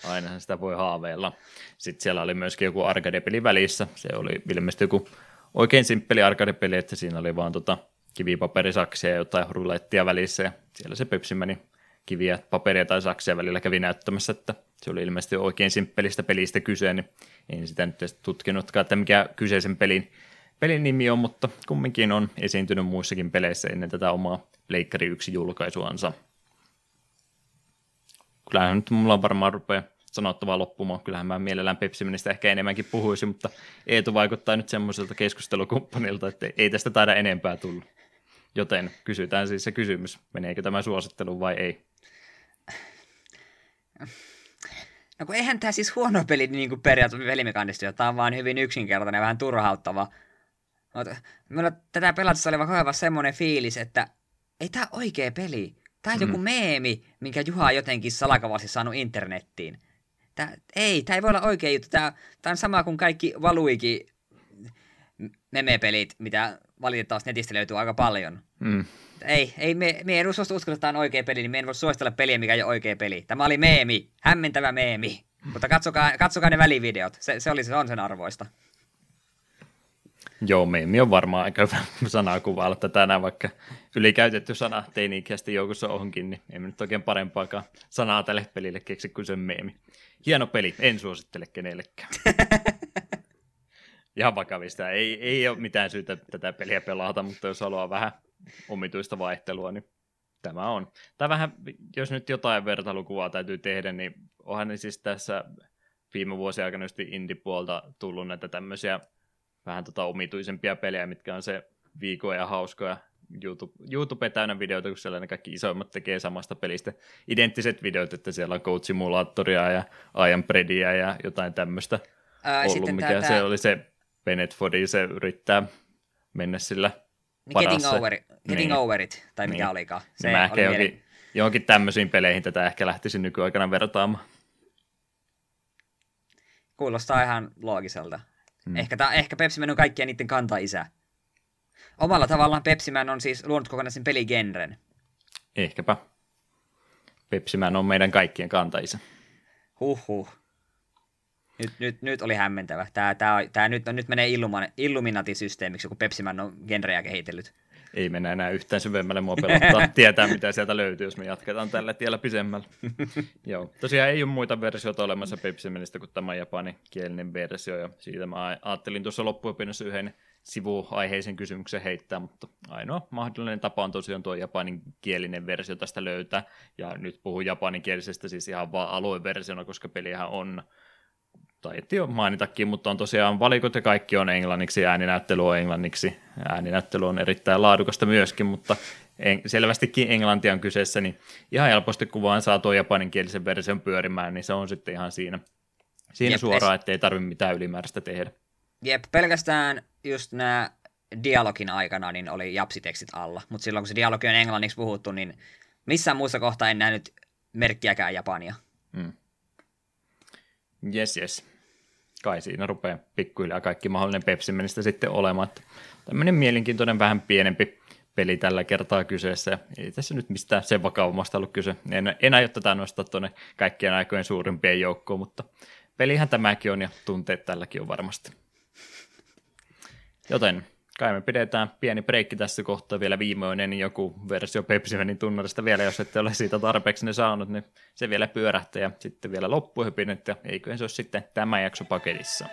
Aina sitä voi haaveilla. Sitten siellä oli myöskin joku arcade-peli välissä. Se oli ilmeisesti joku oikein simppeli arcade-peli, että siinä oli vaan tota kivipaperisaksia ja jotain rulettia välissä. Ja siellä se Pepsimani kiviä, paperia tai saksia välillä kävi näyttämässä, että se oli ilmeisesti oikein simppelistä pelistä kyse, niin en sitä nyt tutkinutkaan, että mikä kyseisen pelin pelin nimi on, mutta kumminkin on esiintynyt muissakin peleissä ennen tätä omaa Pleikkari 1 julkaisuansa. Kyllähän nyt mulla on varmaan rupeaa sanottavaa loppumaan. Kyllähän mä mielellään Pepsimenistä ehkä enemmänkin puhuisin, mutta Eetu vaikuttaa nyt semmoiselta keskustelukumppanilta, että ei tästä taida enempää tulla. Joten kysytään siis se kysymys, meneekö tämä suosittelu vai ei. No kun eihän tämä siis huono peli niin kuin periaatteessa pelimekanisti, tämä on vaan hyvin yksinkertainen ja vähän turhauttava. Mutta minulla tätä pelatessa oli vaan semmoinen fiilis, että ei tämä oikea peli. Tämä on mm. joku meemi, minkä Juha on jotenkin salakavasti saanut internettiin. Tää, ei, tämä ei voi olla oikea juttu. Tämä, on sama kuin kaikki valuikin meme-pelit, mitä valitettavasti netistä löytyy aika paljon. Mm. Ei, ei me, me en suostu uskoa, että tämä on oikea peli, niin me en voi suositella peliä, mikä ei ole oikea peli. Tämä oli meemi, hämmentävä meemi. Mutta katsokaa, katsokaa ne välivideot, se, se, oli, se on sen arvoista. Joo, meemi on varmaan aika hyvä *laughs* sana kuvailla tätä näin, vaikka ylikäytetty sana teini-ikäisten joukossa onkin, niin ei nyt oikein parempaakaan sanaa tälle pelille keksi kuin se meemi. Hieno peli, en suosittele kenellekään. *laughs* Ihan vakavista, ei, ei ole mitään syytä tätä peliä pelata, mutta jos haluaa vähän omituista vaihtelua, niin tämä on. Tai vähän, jos nyt jotain vertailukuvaa täytyy tehdä, niin onhan ne siis tässä viime vuosien aikana indie-puolta tullut näitä tämmöisiä vähän tota omituisempia pelejä, mitkä on se viikon ja hauskoja YouTube, YouTube täynnä videoita, kun siellä ne kaikki isoimmat tekee samasta pelistä identtiset videot, että siellä on Code Simulatoria ja Iron Predia ja jotain tämmöistä Ää, ollut, mikä tämä, se oli se Benetfodi, se yrittää mennä sillä niin Getting, over, getting niin. over it, tai mikä niin. olikaan. Se niin mä oli johonkin, mielen... johonkin tämmöisiin peleihin tätä ehkä lähtisin nykyaikana vertaamaan. Kuulostaa ihan loogiselta. Mm. Ehkä, ta, ehkä Pepsi on kaikkien niiden kanta-isä. Omalla tavallaan Pepsi on siis luonut kokonaisen peligenren. Ehkäpä. Pepsi on meidän kaikkien kanta-isä. Huhhuh. Nyt, nyt, nyt oli hämmentävä. Tämä, tämä, tämä nyt, nyt menee Illuminati-systeemiksi, kun Pepsi on genreä kehitellyt. Ei mennä enää yhtään syvemmälle mua pelottaa. *laughs* Tietää, mitä sieltä löytyy, jos me jatketaan tällä tiellä pisemmällä. *laughs* Joo, tosiaan ei ole muita versioita olemassa Pepsimenistä kuin tämä japanikielinen versio, ja siitä mä ajattelin tuossa loppuopinnossa yhden sivuaiheisen kysymyksen heittää, mutta ainoa mahdollinen tapa on tosiaan tuo japaninkielinen versio tästä löytää, ja nyt puhun japaninkielisestä siis ihan vaan alueversiona, koska pelihän on taidettiin jo mainitakin, mutta on tosiaan valikot ja kaikki on englanniksi, ääninäyttely on englanniksi, ääninäyttely on erittäin laadukasta myöskin, mutta en, selvästikin englanti on kyseessä, niin ihan helposti kun vaan saa tuon japaninkielisen version pyörimään, niin se on sitten ihan siinä, siinä Jep, suoraan, ettei tarvitse mitään ylimääräistä tehdä. Jep, pelkästään just nämä dialogin aikana niin oli japsitekstit alla, mutta silloin kun se dialogi on englanniksi puhuttu, niin missään muussa kohtaa en nähnyt merkkiäkään japania. Mm. Yes, yes kai siinä rupeaa pikkuhiljaa kaikki mahdollinen Pepsimenistä sitten olemaan. Että tämmöinen mielenkiintoinen vähän pienempi peli tällä kertaa kyseessä. Ei tässä nyt mistään sen vakavammasta ollut kyse. En, en aio tätä nostaa tuonne kaikkien aikojen suurimpien joukkoon, mutta pelihän tämäkin on ja tunteet tälläkin on varmasti. Joten kai me pidetään pieni breikki tässä kohtaa vielä viimeinen joku versio Pepsimanin tunnarista vielä, jos ette ole siitä tarpeeksi ne saanut, niin se vielä pyörähtää ja sitten vielä loppuhypinyt ja eiköhän se ole sitten tämä jakso paketissa.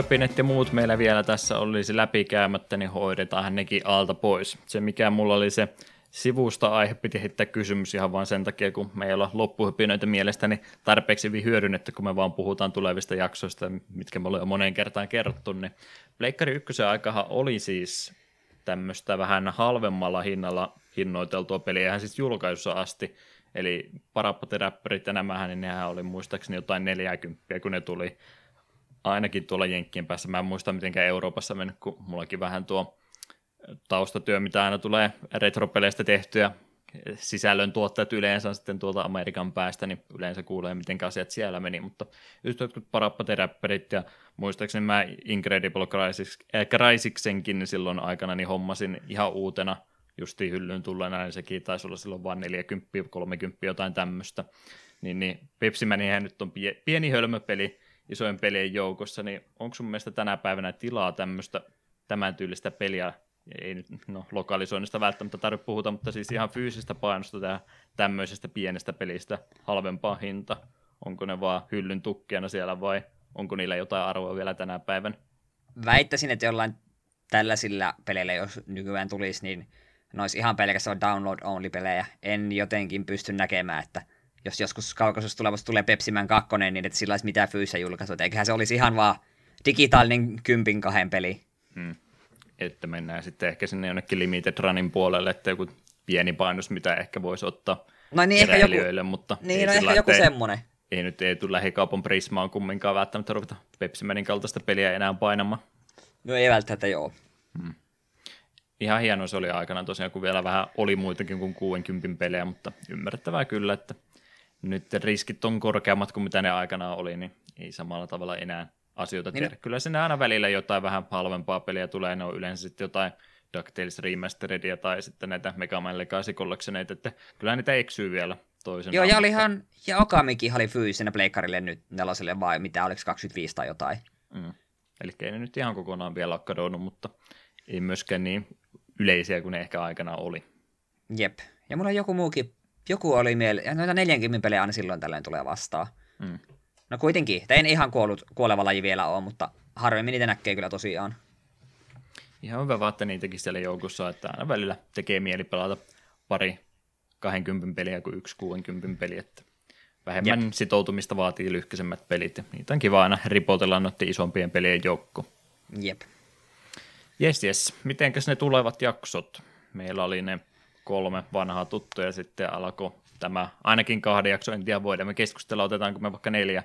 Loppuhöpinet ja muut meillä vielä tässä olisi läpikäymättä, niin hoidetaan nekin alta pois. Se mikä mulla oli se sivusta aihe piti heittää kysymys ihan vain sen takia, kun me ei olla loppuhypinöitä mielestäni tarpeeksi hyvin hyödynnetty, kun me vaan puhutaan tulevista jaksoista, mitkä me ollaan jo moneen kertaan kerrottu, niin Pleikkari 1 aikahan oli siis tämmöistä vähän halvemmalla hinnalla hinnoiteltua peliä, ihan siis julkaisussa asti, eli Parappateräppärit ja nämähän, niin nehän oli muistaakseni jotain 40, kun ne tuli ainakin tuolla Jenkkien päässä. Mä en muista mitenkään Euroopassa mennyt, kun mullakin vähän tuo taustatyö, mitä aina tulee retropeleistä tehtyä, sisällön tuottajat yleensä sitten tuolta Amerikan päästä, niin yleensä kuulee, miten asiat siellä meni, mutta just jotkut parappateräppärit ja muistaakseni mä Incredible Crisis, äh, Crisissenkin niin silloin aikana niin hommasin ihan uutena justiin hyllyyn tulleena, niin sekin taisi olla silloin vain 40, 30, jotain tämmöistä. Niin, niin Pepsi Manihän nyt on pie, pieni hölmöpeli, isojen pelien joukossa, niin onko sun mielestä tänä päivänä tilaa tämmöistä tämän tyylistä peliä, ei nyt no, lokalisoinnista välttämättä tarvitse puhuta, mutta siis ihan fyysistä painosta tämä tämmöisestä pienestä pelistä halvempaa hinta. Onko ne vaan hyllyn tukkiana siellä vai onko niillä jotain arvoa vielä tänä päivänä? Väittäisin, että jollain tällaisilla peleillä, jos nykyään tulisi, niin ne olisi ihan pelkästään download-only-pelejä. En jotenkin pysty näkemään, että jos joskus kaukaisuus tulevassa tulee Pepsimän 2, niin että sillä olisi mitään fyysistä julkaisua. Eiköhän se olisi ihan vaan digitaalinen kympin kahden peli. Hmm. Että mennään sitten ehkä sinne jonnekin Limited Runin puolelle, että joku pieni painos, mitä ehkä voisi ottaa no niin, ehkä joku, mutta niin, no ehkä joku semmoinen. Ei nyt ei tule lähikaupan Prismaan kumminkaan välttämättä ruveta Pepsimanin kaltaista peliä enää painamaan. No ei välttämättä joo. Hmm. Ihan hieno se oli aikana tosiaan, kun vielä vähän oli muitakin kuin 60 pelejä, mutta ymmärrettävää kyllä, että nyt riskit on korkeammat kuin mitä ne aikana oli, niin ei samalla tavalla enää asioita niin. tehdä. Kyllä sinne aina välillä jotain vähän halvempaa peliä tulee, ne on yleensä sitten jotain DuckTales Remasteredia tai sitten näitä Mega Man Legacy Collectioneita, että kyllä niitä eksyy vielä toisen. Joo, ja olihan, ja Okamikin oli fyysisenä pleikkarille nyt neloselle vai mitä, oliko 25 tai jotain. Mm. Eli ei ne nyt ihan kokonaan vielä ole kadonnut, mutta ei myöskään niin yleisiä kuin ne ehkä aikana oli. Jep, ja mulla on joku muukin joku oli miele... Ja noita 40 pelejä aina silloin tällöin tulee vastaan. Mm. No kuitenkin, en ihan kuollut, kuoleva laji vielä ole, mutta harvemmin niitä näkee kyllä tosiaan. Ihan hyvä vaan, että niitäkin siellä joukossa, että aina välillä tekee mieli pelata pari 20 peliä kuin yksi 60 peli, että vähemmän Jep. sitoutumista vaatii lyhkäisemmät pelit, ja niitä on kiva aina ripotella noiden isompien pelien joukko. Jep. Jes, jes. Mitenkäs ne tulevat jaksot? Meillä oli ne kolme vanhaa tuttuja ja sitten alkoi tämä ainakin kahden jakson, en tiedä voidaan me keskustella, otetaanko me vaikka neljä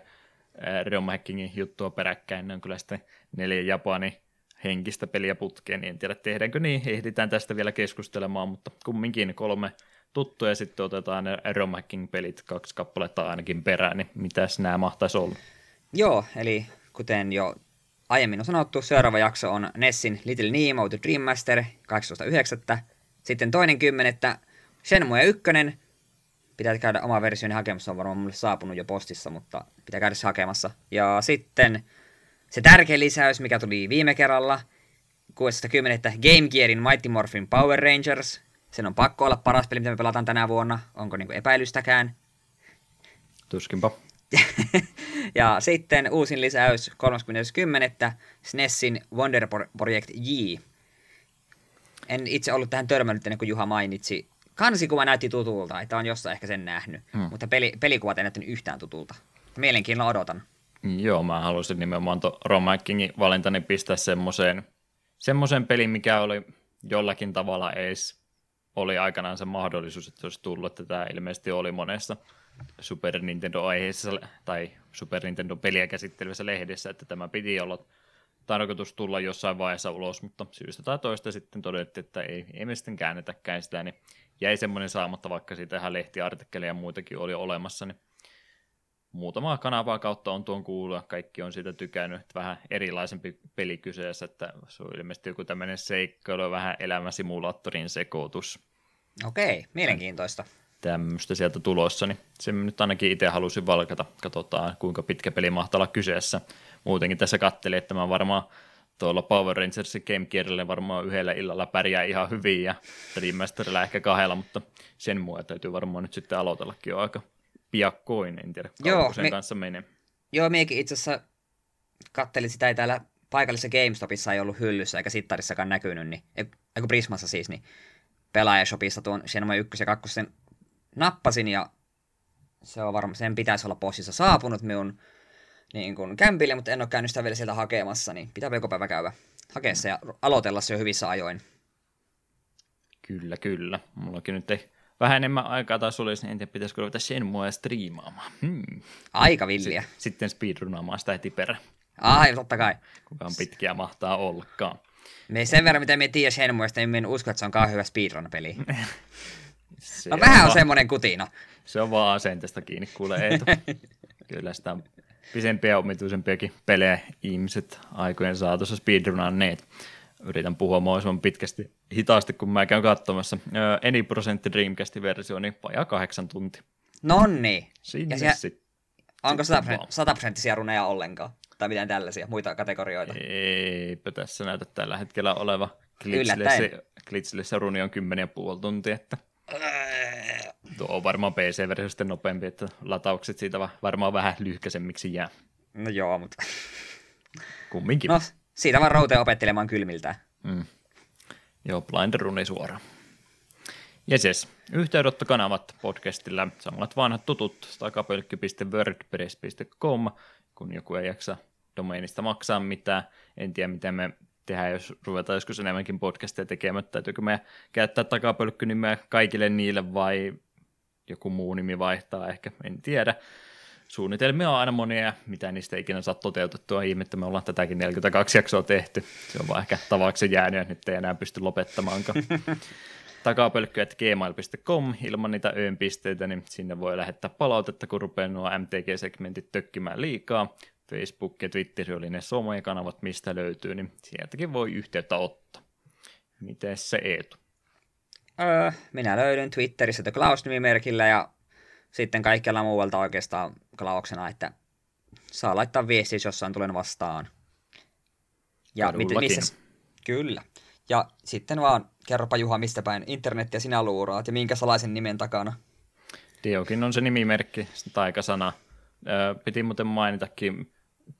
Realm Hackingin juttua peräkkäin, ne on kyllä sitten neljä Japani henkistä peliä putkeen, niin en tiedä tehdäänkö niin, ehditään tästä vielä keskustelemaan, mutta kumminkin kolme tuttuja ja sitten otetaan ne pelit kaksi kappaletta ainakin perään, niin mitäs nämä mahtaisi olla? Joo, eli kuten jo aiemmin on sanottu, seuraava jakso on Nessin Little Nemo The Dream Master 18.9. Sitten toinen kymmenettä Shenmue ykkönen. Pitää käydä oma versioni hakemassa, on varmaan mulle saapunut jo postissa, mutta pitää käydä se hakemassa. Ja sitten se tärkeä lisäys, mikä tuli viime kerralla, 6.10. Game Gearin Mighty Morphin Power Rangers. Sen on pakko olla paras peli, mitä me pelataan tänä vuonna. Onko niinku epäilystäkään? Tuskinpa. *laughs* ja sitten uusin lisäys 30.10. SNESin Wonder Project J en itse ollut tähän törmännyt ennen kuin Juha mainitsi kansikuva näytti tutulta, että on jossain ehkä sen nähnyt, hmm. mutta peli, pelikuvat ei näyttänyt yhtään tutulta. Mielenkiinnolla odotan. Joo, mä halusin nimenomaan tuon Romackingin valintani pistää semmoiseen, semmoiseen peliin, mikä oli jollakin tavalla edes oli aikanaan se mahdollisuus, että se olisi tullut, että tämä ilmeisesti oli monessa Super Nintendo-aiheessa tai Super Nintendo-peliä käsittelevässä lehdessä, että tämä piti olla tarkoitus tulla jossain vaiheessa ulos, mutta syystä tai toista sitten todettiin, että ei, ei me sitten käännetäkään sitä, niin jäi semmoinen saamatta, vaikka siitä ihan lehtiartikkeleja ja muitakin oli olemassa, niin muutamaa kanavaa kautta on tuon kuulua, kaikki on siitä tykännyt, että vähän erilaisempi peli kyseessä, että se on ilmeisesti joku tämmöinen seikkailu, vähän elämäsimulaattorin sekoitus. Okei, mielenkiintoista. Tämmöistä sieltä tulossa, niin sen nyt ainakin itse halusin valkata. Katsotaan, kuinka pitkä peli mahtaa olla kyseessä. Muutenkin tässä kattelin, että mä varmaan tuolla Power Rangersin Game Gearille varmaan yhdellä illalla pärjää ihan hyvin ja Dreammasterilla ehkä kahdella, mutta sen mua täytyy varmaan nyt sitten aloitellakin jo aika piakkoin, en tiedä Joo, sen me, kanssa menee. Joo, miekin itse asiassa kattelin sitä, ei täällä paikallisessa GameStopissa ei ollut hyllyssä eikä sittarissakaan näkynyt, niin, eikö Prismassa siis, niin pelaajashopissa tuon Shenmue 1 ja 2 nappasin ja se on varma, sen pitäisi olla bossissa saapunut minun niin kuin kämpille, mutta en ole käynyt sitä vielä sieltä hakemassa, niin pitää joko päivä käydä hakeessa ja aloitella se jo hyvissä ajoin. Kyllä, kyllä. Mullakin nyt ei vähän enemmän aikaa taas olisi, niin en tiedä, pitäisikö ruveta Shenmue striimaamaan. Hmm. Aika villiä. S- sitten speedrunaamaan sitä heti perä. Ai, totta kai. Kukaan pitkiä mahtaa ollakaan. Me sen verran, mitä me tiedä Shenmuesta, niin en usko, että se on kauhean hyvä speedrun-peli. *laughs* se no, vähän on, on semmoinen kutina. Se on vaan asenteesta kiinni, kuulee Eetu. *laughs* Kyllä sitä pisempiä ja omituisempiakin pelejä ihmiset aikojen saatossa speedrunanneet. Yritän puhua mahdollisimman pitkästi hitaasti, kun mä käyn katsomassa. Eni prosentti Dreamcastin versio, niin vajaa kahdeksan tuntia. Nonni. Sinne ja se, Onko sataprosenttisia runeja ollenkaan? Tai mitään tällaisia muita kategorioita? Eipä tässä näytä tällä hetkellä oleva. Glitchille se, Glitchille se runi on 10,5 tuntia, että tuo on varmaan PC-versio sitten nopeampi, että lataukset siitä varmaan vähän lyhkäisemmiksi jää. No joo, mutta... Kumminkin. No, siitä vaan routeen opettelemaan kylmiltä. Mm. Joo, Blind Runi suoraan. Yes, yes. Yhteydenottokanavat podcastilla samat vanhat tutut takapölkky.wordpress.com, kun joku ei jaksa domeinista maksaa mitään. En tiedä, miten me tehdään, jos ruvetaan joskus enemmänkin podcasteja tekemään. Täytyykö me käyttää takapölkkynimeä kaikille niille vai joku muu nimi vaihtaa ehkä, en tiedä. Suunnitelmia on aina monia, mitä niistä ikinä saa toteutettua. Ihmettä me ollaan tätäkin 42 jaksoa tehty. Se on vaan ehkä tavaksi jäänyt, ja nyt ei enää pysty lopettamaankaan. *laughs* takapölkky.gmail.com ilman niitä öönpisteitä, niin sinne voi lähettää palautetta, kun rupeaa nuo MTG-segmentit tökkimään liikaa. Facebook ja Twitter oli ne kanavat, mistä löytyy, niin sieltäkin voi yhteyttä ottaa. Miten se Eetu? Öö, minä löydyn Twitterissä The Klaus-nimimerkillä ja sitten kaikkialla muualta oikeastaan Klauksena, että saa laittaa viestiä, jos jossain tulen vastaan. Ja mit, missä, kyllä. Ja sitten vaan kerropa Juha, mistä päin internettiä sinä luuraat ja minkä salaisen nimen takana. Diokin on se nimimerkki, taikasana. Öö, piti muuten mainitakin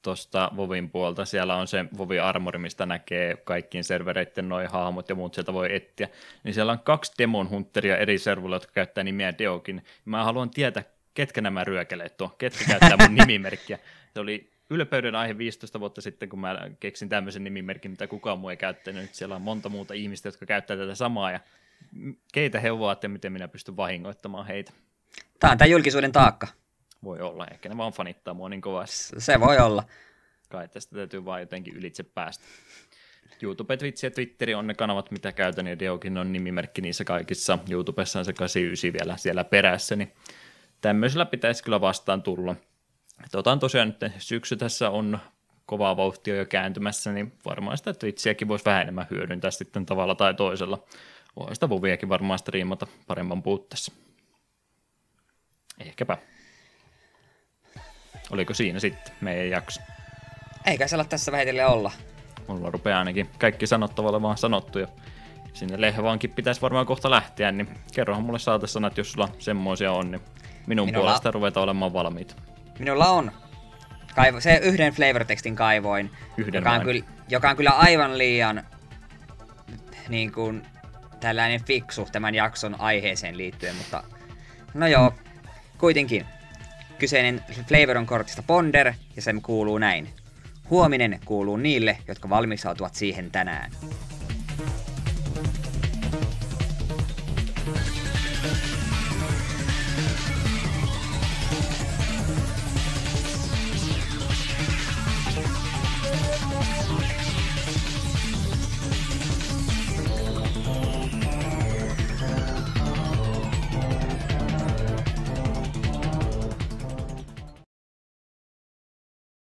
tuosta Vovin puolta. Siellä on se Vovi Armori, mistä näkee kaikkiin servereiden noin hahmot ja muut sieltä voi etsiä. Niin siellä on kaksi Demon Hunteria eri servuilla, jotka käyttää nimiä Deokin. Mä haluan tietää, ketkä nämä ryökeleet on, ketkä käyttää mun nimimerkkiä. Se oli ylpeyden aihe 15 vuotta sitten, kun mä keksin tämmöisen nimimerkin, mitä kukaan muu ei käyttänyt. Nyt siellä on monta muuta ihmistä, jotka käyttää tätä samaa ja keitä he ovat ja miten minä pystyn vahingoittamaan heitä. Tämä on tämä julkisuuden taakka. Voi olla, ehkä ne vaan fanittaa mua niin kovasti. Se voi olla. Kai tästä täytyy vaan jotenkin ylitse päästä. YouTube, Twitch ja Twitteri on ne kanavat, mitä käytän, ja Deokin on nimimerkki niissä kaikissa. YouTubessa on se 89 vielä siellä perässä, niin tämmöisellä pitäisi kyllä vastaan tulla. Otan tosiaan nyt syksy tässä on kovaa vauhtia jo kääntymässä, niin varmaan sitä Twitchiäkin voisi vähän enemmän hyödyntää sitten tavalla tai toisella. Voi sitä Voviakin varmaan striimata paremman puutteessa. Ehkäpä. Oliko siinä sitten meidän jakso? Eikä se ole tässä vähitellen olla. Mulla rupeaa ainakin kaikki sanottavalla vaan sanottu ja sinne lehvaankin pitäisi varmaan kohta lähteä, niin kerrohan mulle sanat, jos sulla semmoisia on, niin minun Minulla... puolesta ruveta olemaan valmiita. Minulla on. Kaivo, se yhden flavor-tekstin kaivoin, yhden joka, on kyllä, joka on kyllä aivan liian niin kuin, tällainen fiksu tämän jakson aiheeseen liittyen, mutta no joo, kuitenkin. Kyseinen flavor on kortista Ponder, ja se kuuluu näin. Huominen kuuluu niille, jotka valmistautuvat siihen tänään.